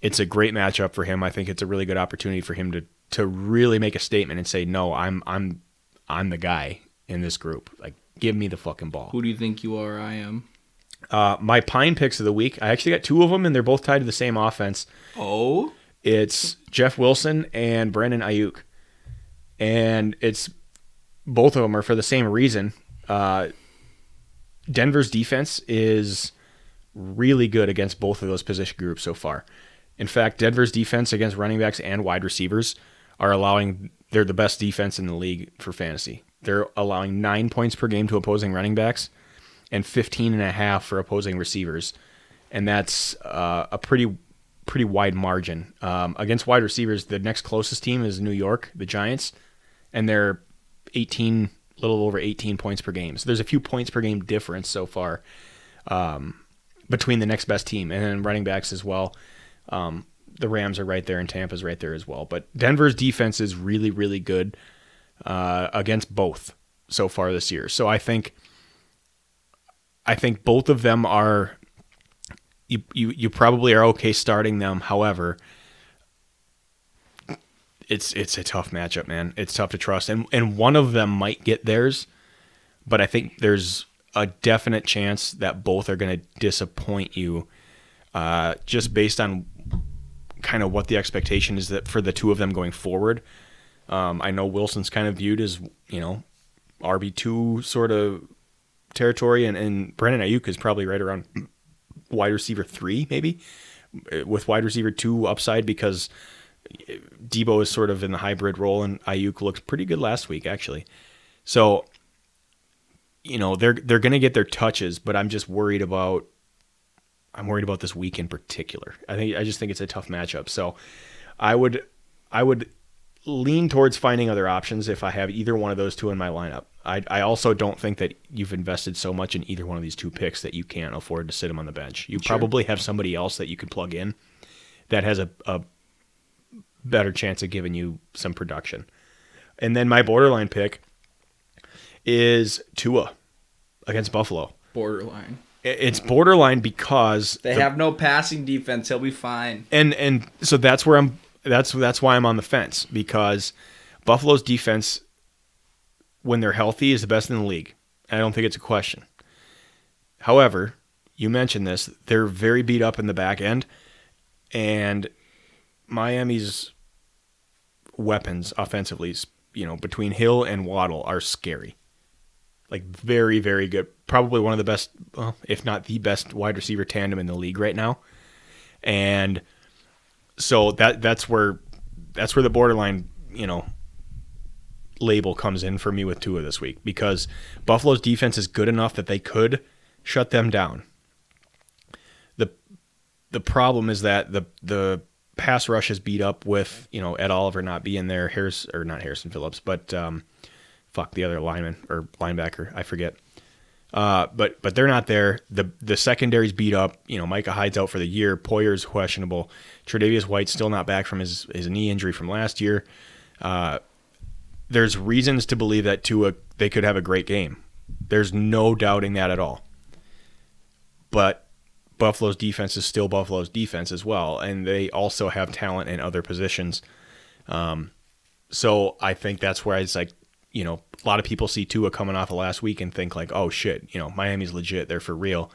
it's a great matchup for him. I think it's a really good opportunity for him to to really make a statement and say, "No, I'm I'm I'm the guy in this group. Like, give me the fucking ball." Who do you think you are? I am. Uh, my pine picks of the week. I actually got two of them, and they're both tied to the same offense. Oh, It's Jeff Wilson and Brandon Aiyuk, and it's both of them are for the same reason. Uh, Denver's defense is really good against both of those position groups so far. In fact, Denver's defense against running backs and wide receivers are allowing they're the best defense in the league for fantasy. They're allowing 9 points per game to opposing running backs and 15 and a half for opposing receivers. And that's uh, a pretty pretty wide margin. Um, against wide receivers, the next closest team is New York, the Giants, and they're 18 little over 18 points per game. So there's a few points per game difference so far um, between the next best team and then running backs as well. Um, the Rams are right there and Tampa's right there as well. But Denver's defense is really, really good uh, against both so far this year. So I think I think both of them are you you, you probably are okay starting them. However, it's it's a tough matchup, man. It's tough to trust. And and one of them might get theirs, but I think there's a definite chance that both are going to disappoint you uh, just based on kind of what the expectation is that for the two of them going forward. Um, I know Wilson's kind of viewed as you know RB two sort of territory, and, and Brandon Aiyuk is probably right around wide receiver three, maybe with wide receiver two upside because Debo is sort of in the hybrid role, and Aiyuk looked pretty good last week actually. So you know they're they're going to get their touches, but I'm just worried about I'm worried about this week in particular. I think I just think it's a tough matchup. So I would I would lean towards finding other options if I have either one of those two in my lineup. I I also don't think that you've invested so much in either one of these two picks that you can't afford to sit them on the bench. You probably have somebody else that you could plug in that has a, a better chance of giving you some production. And then my borderline pick is Tua against Buffalo. borderline. It's borderline because They the- have no passing defense. He'll be fine. and and so that's where I'm that's that's why I'm on the fence because Buffalo's defense when they're healthy is the best in the league. I don't think it's a question. However, you mentioned this, they're very beat up in the back end and Miami's weapons offensively, you know, between Hill and Waddle are scary. Like very very good. Probably one of the best, well, if not the best wide receiver tandem in the league right now and so that that's where that's where the borderline you know label comes in for me with Tua this week because Buffalo's defense is good enough that they could shut them down. the The problem is that the the pass rush is beat up with you know Ed Oliver not being there, Harris or not Harrison Phillips, but um, fuck the other lineman or linebacker, I forget. Uh, but but they're not there. The the secondary's beat up. You know, Micah Hyde's out for the year. Poyer's questionable. Tre'Davious White's still not back from his, his knee injury from last year. Uh, there's reasons to believe that Tua they could have a great game. There's no doubting that at all. But Buffalo's defense is still Buffalo's defense as well, and they also have talent in other positions. Um, so I think that's where it's like, you know, a lot of people see Tua coming off of last week and think like, oh shit, you know, Miami's legit, they're for real.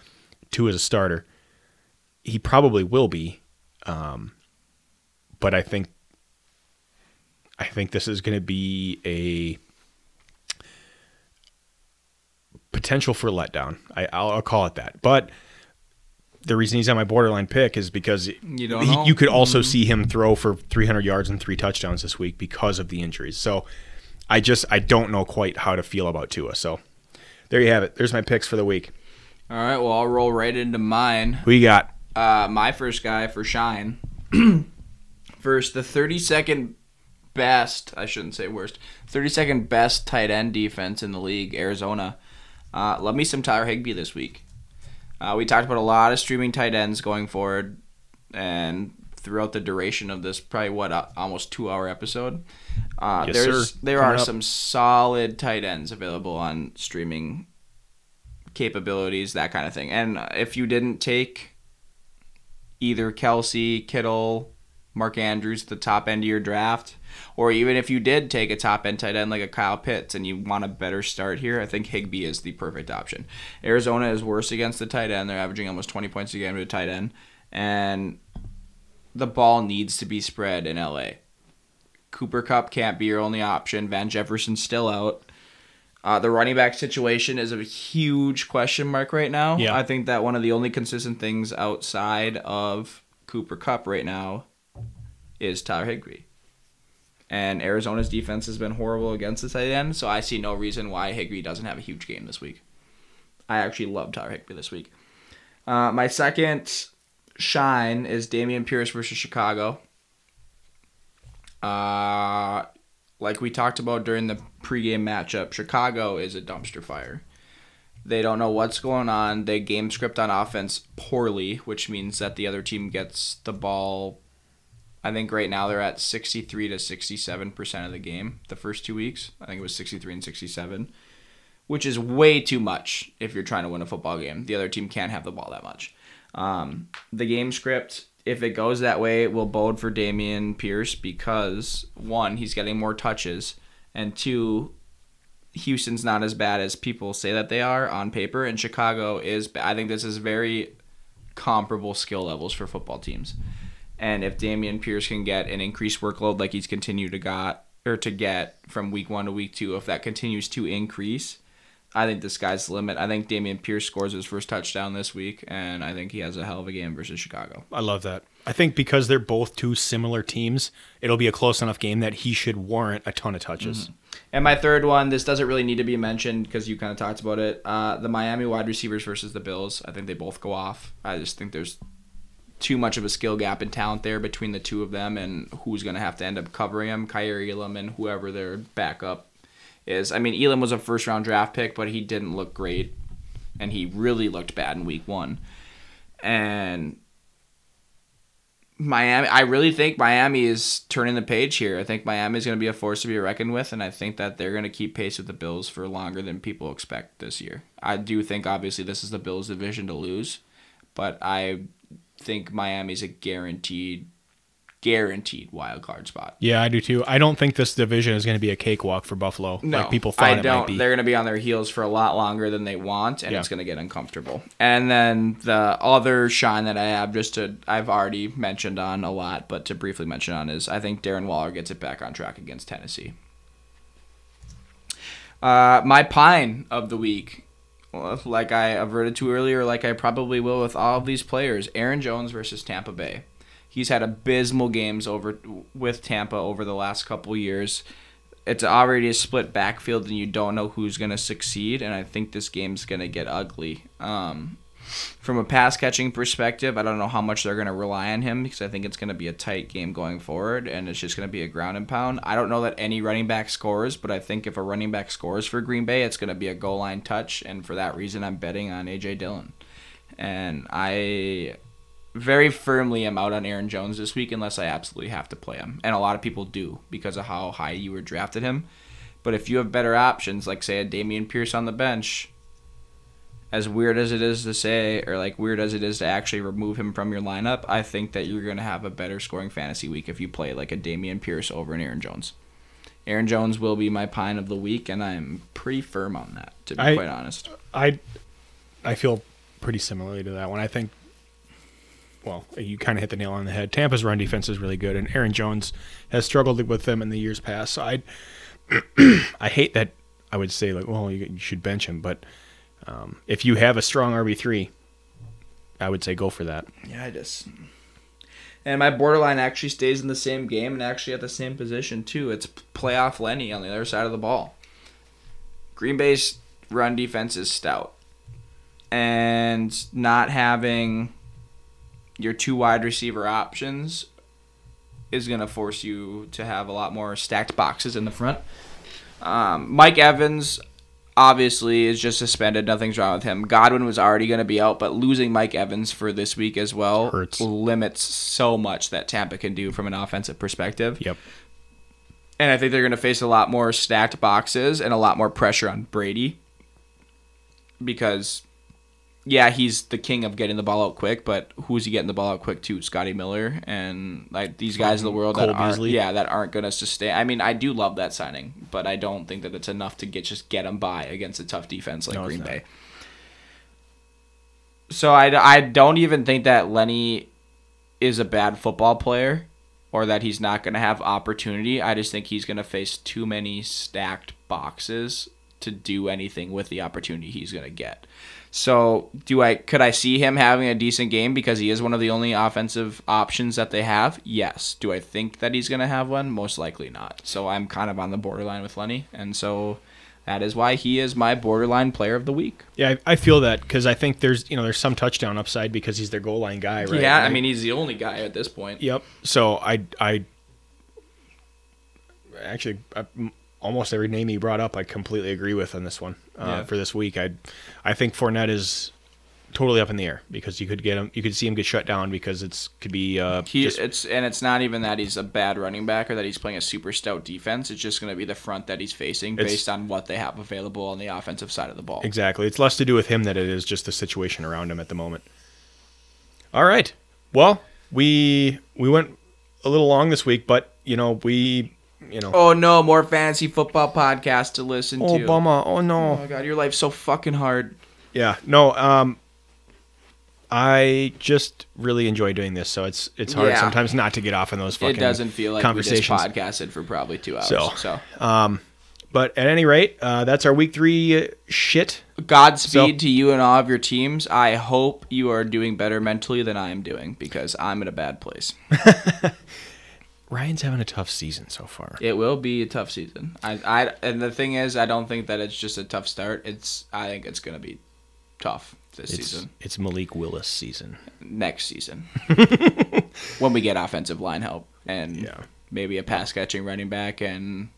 Tua's a starter. He probably will be, um, but I think I think this is going to be a potential for letdown. I, I'll, I'll call it that. But the reason he's on my borderline pick is because You he- you could also see him throw for 300 yards and three touchdowns this week because of the injuries. So I just I don't know quite how to feel about Tua. So there you have it. There's my picks for the week. All right, well, I'll roll right into mine. Who you got? Uh, my first guy for Shine. first, the 32nd best, I shouldn't say worst, 32nd best tight end defense in the league, Arizona. Uh, love me some Tyler Higbee this week. Uh, we talked about a lot of streaming tight ends going forward, and throughout the duration of this, probably what uh, almost two hour episode. Uh, Yes, there's sir. there Coming are up. some solid tight ends available on streaming capabilities, that kind of thing. And if you didn't take either Kelce, Kittle, Mark Andrews at the top end of your draft, or even if you did take a top end tight end like a Kyle Pitts and you want a better start here, I think Higbee is the perfect option. Arizona is worse against the tight end. They're averaging almost 20 points a game to the tight end. And the ball needs to be spread in LA. Cooper Kupp can't be your only option. Van Jefferson's still out. Uh, the running back situation is a huge question mark right now. Yeah. I think that one of the only consistent things outside of Cooper Kupp right now is Tyler Higbee. And Arizona's defense has been horrible against the tight end, so I see no reason why Higbee doesn't have a huge game this week. I actually love Tyler Higbee this week. Uh, my second shine is Dameon Pierce versus Chicago. Uh, like we talked about during the pregame matchup, Chicago is a dumpster fire. They don't know what's going on. They game script on offense poorly, which means that the other team gets the ball. I think right now they're at 63 to 67% of the game the first two weeks. I think it was 63 and 67, which is way too much if you're trying to win a football game. The other team can't have the ball that much. Um, the game script, if it goes that way, will bode for Dameon Pierce because one, he's getting more touches, and two, Houston's not as bad as people say that they are on paper, and Chicago is. I think this is very comparable skill levels for football teams. And if Dameon Pierce can get an increased workload like he's continued to got or to get from week one to week two, if that continues to increase, I think the sky's the limit. I think Dameon Pierce scores his first touchdown this week, and I think he has a hell of a game versus Chicago. I love that. I think because they're both two similar teams, it'll be a close enough game that he should warrant a ton of touches. And my third one, this doesn't really need to be mentioned because you kind of talked about it. Uh, the Miami wide receivers versus the Bills. I think they both go off. I just think there's too much of a skill gap in talent there between the two of them, and who's going to have to end up covering them, Kaiir Elam and whoever their backup is. I mean, Elam was a first round draft pick, but he didn't look great, and he really looked bad in week one. And Miami, I really think Miami is turning the page here. I think Miami is going to be a force to be reckoned with, and I think that they're going to keep pace with the Bills for longer than people expect this year. I do think, obviously, this is the Bills' division to lose, but I think Miami's a guaranteed, guaranteed wild card spot. Yeah, I do too. I don't think this division is going to be a cakewalk for Buffalo, No, like people thought I it don't. might be. They're going to be on their heels for a lot longer than they want, and Yeah. it's going to get uncomfortable. And then the other shine that I have, just to I've already mentioned on a lot, but to briefly mention on is I think Darren Waller gets it back on track against Tennessee. Uh, my pine of the week, like I averted to earlier, like I probably will with all of these players, Aaron Jones versus Tampa Bay. He's had abysmal games over with Tampa over the last couple years. It's already a split backfield, and you don't know who's going to succeed. And I think this game's going to get ugly. Um, From a pass catching perspective, I don't know how much they're going to rely on him because I think it's going to be a tight game going forward and it's just going to be a ground and pound. I don't know that any running back scores, but I think if a running back scores for Green Bay, it's going to be a goal line touch. And for that reason, I'm betting on A.J. Dillon. And I very firmly am out on Aaron Jones this week unless I absolutely have to play him. And a lot of people do because of how high you were drafted him. But if you have better options, like say a Dameon Pierce on the bench, as weird as it is to say, or like weird as it is to actually remove him from your lineup, I think that you're going to have a better scoring fantasy week if you play like a Dameon Pierce over an Aaron Jones. Aaron Jones will be my pine of the week, and I'm pretty firm on that, to be I- quite honest. I I feel pretty similarly to that one. I think well, you kind of hit the nail on the head. Tampa's run defense is really good, and Aaron Jones has struggled with them in the years past. So I I hate that I would say like, well, you, you should bench him, but um, if you have a strong RB three, I would say go for that. Yeah, I just. And my borderline actually stays in the same game and actually at the same position too. It's playoff Lenny on the other side of the ball. Green Bay's run defense is stout, and not having your two wide receiver options is going to force you to have a lot more stacked boxes in the front. Um, Mike Evans obviously is just suspended. Nothing's wrong with him. Godwin was already going to be out, but losing Mike Evans for this week as well Hurts. limits so much that Tampa can do from an offensive perspective. Yep. And I think they're going to face a lot more stacked boxes and a lot more pressure on Brady because, yeah, he's the king of getting the ball out quick, but who's he getting the ball out quick to? Scotty Miller and like these guys in the world that aren't, Beasley. yeah, that aren't going to sustain. I mean, I do love that signing, but I don't think that it's enough to get just get them by against a tough defense like No, Green. Bay. So I, I don't even think that Lenny is a bad football player or that he's not going to have opportunity. I just think he's going to face too many stacked boxes to do anything with the opportunity he's going to get. So, do I could I see him having a decent game because he is one of the only offensive options that they have? Yes. Do I think that he's going to have one? Most likely not. So, I'm kind of on the borderline with Lenny, and so that is why he is my borderline player of the week. Yeah, I, I feel that because I think there's you know there's some touchdown upside because he's their goal line guy, right? Yeah, I mean he's the only guy at this point. Yep. So I I actually I, almost every name he brought up I completely agree with on this one uh, Yeah. for this week. I I think Fournette is totally up in the air because you could get him you could see him get shut down because it's could be uh He, just it's and it's not even that he's a bad running back or that he's playing a super stout defense. It's just going to be the front that he's facing It's- based on what they have available on the offensive side of the ball. exactly. It's less to do with him than it is just the situation around him at the moment. All right. Well, we we went a little long this week, but you know we you know Oh no, more fantasy football podcast to listen oh to. bummer oh no. Oh my god, your life's so fucking hard. Yeah, no. Um, I just really enjoy doing this, so it's it's hard Yeah. sometimes not to get off on those fucking It doesn't feel like we just conversations. podcasted for probably two hours. So, So, Um, but at any rate, uh, that's our week three uh, shit. Godspeed So- to you and all of your teams. I hope you are doing better mentally than I am doing because I'm in a bad place. Ryan's having a tough season so far. It will be a tough season. I, I and the thing is, I don't think that it's just a tough start. It's I think it's gonna be tough this It's season, it's Malik Willis season. next season, when we get offensive line help and Yeah. maybe a pass catching running back and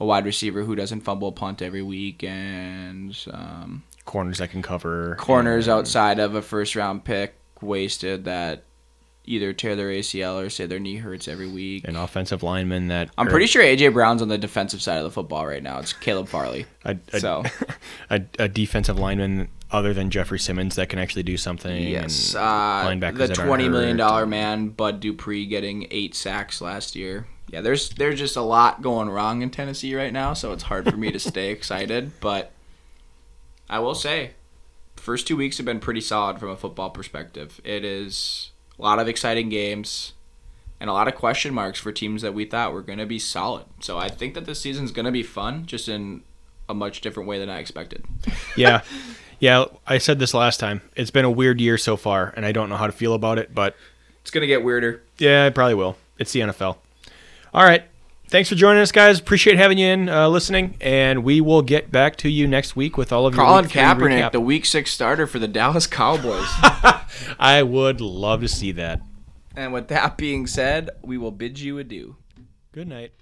a wide receiver who doesn't fumble a punt every week and um, Corners that can cover corners and- outside of a first round pick wasted that either tear their ACL or say their knee hurts every week. An offensive lineman that I'm are pretty sure AJ Brown's on the defensive side of the football right now. It's Caleb Farley. a, a, So a, a defensive lineman other than Jeffrey Simmons that can actually do something. yes, uh, linebackers the twenty million dollar man Bud Dupree getting eight sacks last year. Yeah, there's there's just a lot going wrong in Tennessee right now, so it's hard for me to stay excited. But I will say, first two weeks have been pretty solid from a football perspective. It is a lot of exciting games and a lot of question marks for teams that we thought were going to be solid. So I think that this season's going to be fun, just in a much different way than I expected. yeah. Yeah, I said this last time. It's been a weird year so far, and I don't know how to feel about it, but It's going to get weirder. yeah, it probably will. It's the NFL. All right. Thanks for joining us, guys. Appreciate having you in, uh, listening, and we will get back to you next week with all of your Colin Kaepernick, recap. the week six starter for the Dallas Cowboys. I would love to see that. and with that being said, we will bid you adieu. Good night.